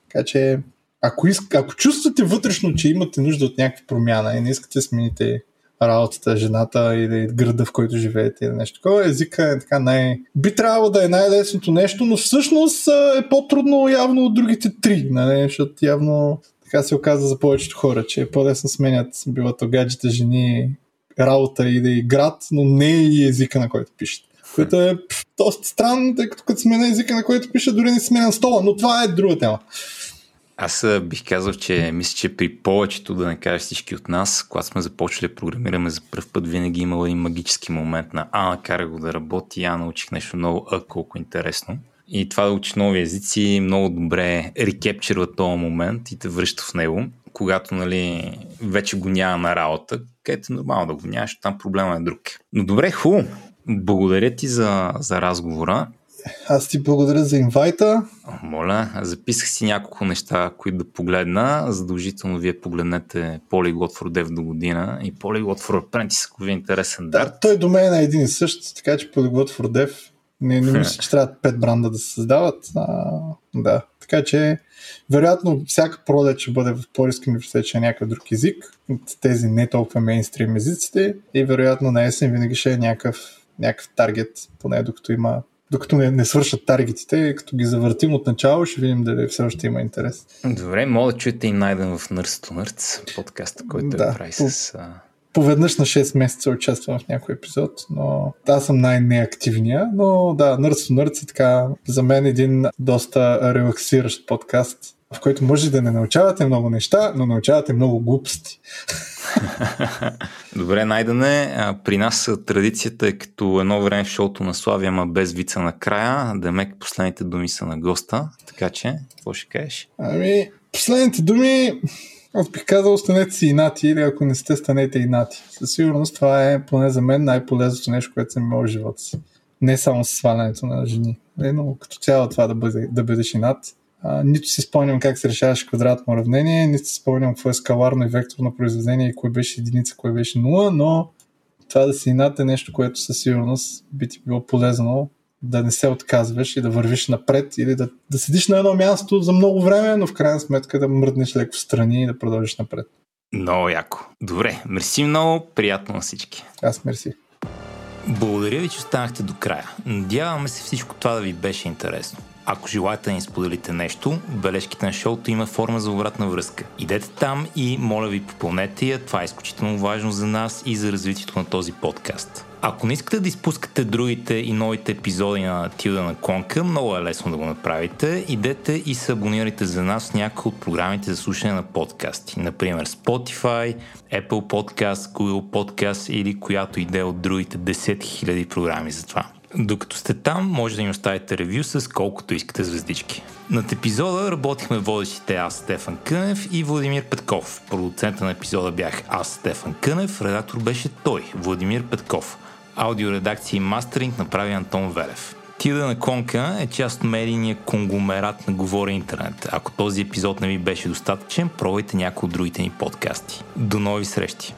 Така че, ако, иск, ако чувствате вътрешно, че имате нужда от някаква промяна и не искате да смените работата, жената или града, в който живеете или нещо такова. Езика е така най... Би трябвало да е най-лесното нещо, но всъщност е по-трудно явно от другите три, нали? защото явно така се оказа за повечето хора, че е по-лесно сменят било то гаджета, жени, работа или град, но не и езика, на който пишете. Което е доста странно, тъй като като смена езика, на който пише, дори не сменя стола, но това е друга тема. Аз бих казал, че мисля, че при повечето, да не кажа всички от нас, когато сме започнали да програмираме за първ път, винаги имало един магически момент на а, накара го да работи, а, научих нещо ново, а, колко интересно. И това да учи нови езици много добре рекепчерва този момент и те връща в него. Когато нали, вече го няма на работа, където е нормално да го нямаш, там проблема е друг. Но добре, хубаво. Благодаря ти за, за разговора. Аз ти благодаря за инвайта. Моля, записах си няколко неща, които да погледна. Задължително вие погледнете Polyglot for Dev до година и Polyglot for Apprentice, ако ви е интересен. Да, той до мен е един и същ, така че Polyglot for Dev не, не мисля, че трябва пет бранда да се създават. А, да. Така че, вероятно, всяка пролет ще бъде в Полиски университет, че е някакъв друг език от тези не толкова мейнстрим езиците и вероятно на есен винаги ще е някакъв, някакъв таргет, поне докато има докато не, не свършат таргетите, като ги завъртим от начало, ще видим дали все още има интерес. Добре, мога да чуете и найден в Nurse to Nerds, подкаста, който да, е прави с... Поведнъж на 6 месеца участвам в някой епизод, но аз съм най-неактивния, но да, Nurse to Nerds е така за мен един доста релаксиращ подкаст, в който може да не научавате много неща, но научавате много глупости. Добре, найдане. При нас традицията е като едно време в шоуто на Славия, ама без вица на края. Да мек последните думи са на госта. Така че, какво ще кажеш? Ами, последните думи, аз бих казал, останете си инати или ако не сте, станете инати. Със сигурност това е поне за мен най-полезното нещо, което съм имал в живота си. Не само с свалянето на жени, но като цяло това да, бъде, да бъдеш инат а, нито си спомням как се решаваше квадратно уравнение, нито си спомням какво е скаларно и векторно произведение и кое беше единица, кое беше нула, но това да си над е нещо, което със сигурност би ти било полезно да не се отказваш и да вървиш напред или да, да седиш на едно място за много време, но в крайна сметка да мръднеш леко страни и да продължиш напред. Много яко. Добре, мерси много, приятно на всички. Аз мерси. Благодаря ви, че останахте до края. Надяваме се всичко това да ви беше интересно. Ако желаете да ни споделите нещо, бележките на шоуто има форма за обратна връзка. Идете там и моля ви попълнете я, това е изключително важно за нас и за развитието на този подкаст. Ако не искате да изпускате другите и новите епизоди на Тилда на Конка, много е лесно да го направите. Идете и се абонирайте за нас в някои от програмите за слушане на подкасти. Например Spotify, Apple Podcast, Google Podcast или която идея от другите 10 000 програми за това. Докато сте там, може да ни оставите ревю с колкото искате звездички. Над епизода работихме водещите аз, Стефан Кънев и Владимир Петков. Продуцента на епизода бях аз, Стефан Кънев, редактор беше той, Владимир Петков. Аудиоредакция и мастеринг направи Антон Велев. Тида на Конка е част от медийния конгломерат на Говори Интернет. Ако този епизод не ви беше достатъчен, пробвайте някои от другите ни подкасти. До нови срещи!